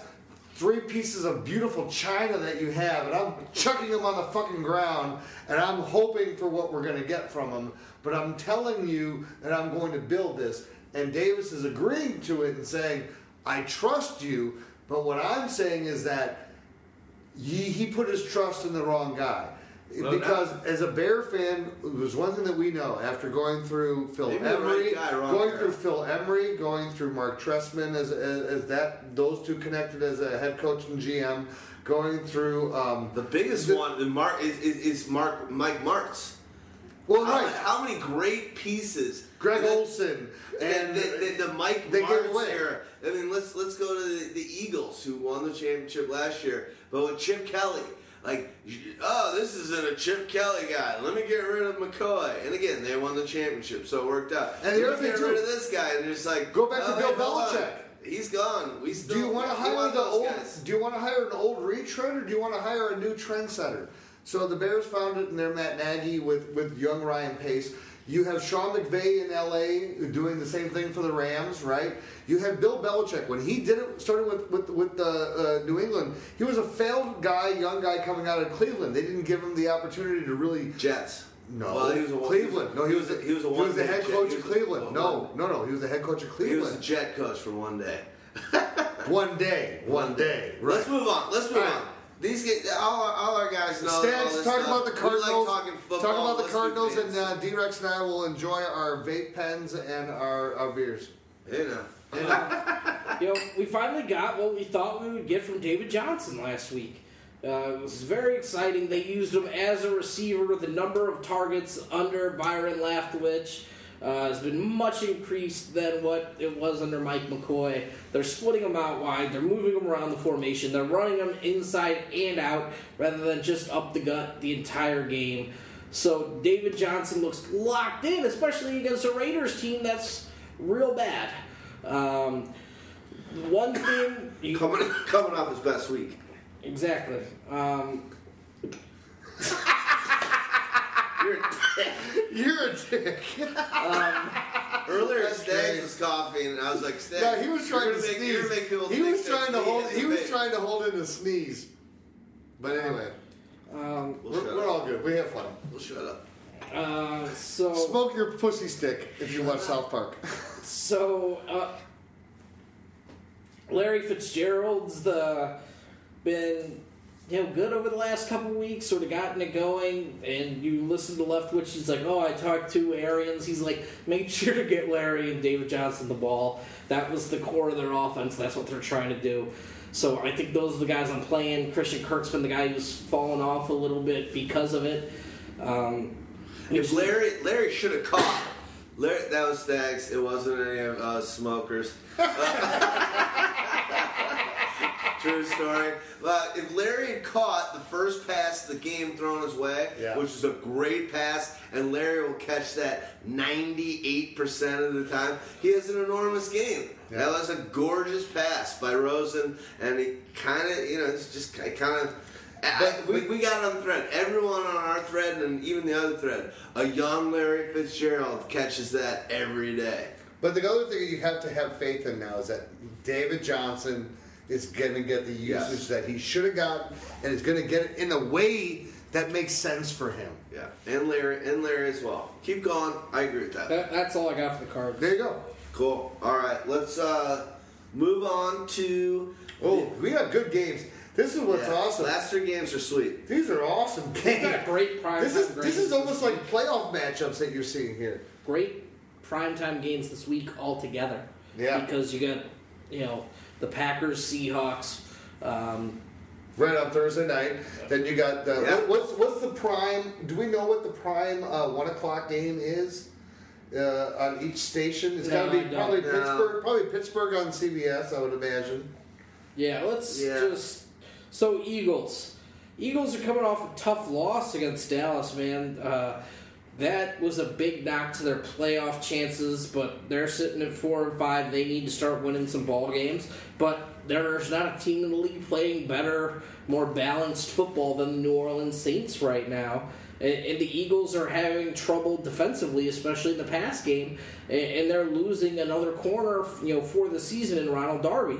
three pieces of beautiful china that you have, and I'm chucking them on the fucking ground, and I'm hoping for what we're going to get from them. But I'm telling you that I'm going to build this. And Davis is agreeing to it and saying, I trust you. But what I'm saying is that he, he put his trust in the wrong guy. No because as a Bear fan, it was one thing that we know after going through Phil the right Emery, guy, going guy. through Phil Emery, going through Marc Trestman as, as, as that those two connected as a head coach and GM, going through um, The biggest the- one Mark, is, is, is Mark Mike Martz. Well, How, right, how many great pieces? Greg then- Olsen And the, the, the Mike they gave Martz away. era. I mean, let's let's go to the, the Eagles who won the championship last year, but with Chip Kelly. Like, oh, this isn't a Chip Kelly guy. Let me get rid of McCoy. And again, they won the championship, so it worked out. And the other thing, get rid too- of this guy, and it's like, Go back to oh, Bill hey. Belichick. He's gone. We still. do you want to hire the old? guys. Do you want to hire an old retread or do you want to hire a new trendsetter? So the Bears found it in their Matt Nagy with with young Ryan Pace. You have Sean McVay in LA doing the same thing for the Rams, right? You have Bill Belichick when he did it, started with with with the uh, New England. He was a failed guy, young guy coming out of Cleveland. They didn't give him the opportunity to really Jets. No, Well, he was a Cleveland. No, he was he was a he was the head coach of Cleveland. a No, no, no, he was the head coach of Cleveland. He was a jet coach for one day. One day, one day. Right. Let's move on. Let's move right. on. These guys, all our, all our guys know. all Stags, this talk stuff. about the We Cardinals. like talking football. talk about the Cardinals, and fantasy. uh, d-Rx and I will enjoy our vape pens and our, our beers. You know. And, you know, we finally got what we thought we would get from David Johnson last week. Uh, it was very exciting. They used him as a receiver with a number of targets under Byron Leftwich. uh, has been much increased than what it was under Mike McCoy. They're splitting them out wide. They're moving them around the formation. They're running them inside and out rather than just up the gut the entire game. So David Johnson looks locked in, especially against a Raiders team that's real bad. Um, one thing you, Coming coming off his best week. exactly. Um, You're, You're a dick. earlier, That's Stags was coughing, and I was like, Stags, No, he was trying to make, sneeze. Make people He was trying to hold. He was big. trying to hold in a sneeze. But anyway, um, We'll we're, we're all good. We have fun. We'll shut up. uh, so Smoke your pussy stick if you watch South Park. So, uh, Larry Fitzgerald's the been you know good over the last couple weeks, sort of gotten it going. And you listen to Leftwich, he's like, "Oh, I talked to Arians." He's like, "Make sure to get Larry and David Johnson the ball." That was the core of their offense. That's what they're trying to do. So I think those are the guys I'm playing. Christian Kirk's been the guy who's fallen off a little bit because of it. Um, If Larry Larry should have caught. Larry, that was Stags. It wasn't any of us smokers. True story. But if Larry had caught the first pass the game thrown his way, Yeah. which was a great pass, and Larry will catch that 98% of the time, he has an enormous game. Yeah. That was a gorgeous pass by Rosen, and he kind of, you know, it's just kind of. We, we got it on the thread. Everyone on our thread and even the other thread, a young Larry Fitzgerald catches that every day. But the other thing you have to have faith in now is that David Johnson is going to get the usage Yes. that he should have gotten, and is going to get it in a way that makes sense for him. Yeah, and Larry and Larry as well. Keep going. I agree with that. that, that's all I got for the cards. There you go. Cool. All right, let's uh, move on to. Oh, we got good games. This is what's Yeah, awesome. Last three games are sweet. These are awesome We've games. got great prime This is time this is almost like playoff matchups that you're seeing here. great primetime games this week altogether. Yeah. Because you got, you know, the Packers, Seahawks. Um, Right on Thursday night. Then you got the Yeah. what, what's what's the prime? Do we know what the prime uh, one o'clock game is uh, on each station? It's got to be probably No. Pittsburgh. Probably Pittsburgh on CBS. I would imagine. yeah, let's Yeah. just. So, Eagles. Eagles are coming off a tough loss against Dallas, man. Uh, that was a big knock to their playoff chances, but they're sitting at four and five. They need to start winning some ball games. But there's not a team in the league playing better, more balanced football than the New Orleans Saints right now. And, the Eagles are having trouble defensively, especially in the pass game, and they're losing another corner, you know, for the season in Ronald Darby.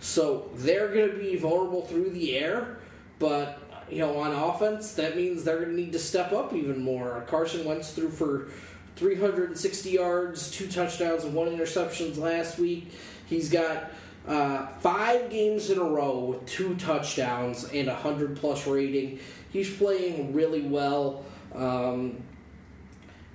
So they're going to be vulnerable through the air, but you know, on offense, that means they're going to need to step up even more. Carson Wentz threw for 360 yards, two touchdowns, and one interceptions last week. He's got uh, five games in a row with two touchdowns and a hundred plus rating. He's playing really well. Um,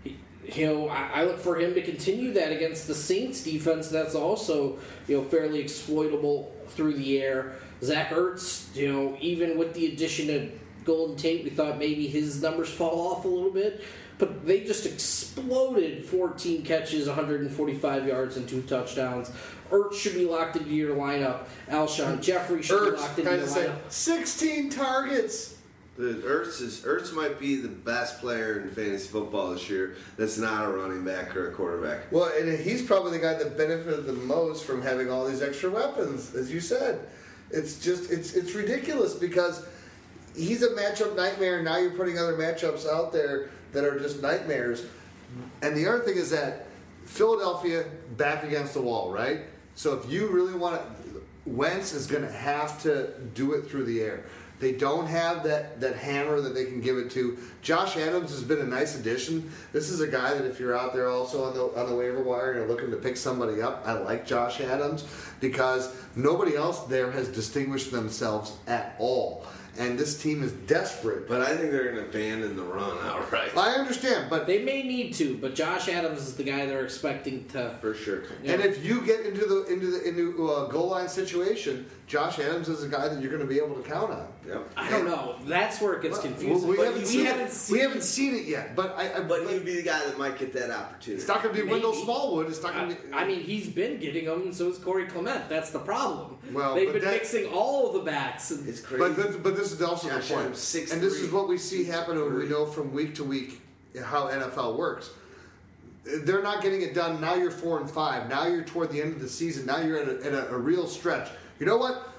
you know, I, I look for him to continue that against the Saints defense. That's also you know fairly exploitable through the air. Zach Ertz, you know, even with the addition of Golden Tate, we thought maybe his numbers fall off a little bit, but they just exploded. 14 catches, 145 yards, and two touchdowns. Ertz should be locked into your lineup. Alshon Jeffery should be locked into your of say lineup. sixteen targets. The Ertz is Ertz might be the best player in fantasy football this year. That's not a running back or a quarterback. Well, and he's probably the guy that benefited the most from having all these extra weapons, as you said. It's just it's it's ridiculous because he's a matchup nightmare. and Now you're putting other matchups out there that are just nightmares. And the other thing is that Philadelphia back against the wall, right? So if you really want to, Wentz is going to have to do it through the air. They don't have that, that hammer that they can give it to. Josh Adams has been a nice addition. This is a guy that if you're out there also on the on the waiver wire and you're looking to pick somebody up, I like Josh Adams because nobody else there has distinguished themselves at all. And this team is desperate. But I think they're going to abandon the run outright. I understand, but They may need to, but Josh Adams is the guy they're expecting to. For sure. and if you get into the into the into a goal line situation, Josh Adams is a guy that you're going to be able to count on. Yep. I don't know. That's where it gets confusing. we, But haven't we seen haven't it. seen we haven't seen it yet, but I. I But he'd be the guy that might get that opportunity. it's not going to be Wendell Smallwood. It's not going I, to be. I mean, he's been getting them, and so is Corey Clement. That's the problem. Well, They've but been that- mixing all of the backs. And It's crazy. But this, but this is also Josh the point, 6'3", and this is what we see happen. when We know from week to week how NFL works. They're not getting it done. Now you're four and five. Now you're toward the end of the season. Now you're at a, in a, a real stretch. You know what?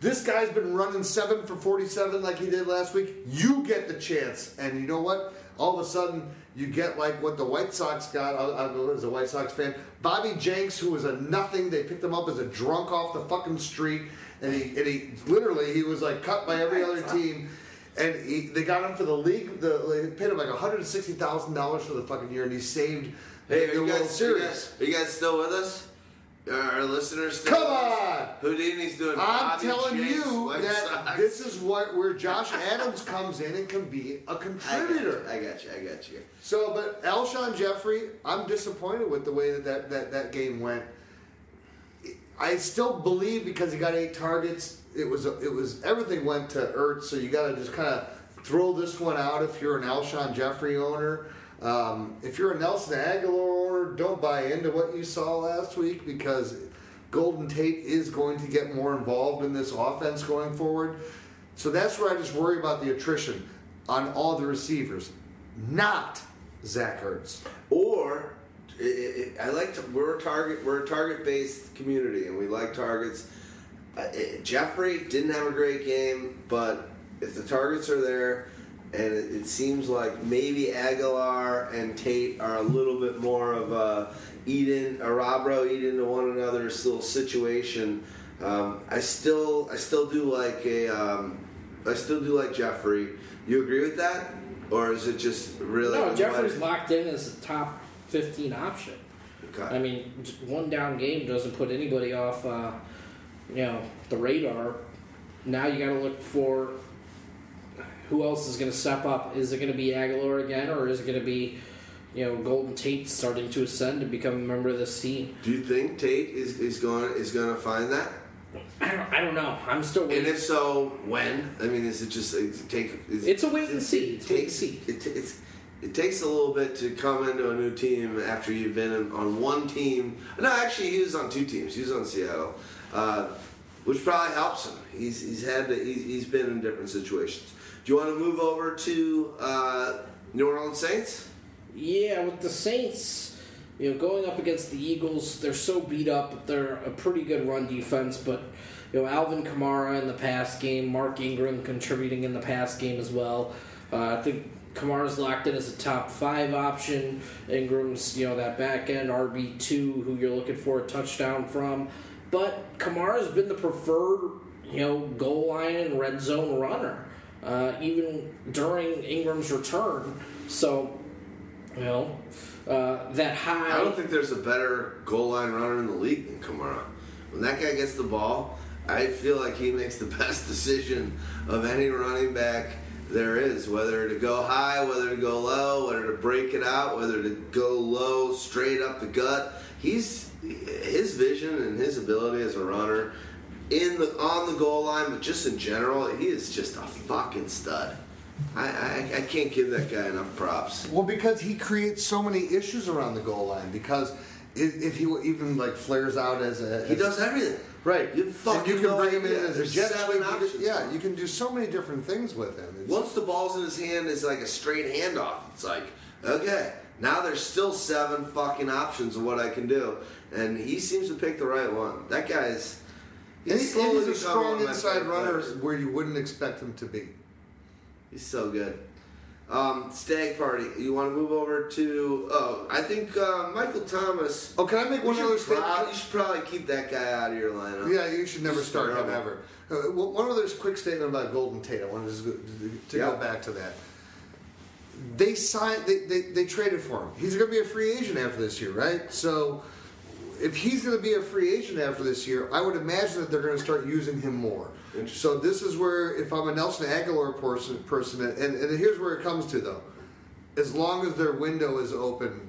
This guy's been running seven for 47 like he did last week. You get the chance, and you know what? All of a sudden, you get like what the White Sox got. I'll, I'll as a White Sox fan. Bobby Jenks, who was a nothing, they picked him up as a drunk off the fucking street, and he and he literally he was like cut by every other team. And he, they got him for the league. The, they paid him like one hundred sixty thousand dollars for the fucking year, and he saved Hey, the are you, World guys, are, you guys, are you guys still with us? Are our listeners still Come on! Houdini's doing I'm Bobby telling Jenks, you White that Sox. this is what where Josh Adams comes in and can be a I got, you, contributor. I got you. I got you. So, but Alshon Jeffery, I'm disappointed with the way that that, that, that game went. I still believe because he got eight targets, it was it was everything went to Ertz. So you got to just kind of throw this one out if you're an Alshon Jeffery owner. Um, if you're a Nelson Agholor owner, don't buy into what you saw last week because Golden Tate is going to get more involved in this offense going forward. So that's where I just worry about the attrition on all the receivers, not Zach Ertz. Or i i I like to. We're a target. We're a target based community, and we like targets. Uh, it, Jeffery didn't have a great game, but if the targets are there, and it, it seems like maybe Agholor and Tate are a little bit more of a in, a Robro eat into one another's little situation. Um, I still, I still do like a, um, I still do like Jeffery. You agree with that, or is it just really? no, Jeffery's locked in as the top 15 option. Okay. I mean, one down game doesn't put anybody off, uh, you know, the radar. Now you got to look for who else is going to step up. Is it going to be Agholor again, or is it going to be, you know, Golden Tate starting to ascend and become a member of this team? Do you think Tate is, is going is going to find that? I don't, I don't know. I'm still And if so, when? I mean, is it just take? Is, It's a wait and see. It It's wait and see. it, it's, it takes a little bit to come into a new team after you've been on one team. No, actually, he was on two teams. He was on Seattle, uh, which probably helps him. He's he's had to, he's, he's been in different situations. Do you want to move over to uh, New Orleans Saints? Yeah, with the Saints, you know, going up against the Eagles, they're so beat up. They're a pretty good run defense, but you know, Alvin Kamara in the pass game, Mark Ingram contributing in the pass game as well. Uh, I think Kamara's locked in as a top five option. Ingram's, you know, that back end RB two who you're looking for a touchdown from. But Kamara's been the preferred, you know, goal line and red zone runner, uh, even during Ingram's return. So you know, uh, that high. I don't think there's a better goal line runner in the league than Kamara. When that guy gets the ball, I feel like he makes the best decision of any running back there is, whether to go high, whether to go low, whether to break it out, whether to go low straight up the gut. He's his vision and his ability as a runner in the on the goal line, but just in general, he is just a fucking stud. I, I, I can't give that guy enough props. Well, because he creates so many issues around the goal line. Because if, if he even like flares out as a, He as- does everything. Right. You And you can bring him in as a jet sweep. You can- options. Yeah, you can do so many different things with him. It's- Once the ball's in his hand, it's like a straight handoff. It's like, okay, now there's still seven fucking options of what I can do, and he seems to pick the right one. That guy's he's he- slowly he's a strong inside runner players. where you wouldn't expect him to be. He's so good. Um, stag party. You want to move over to? Oh, I think uh, Michael Thomas. Oh, can I make one other statement? you should probably keep that guy out of your lineup. Yeah, you should never start him ever. Uh, one other quick statement about Golden Tate. I wanted to, Yeah. go back to that. They signed. They, they, they traded for him. He's going to be a free agent after this year, right? So if he's going to be a free agent after this year, I would imagine that they're going to start using him more. So this is where, if I'm a Nelson Agholor person, person, and, and here's where it comes to though, as long as their window is open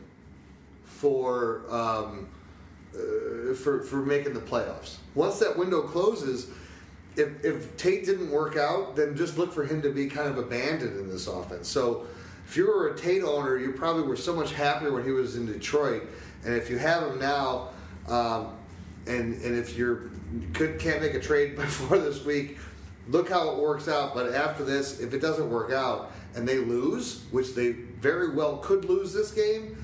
for um, uh, for for making the playoffs. Once that window closes, if if Tate didn't work out, then just look for him to be kind of abandoned in this offense. So if you were a Tate owner, you probably were so much happier when he was in Detroit, and if you have him now, um, and and if you're could can't make a trade before this week, look how it works out. But after this, if it doesn't work out and they lose, which they very well could lose this game,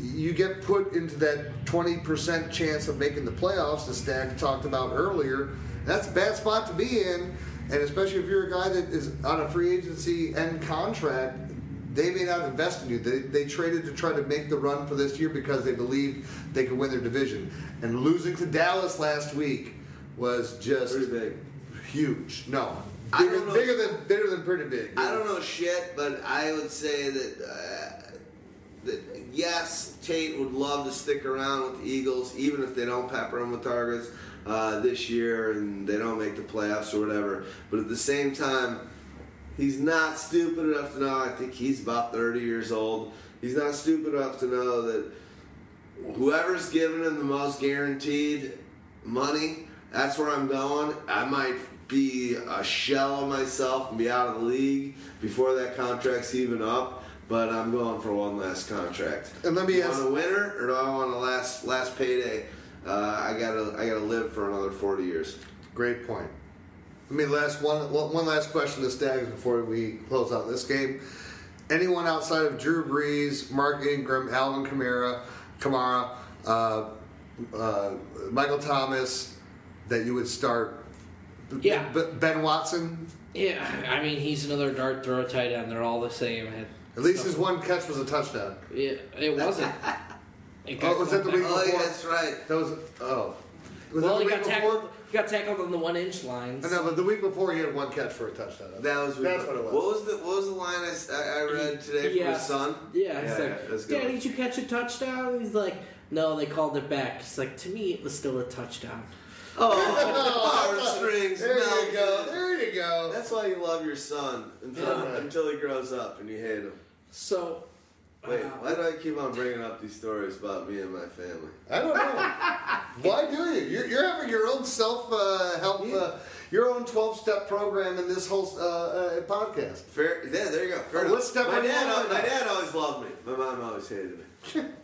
you get put into that 20% chance of making the playoffs, as Stag talked about earlier. That's a bad spot to be in, and especially if you're a guy that is on a free agency end contract, they may not invest in you. They, they traded to try to make the run for this year because they believed they could win their division. And losing to Dallas last week was just Pretty big. huge. No, I bigger, don't know. bigger than bigger than pretty big. I don't know shit, but I would say that uh, that yes, Tate would love to stick around with the Eagles, even if they don't pepper him with targets uh, this year and they don't make the playoffs or whatever. But at the same time, he's not stupid enough to know. I think he's about thirty years old. He's not stupid enough to know that whoever's giving him the most guaranteed money, that's where I'm going. I might be a shell of myself and be out of the league before that contract's even up. But I'm going for one last contract. And let me ask- want a winner or do I want a last last payday? Uh, I gotta I gotta live for another 40 years. Great point. Let me last one one last question to Stags before we close out this game. Anyone outside of Drew Brees, Mark Ingram, Alvin Kamara, Kamara, uh, uh, Michael Thomas, that you would start? Yeah. B- Ben Watson. Yeah, I mean he's another dart throw tight end. They're all the same. It- At least his one catch was a touchdown. Yeah, it wasn't. It Oh, was that the called week back. Oh, yeah, before? that's right. That was oh. Was well, that the got week tackled. before? He got tackled on the one inch lines. I know, but the week before he had one catch for a touchdown. That was That's what it was. What was the what was the line I read today from Yeah. his son? Yeah, he's Yeah, like, that's good. Dad, did you catch a touchdown? He's like, no, they called it back. He's like, to me, it was still a touchdown. Oh, heartstrings. There you go. There you go. That's why you love your son until, Yeah. until he grows up and you hate him. So, Wait, why do I keep on bringing up these stories about me and my family? I don't know. Why do you? You're, you're having your own self uh, help, uh, your own 12 step program in this whole uh, uh, podcast. Fair, yeah, there you go. Fair Oh, enough. what step my dad, on my dad always loved me. My mom always hated me.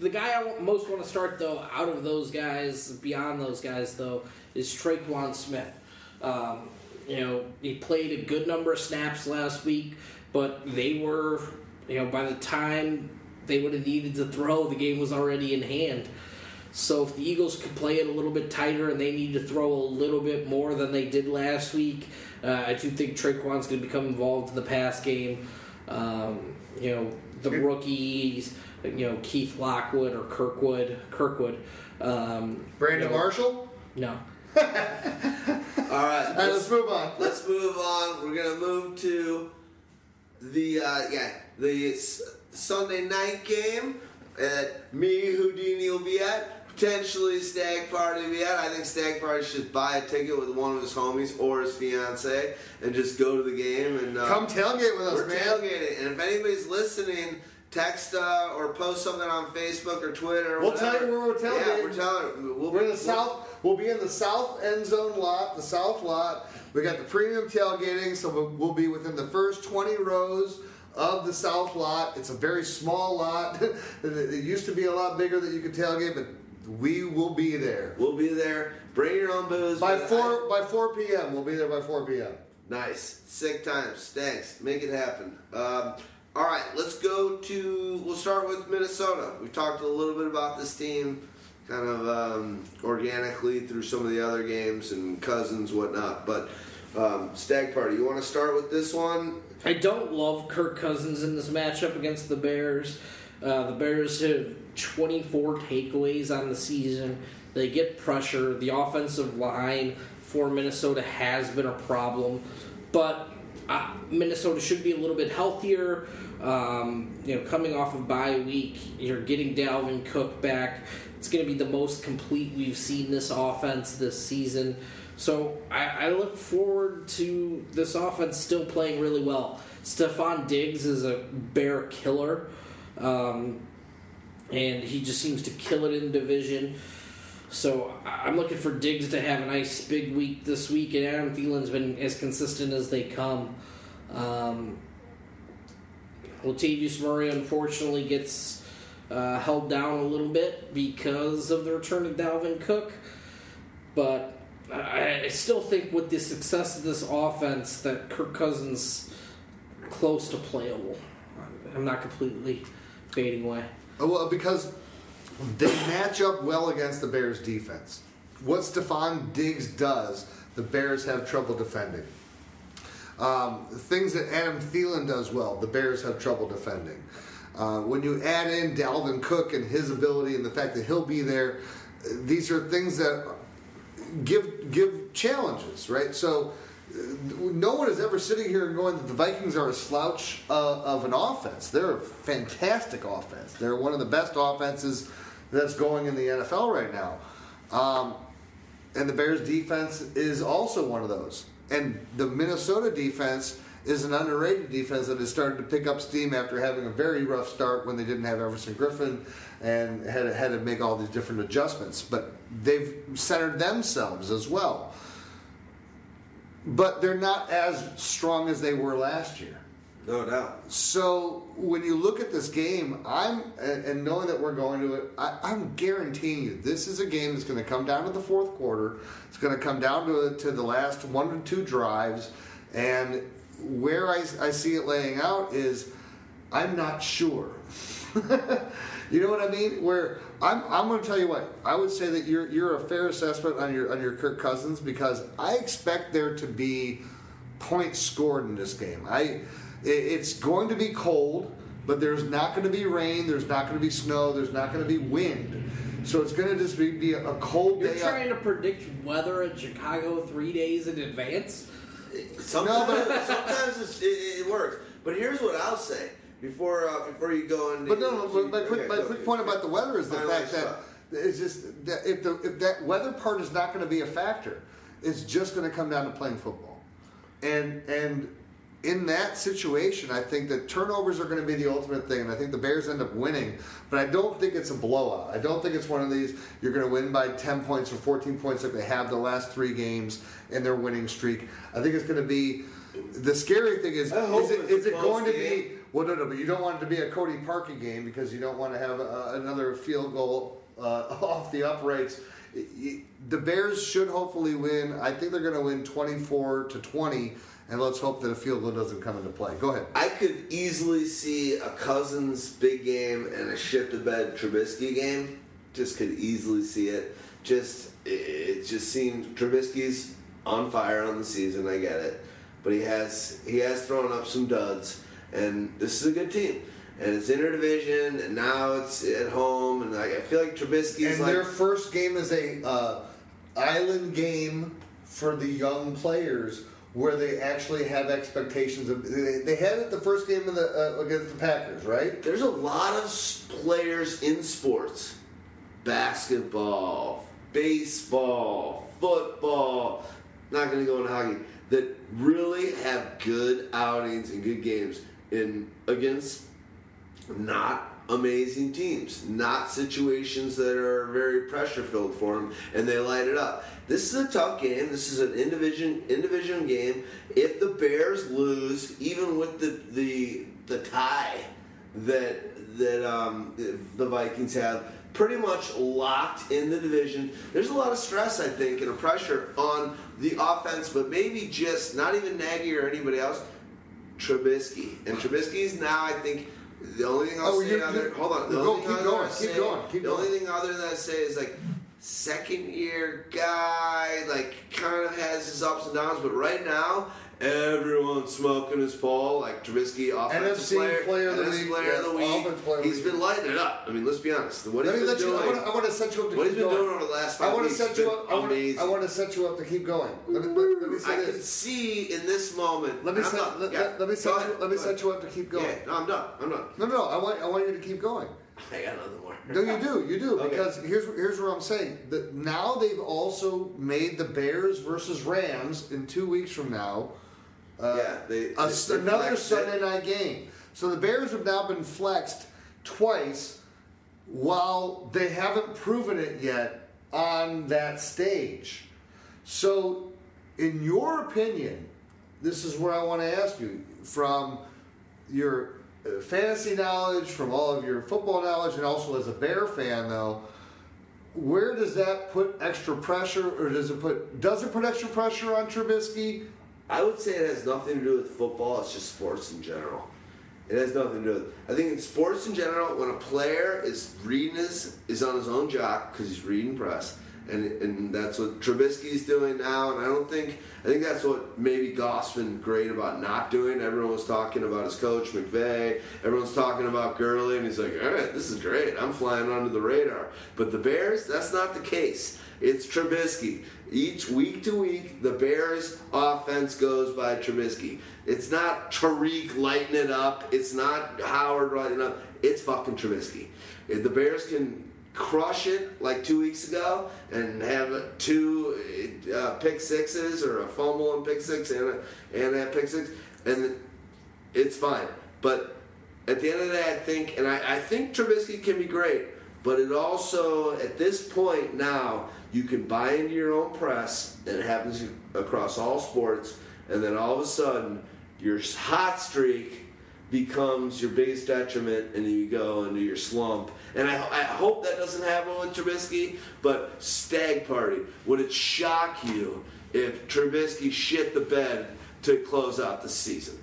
The guy I wa- most want to start though, out of those guys, beyond those guys though, is Tre'Quan Smith. Um, you know, he played a good number of snaps last week, but they were, you know, by the time they would have needed to throw, the game was already in hand. So if the Eagles could play it a little bit tighter and they need to throw a little bit more than they did last week, uh, I do think Tre'Quan's going to become involved in the pass game. Um, you know, the rookies, you know, Keith Lockwood or Kirkwood, Kirkwood. Um, Brandon you know, Marshall? No. All right, All right, let's move on. Let's move on. We're gonna move to the uh, yeah the Sunday night game at me Houdini will be at. Potentially Stag Party will be at. I think Stag Party should buy a ticket with one of his homies or his fiance and just go to the game and uh, Come tailgate with us, we're man. tailgating. And if anybody's listening, text uh, or post something on Facebook or Twitter. Or We'll whatever. tell you where we're tailgating. Yeah, we're telling. We'll, We're in the we'll- south. We'll be in the south end zone lot, the south lot. We got the premium tailgating, so we'll, we'll be within the first 20 rows of the south lot. It's a very small lot. it used to be a lot bigger that you could tailgate, but we will be there We'll be there. Bring your own booze. by but I- four by 4 p.m. We'll be there by 4 p.m. Nice. Sick times. Thanks. Make it happen. Um, all right, let's go to. We'll start with Minnesota. We talked a little bit about this team, kind of um, organically through some of the other games and cousins, whatnot. But um, Stag Party, you want to start with this one? I don't love Kirk Cousins in this matchup against the Bears. Uh, the Bears have 24 takeaways on the season. They get pressure. The offensive line for Minnesota has been a problem, but uh, Minnesota should be a little bit healthier. Um, you know, coming off of bye week, you're getting Dalvin Cook back. it's going to be the most complete we've seen this offense this season. So I, I look forward to this offense still playing really well. Stefon Diggs is a bear killer, um, and he just seems to kill it in division. So I'm looking for Diggs to have a nice big week this week, and Adam Thielen's been as consistent as they come. Um, Latavius Murray unfortunately gets uh, held down a little bit because of the return of Dalvin Cook, but I, still think with the success of this offense that Kirk Cousins close to playable. I'm not completely fading away. Uh, Well, because they match up well against the Bears' defense. What Stefon Diggs does, the Bears have trouble defending. Um, things that Adam Thielen does well, the Bears have trouble defending. Uh, when you add in Dalvin Cook and his ability and the fact that he'll be there, these are things that give give challenges, right? So no one is ever sitting here and going that the Vikings are a slouch uh, of an offense. They're a fantastic offense. They're one of the best offenses that's going in the NFL right now. Um, and the Bears defense is also one of those. And the Minnesota defense is an underrated defense that has started to pick up steam after having a very rough start when they didn't have Everson Griffen and had, had to make all these different adjustments. But they've centered themselves as well. But they're not as strong as they were last year. No doubt. So when you look at this game, I'm and knowing that we're going to it, I, I'm guaranteeing you this is a game that's going to come down to the fourth quarter. It's going to come down to to the last one or two drives, and where I, I see it laying out is, I'm not sure. you know what I mean? Where I'm, I'm going to tell you what I would say that you're you're a fair assessment on your on your Kirk Cousins because I expect there to be points scored in this game. I it's going to be cold, but there's not going to be rain. There's not going to be snow. There's not going to be wind. So it's going to just be, be a cold day. You're day. trying to predict weather in Chicago three days in advance? Sometimes, No, but- sometimes it's, it, it works. But here's what I'll say before uh, before you go into. But no. But my quick, Okay, my quick point about the weather is the fact that shot. it's just that if the if that weather part is not going to be a factor, it's just going to come down to playing football, and and in that situation, I think that turnovers are going to be the ultimate thing, and I think the Bears end up winning. But I don't think it's a blowout. I don't think it's one of these you're going to win by 10 points or 14 points like they have the last three games in their winning streak. I think it's going to be. The scary thing is, is it, it's it going to be well, no, no, but you don't want it to be a Cody Parkey game because you don't want to have uh, another field goal uh, off the uprights. The Bears should hopefully win. I think they're going to win 24 to 20, and let's hope that a field goal doesn't come into play. Go ahead. I could easily see a Cousins big game and a shit to bed Trubisky game. Just could easily see it. Just it- it just seems Trubisky's on fire on the season. I get it, but he has he has thrown up some duds, and this is a good team. And it's interdivision, and now it's at home, and I, I feel like Trubisky's And like their first game is a uh, island game for the young players, where they actually have expectations of. They, they had it the first game of the, uh, against the Packers, right? There's a lot of players in sports basketball, baseball, football, not going to go into hockey that really have good outings and good games in against not amazing teams, not situations that are very pressure filled for them, and they light it up. This is a tough game. This is an individual individual game. If the Bears lose, even with the the the tie that that um, the Vikings have, pretty much locked in the division. There's a lot of stress, I think, and a pressure on the offense, but maybe just not even Nagy or anybody else. Trubisky and Trubisky's now, I think. The only thing I'll Oh, say you're- other hold on. The go- only thing keep going, keep say- going, keep the only thing other than I say is like second year guy, like kind of has his ups and downs, but right now everyone's smoking his pole. Like Trubisky, offensive NFC player, player of the NFC week, player of the week. player He's been lighting it up. I mean, let's be honest. What he's been let you. I doing, want, to, I want to set you up to what keep he's been going. doing over the last I five want to weeks set you up. I want. I want to set you up to keep going. Let me, let, let me say I this. can see in this moment. Let me set, let, Yeah, let, let me set ahead, you, let me set you up to keep going. Yeah, no, I'm done. I'm done. No, no, I want I want you to keep going. I got nothing more. No, you do, you do. Okay. Because here's here's what I'm saying. That now they've also made the Bears versus Rams in two weeks from now. Uh, Yeah, they- a- they- another flexed it. Sunday night game. So the Bears have now been flexed twice, while they haven't proven it yet on that stage. So, in your opinion, this is where I want to ask you from your uh, fantasy knowledge, from all of your football knowledge, and also as a Bear fan, though, where does that put extra pressure, or does it put does it put extra pressure on Trubisky? I would say it has nothing to do with football. It's just sports in general. It has nothing to do with. I think in sports in general, when a player is reading his is on his own jock because he's reading press, and and that's what Trubisky's doing now. And I don't think I think that's what maybe Goff's been great about not doing. Everyone was talking about his coach McVay. Everyone's talking about Gurley, and he's like, all right, this is great. I'm flying under the radar. But the Bears, that's not the case. It's Trubisky. Each week to week, the Bears' offense goes by Trubisky. It's not Tarik lighting it up. It's not Howard lighting up. It's fucking Trubisky. If the Bears can crush it like two weeks ago and have two uh, pick sixes or a fumble and pick six and a, and a pick six, and it's fine. But at the end of the day, I think, and I, I think Trubisky can be great, but it also, at this point now, you can buy into your own press, and it happens across all sports, and then all of a sudden, your hot streak becomes your biggest detriment, and you go into your slump. And I, I hope that doesn't happen with Trubisky, but stag party, would it shock you if Trubisky shit the bed to close out the season?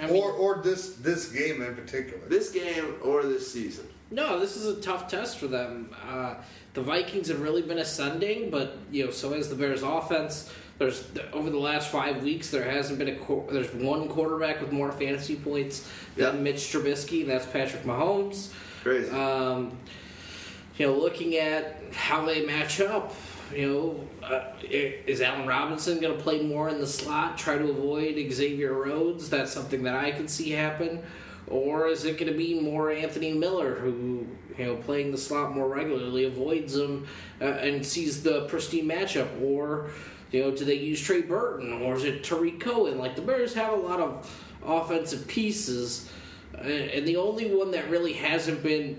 I mean, or or this this game in particular? This game or this season? No, this is a tough test for them. Uh, the Vikings have really been ascending, but you know, so has the Bears' offense. There's over the last five weeks, there hasn't been a there's one quarterback with more fantasy points than Yep. Mitch Trubisky, and that's Patrick Mahomes. Crazy. Um, you know, looking at how they match up, you know, uh, is Allen Robinson going to play more in the slot, try to avoid Xavier Rhodes? That's something that I can see happen. Or is it going to be more Anthony Miller, who, you know, playing the slot more regularly, avoids him uh, and sees the pristine matchup? Or, you know, do they use Trey Burton? Or is it Tarik Cohen? Like, the Bears have a lot of offensive pieces. And the only one that really hasn't been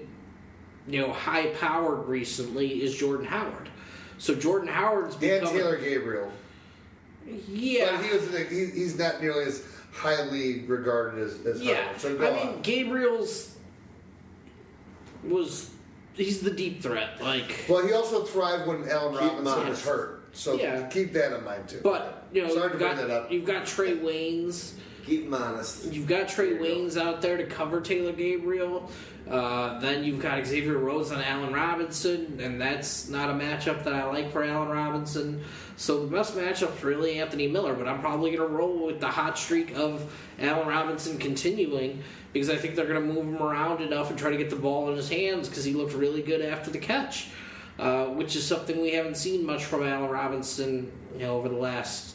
you know, high powered recently is Jordan Howard. So Jordan Howard's And become Taylor Gabriel. yeah, But he was he, he's not nearly as highly regarded as, as yeah. Howard. So I mean. Gabriel's was he's the deep threat, like. Well, he also thrived when Allen Keep Robinson him was hurt. So Yeah. keep that in mind too. But you know, Sorry to you've bring got that up. you've got Trae Waynes. Keep him honest. You've got Trae There you go. Waynes out there to cover Taylor Gabriel. Uh, then you've got Xavier Rhodes on Allen Robinson, and that's not a matchup that I like for Allen Robinson. So the best matchup's really Anthony Miller, but I'm probably going to roll with the hot streak of Allen Robinson continuing because I think they're going to move him around enough and try to get the ball in his hands because he looked really good after the catch, uh, which is something we haven't seen much from Allen Robinson, you know, over the last,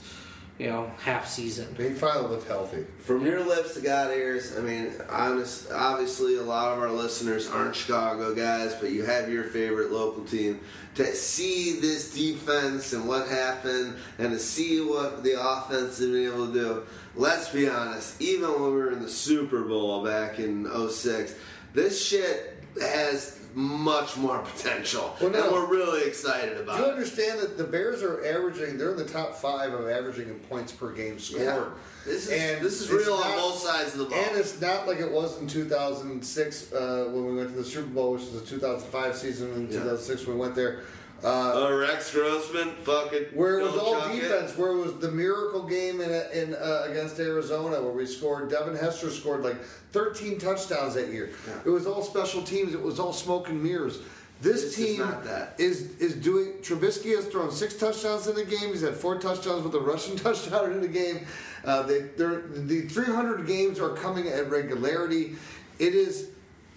you know, half season. he finally looked healthy. From your lips to God ears, I mean, honest, obviously a lot of our listeners aren't Chicago guys, but you have your favorite local team. To see this defense and what happened, and to see what the offense has been able to do, let's be honest, even when we were in the Super Bowl back in 06, this shit has much more potential. Well, no. and we're really excited about. Do you it. understand that the Bears are averaging? They're in the top five of averaging in points per game scored. Yeah. This is, And this is real on both sides of the ball. And it's not like it was in 2006 uh, when we went to the Super Bowl, which was the 2005 season. In Yeah. 2006 when we went there. Uh, Uh, Rex Grossman, fucking where it was all chuck it. defense, where it was the miracle game in, in uh, against Arizona, where we scored. Devin Hester scored like 13 touchdowns that year. Yeah. It was all special teams. It was all smoke and mirrors. This, This is team that. is is doing. Trubisky has thrown six touchdowns in the game. He's had four touchdowns with a rushing touchdown in the game. Uh, they, they're, the 300 games are coming at regularity. It is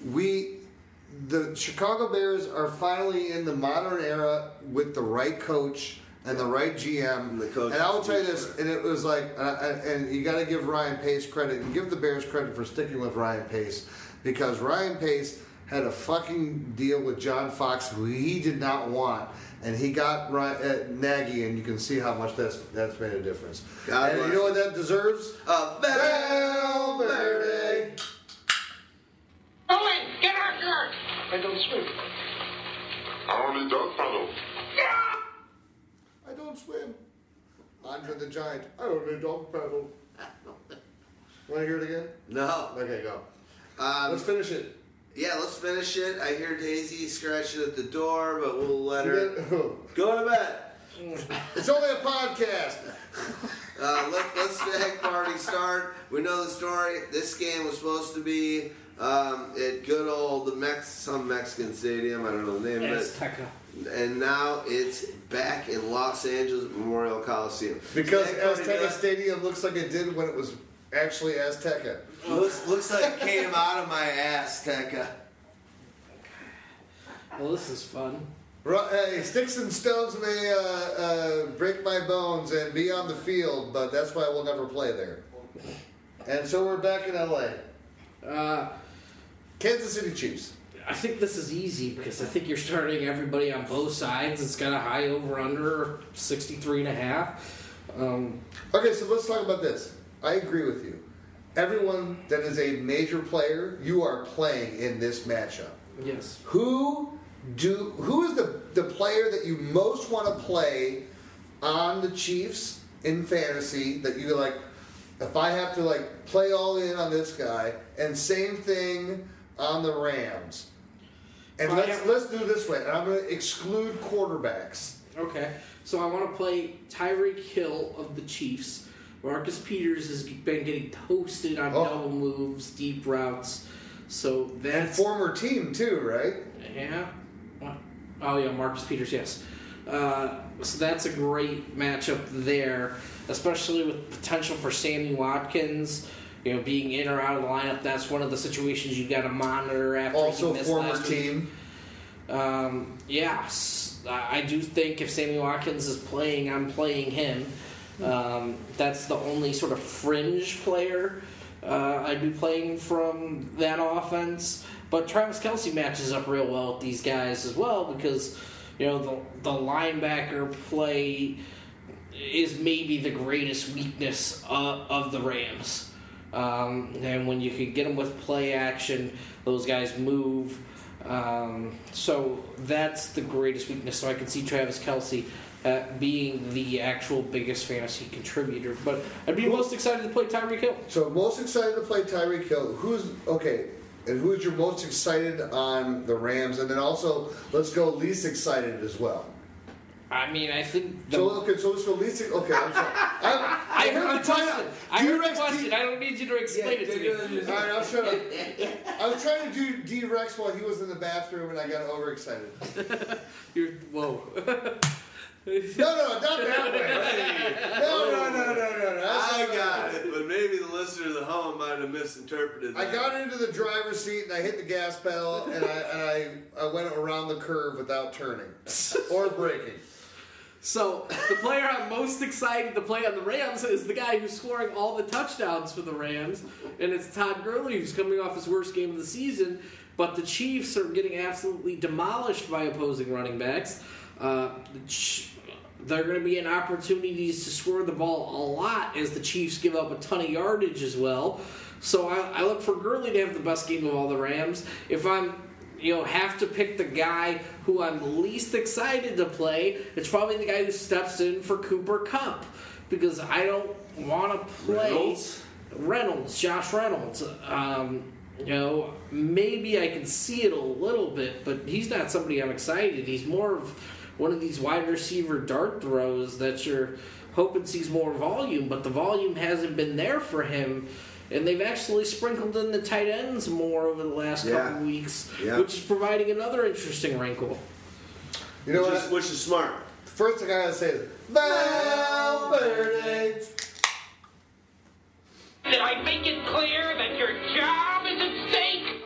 we. The Chicago Bears are finally in the modern era with the right coach and the right GM. And the coach and I will tell you this, and it was like, uh, uh, and you got to give Ryan Pace credit, and give the Bears credit for sticking with Ryan Pace, because Ryan Pace had a fucking deal with John Fox who he did not want. And he got right at Nagy, and you can see how much that's that's made a difference. God and you know what that deserves? Uh, Valverde. Owen, get her shirt! I don't swim. I only dog paddle. I don't swim. Andre the Giant. I only dog paddle. Want to hear it again? No. Okay, go. Um, Let's finish it. yeah, let's finish it. I hear Daisy scratching at the door, but we'll let her go to bed. It's only a podcast. Uh, let, let's stag party start. We know the story. This game was supposed to be um, at good old Mex- some Mexican stadium. I don't know the name of it. Azteca. And now it's back in Los Angeles Memorial Coliseum. Because Stag party Azteca. Stadium looks like it did when it was actually Azteca. looks, looks like it came out of my ass, Tekka. Well, this is fun. Ru- Hey, sticks and stones may uh, uh, break my bones and be on the field, but that's why we'll never play there. And so we're back in LA. Uh, Kansas City Chiefs. I think this is easy because I think you're starting everybody on both sides. It's got a high over under 63 and a half. Um, Okay, so let's talk about this. I agree with you. Everyone that is a major player, you are playing in this matchup. yes. Who do who is the the player that you most want to play on the Chiefs in fantasy that you like if I have to like play all in on this guy and same thing on the Rams. And let's let's do it this way. And I'm going to exclude quarterbacks. Okay. So I want to play Tyreek Hill of the Chiefs. Marcus Peters has been getting toasted on Oh. double moves, deep routes. So And former team too, right? Yeah. Oh yeah, Marcus Peters. Yes. Uh, so that's a great matchup there, especially with potential for Sammy Watkins. You know, being in or out of the lineup. That's one of the situations you got to monitor after Also former team. Um, yes, I I do think if Sammy Watkins is playing, I'm playing him. Um, that's the only sort of fringe player uh, I'd be playing from that offense. But Travis Kelce matches up real well with these guys as well because you know the the linebacker play is maybe the greatest weakness of, of the Rams. Um, and when you can get them with play action, those guys move. Um, so that's the greatest weakness. So I can see Travis Kelce uh, being the actual biggest fantasy contributor. But I'd be most excited to play Tyreek Hill. So most excited to play Tyreek Hill. Who's okay? And who's your most excited on the Rams? And then also let's go least excited as well. I mean, I think the, So okay, so let's go least. Okay, I'm sorry. I, I heard heard the the question. I heard the question. D- I don't need you to explain it to me. All right, I'll shut up. I was trying to do d-Rx while he was in the bathroom, and I got overexcited. You're whoa. No, no, not that way. No, no, no, no, no, no. That's I got it, but maybe the listeners at home might have misinterpreted that. I got into the driver's seat and I hit the gas pedal and I and I, I went around the curve without turning or braking. So the player I'm most excited to play on the Rams is the guy who's scoring all the touchdowns for the Rams, and it's Todd Gurley who's coming off his worst game of the season. But the Chiefs are getting absolutely demolished by opposing running backs. Uh, they're going to be in opportunities to score the ball a lot as the Chiefs give up a ton of yardage as well. So I, I look for Gurley to have the best game of all the Rams. If I'm you know, have to pick the guy who I'm least excited to play, it's probably the guy who steps in for Cooper Kupp because I don't want to play Reynolds? Reynolds, Josh Reynolds. Um, you know, maybe I can see it a little bit, but he's not somebody I'm excited. He's more of one of these wide receiver dart throws that you're hoping sees more volume, but the volume hasn't been there for him. And they've actually sprinkled in the tight ends more over the last Yeah. couple weeks, Yeah. which is providing another interesting wrinkle. You know which, what? is, which is smart. First thing I gotta say is Valverde. Did I make it clear that your job is at stake?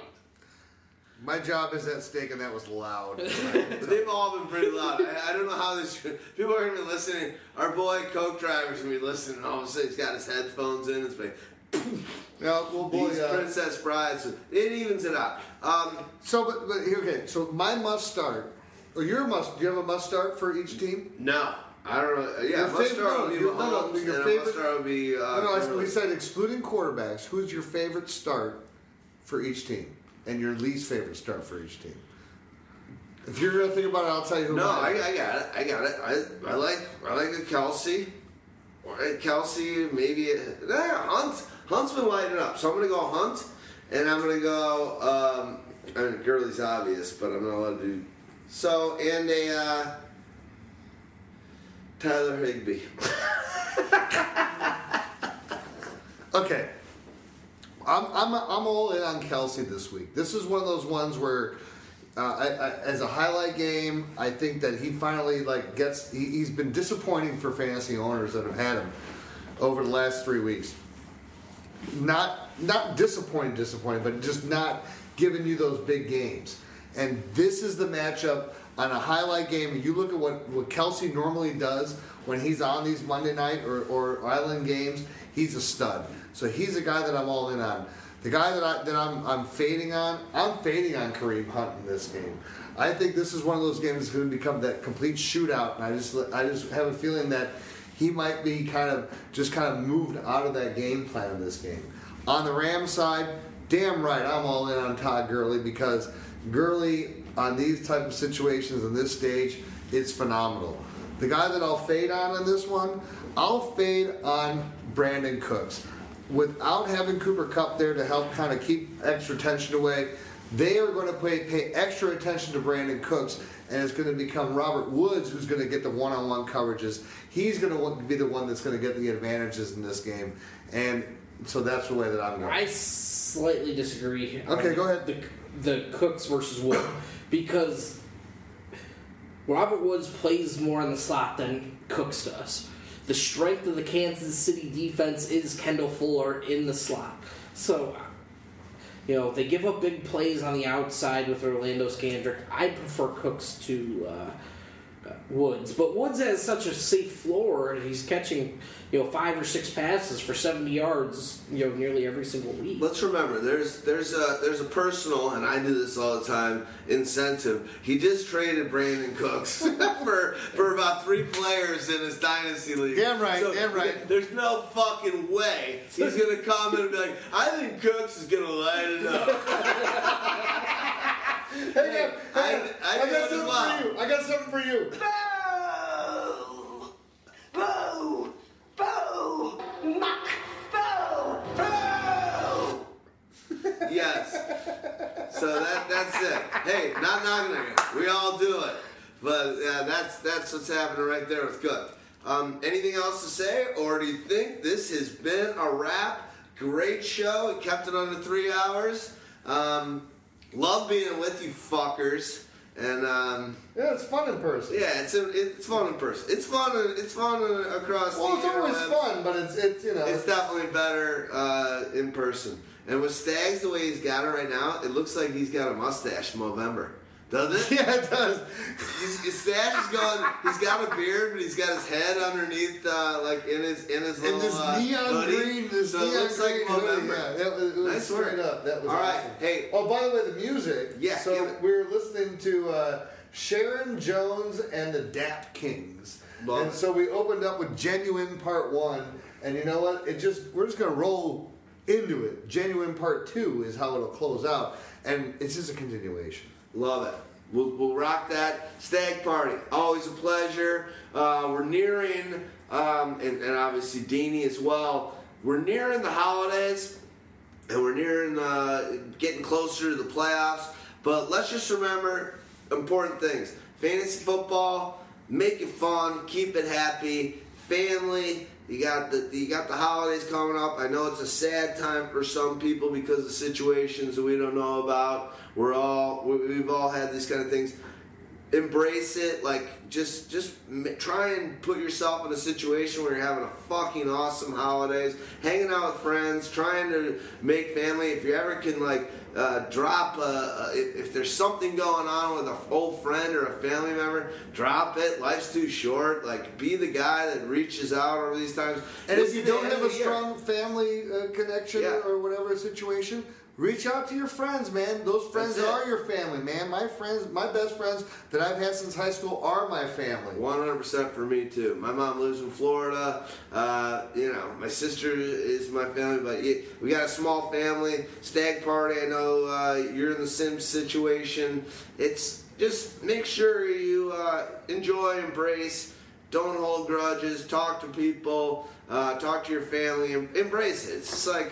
My job is at stake, and that was loud. They've all been pretty loud. I, I don't know how this. People are gonna be listening. Our boy Coke driver's gonna be listening. and All of a sudden, he's got his headphones in. It's like, Yeah, well, boy, These uh, Princess Brides, it evens it out. Um, So, but, but okay. So my must start, or your must. Do you have a must start for each team? no, I don't know. Yeah, Your must favorite- start no, would be your- no, no, your and favorite- must start would be. Uh, no, no. We said excluding quarterbacks. Who's your favorite start for each team, and your least favorite start for each team? If you're gonna think about it, I'll tell you who. No, I. I got it. I got it. I, I like I like a Kelce. Kelce, maybe nah, Hunt. Hunt's been lighting up, so I'm gonna go Hunt, and I'm gonna go. Um, I mean, Gurley's obvious, but I'm not allowed to do. So and a uh, Tyler Higbee. Okay. I'm, I'm, I'm all in on Kelce this week. This is one of those ones where, uh, I, I, as a highlight game, I think that he finally like gets. He, he's been disappointing for fantasy owners that have had him over the last three weeks. Not not disappointing, disappointing, but just not giving you those big games. And this is the matchup on a highlight game. You look at what, what Kelce normally does when he's on these Monday night or, or island games. He's a stud. So he's a guy that I'm all in on. The guy that I that I'm I'm fading on, I'm fading on Kareem Hunt in this game. I think this is one of those games that's going to become that complete shootout, and I just I just have a feeling that he might be kind of just kind of moved out of that game plan of this game. On the Rams side, damn right, I'm all in on Todd Gurley because Gurley on these type of situations in this stage is phenomenal. The guy that I'll fade on in this one, I'll fade on Brandin Cooks. Without having Cooper Kupp there to help kind of keep extra tension away, they are going to pay, pay extra attention to Brandin Cooks, and it's going to become Robert Woods who's going to get the one-on-one coverages. He's going to be the one that's going to get the advantages in this game, and so that's the way that I'm going. I slightly disagree. Okay, go ahead. The, the Cooks versus Wood because Robert Woods plays more in the slot than Cooks does. The strength of the Kansas City defense is Kendall Fuller in the slot. So, you know, they give up big plays on the outside with Orlando Scandrick. I prefer Cooks to uh, uh, Woods, but Woods has such a safe floor. And he's catching, you know, five or six passes for seventy yards, you know, nearly every single week. Let's remember, there's there's a there's a personal, and I do this all the time. Incentive. He just traded Brandin Cooks for for about three players in his dynasty league. Damn right, damn right. There's no fucking way he's gonna come in and be like, I think Cooks is gonna light it up. Hey, I- I I, do got something well. for you. I got something for you. Boo! Boo! Knock! Boo! Boo! yes. So that that's it. Hey, not knocking on. We all do it. But uh, that's that's what's happening right there with Cook. Um, anything else to say, or do you think this has been a wrap? Great show. We kept it under three hours. Um, love being with you, fuckers. And um, Yeah, it's fun in person. yeah, it's it's fun in person. It's fun. It's fun across Well, it's always interwebs. fun, but it's it's you know. It's definitely better uh, in person. And with Stags the way he's got it right now, it looks like he's got a mustache from November. Doesn't it? yeah, it does. His, his stash is going. He's got a beard, but he's got his head underneath, uh, like in his in his And little this uh, neon hoodie. green, this so it neon looks green like November. Yeah, that was, it was Nice straight work. up. That was All right, awesome. hey. Oh, by the way, the music. Yeah, So we were listening to uh, Sharon Jones and the Dap Kings, Love and it. so we opened up with Genuine Part One, and you know what? It just we're just gonna roll into it. Genuine Part Two is how it'll close out, and it's just a continuation. Love it. We'll, we'll rock that stag party. Always a pleasure. Uh, we're nearing, um, and, and obviously Deanie as well. We're nearing the holidays, and we're nearing uh, getting closer to the playoffs. But let's just remember important things: fantasy football, make it fun, keep it happy, family. You got the you got the holidays coming up. I know it's a sad time for some people because of situations that we don't know about. We're all we- we've all had these kind of things. embrace it. Like just just try and put yourself in a situation where you're having a fucking awesome holidays, hanging out with friends, trying to make family. If you ever can like uh, drop, uh, if, if there's something going on with an old friend or a family member, drop it. Life's too short. Like be the guy that reaches out over these times. And This if you don't have a strong family uh, connection Yeah. or whatever situation, reach out to your friends, man. Those friends are your family, man. My friends, my best friends that I've had since high school are my family. 100% for me too. My mom lives in Florida. Uh, you know, my sister is my family, but yeah, we got a small family. Stag party. I know uh, you're in the same situation. It's just make sure you uh, enjoy, embrace, don't hold grudges, talk to people, uh, talk to your family, embrace it. It's just like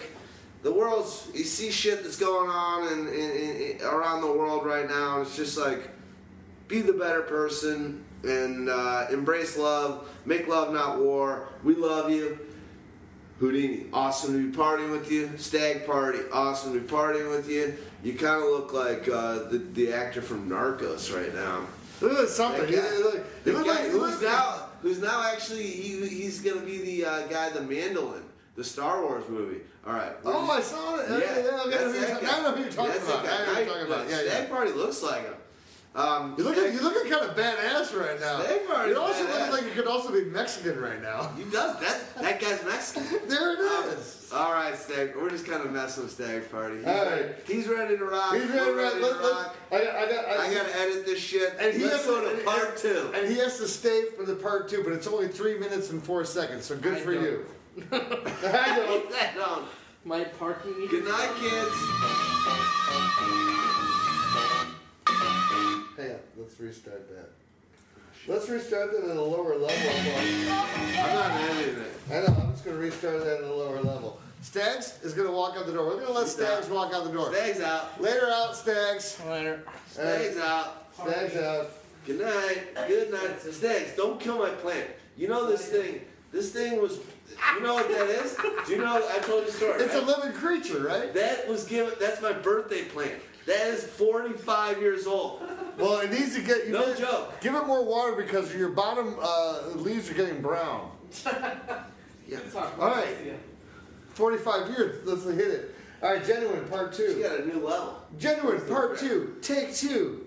the world's. You see shit that's going on in, around the world right now. It's just like be the better person and uh, embrace love. Make love, not war. We love you. Houdini, awesome to be partying with you. Stag party, awesome to be partying with you. You kind of look like uh, the, the actor from Narcos right now. Look at something. Guy- look, The look guy like, who's look now who's now actually he, he's gonna be the uh, guy the mandolin, the Star Wars movie. All right. Oh, just- I saw it. yeah, Yeah, yeah, okay, that's I know who you're that guy. I know who you're talking That's about. I know who you're talking about. Yeah, Stag yeah. party looks like him. Um, You're looking, you're looking kind of badass right now. Stag party's You're also badass. looking like you could also be Mexican right now. He does. That that guy's Mexican. There it Um, is. all right, Stag. We're just kind of messing with Stag's party. He's, All ready, he's ready to rock. He's ready, right? Let, let, rock. I got, I got, I, I gotta edit this shit. And he Let's has go to, to part and, two. And he has to stay for the part two, but it's only three minutes and four seconds, so good I for you. I don't. Put that down. Um, my parking meter. Good night, kids. Hang on, let's restart that. Let's restart that at a lower level. I'm not editing it. I know, I'm just going to restart that at a lower level. Stags is going to walk out the door. We're going to let Stags walk out the door. Stag's out. Later out, Stags. Later. Stag's uh, out. Stags out. Good night. Good night. Stags, don't kill my plant. You know this thing. This thing was. You know what that is? Do you know? I told you a story. It's a living creature, right? That was given. That's my birthday plant. That is 45 years old. Well, it needs to get. You No joke. Give it more water because your bottom uh, leaves are getting brown. Yeah. All right. 45 years. Let's hit it. All right, genuine part two. She got a new level. Genuine part two. Take two.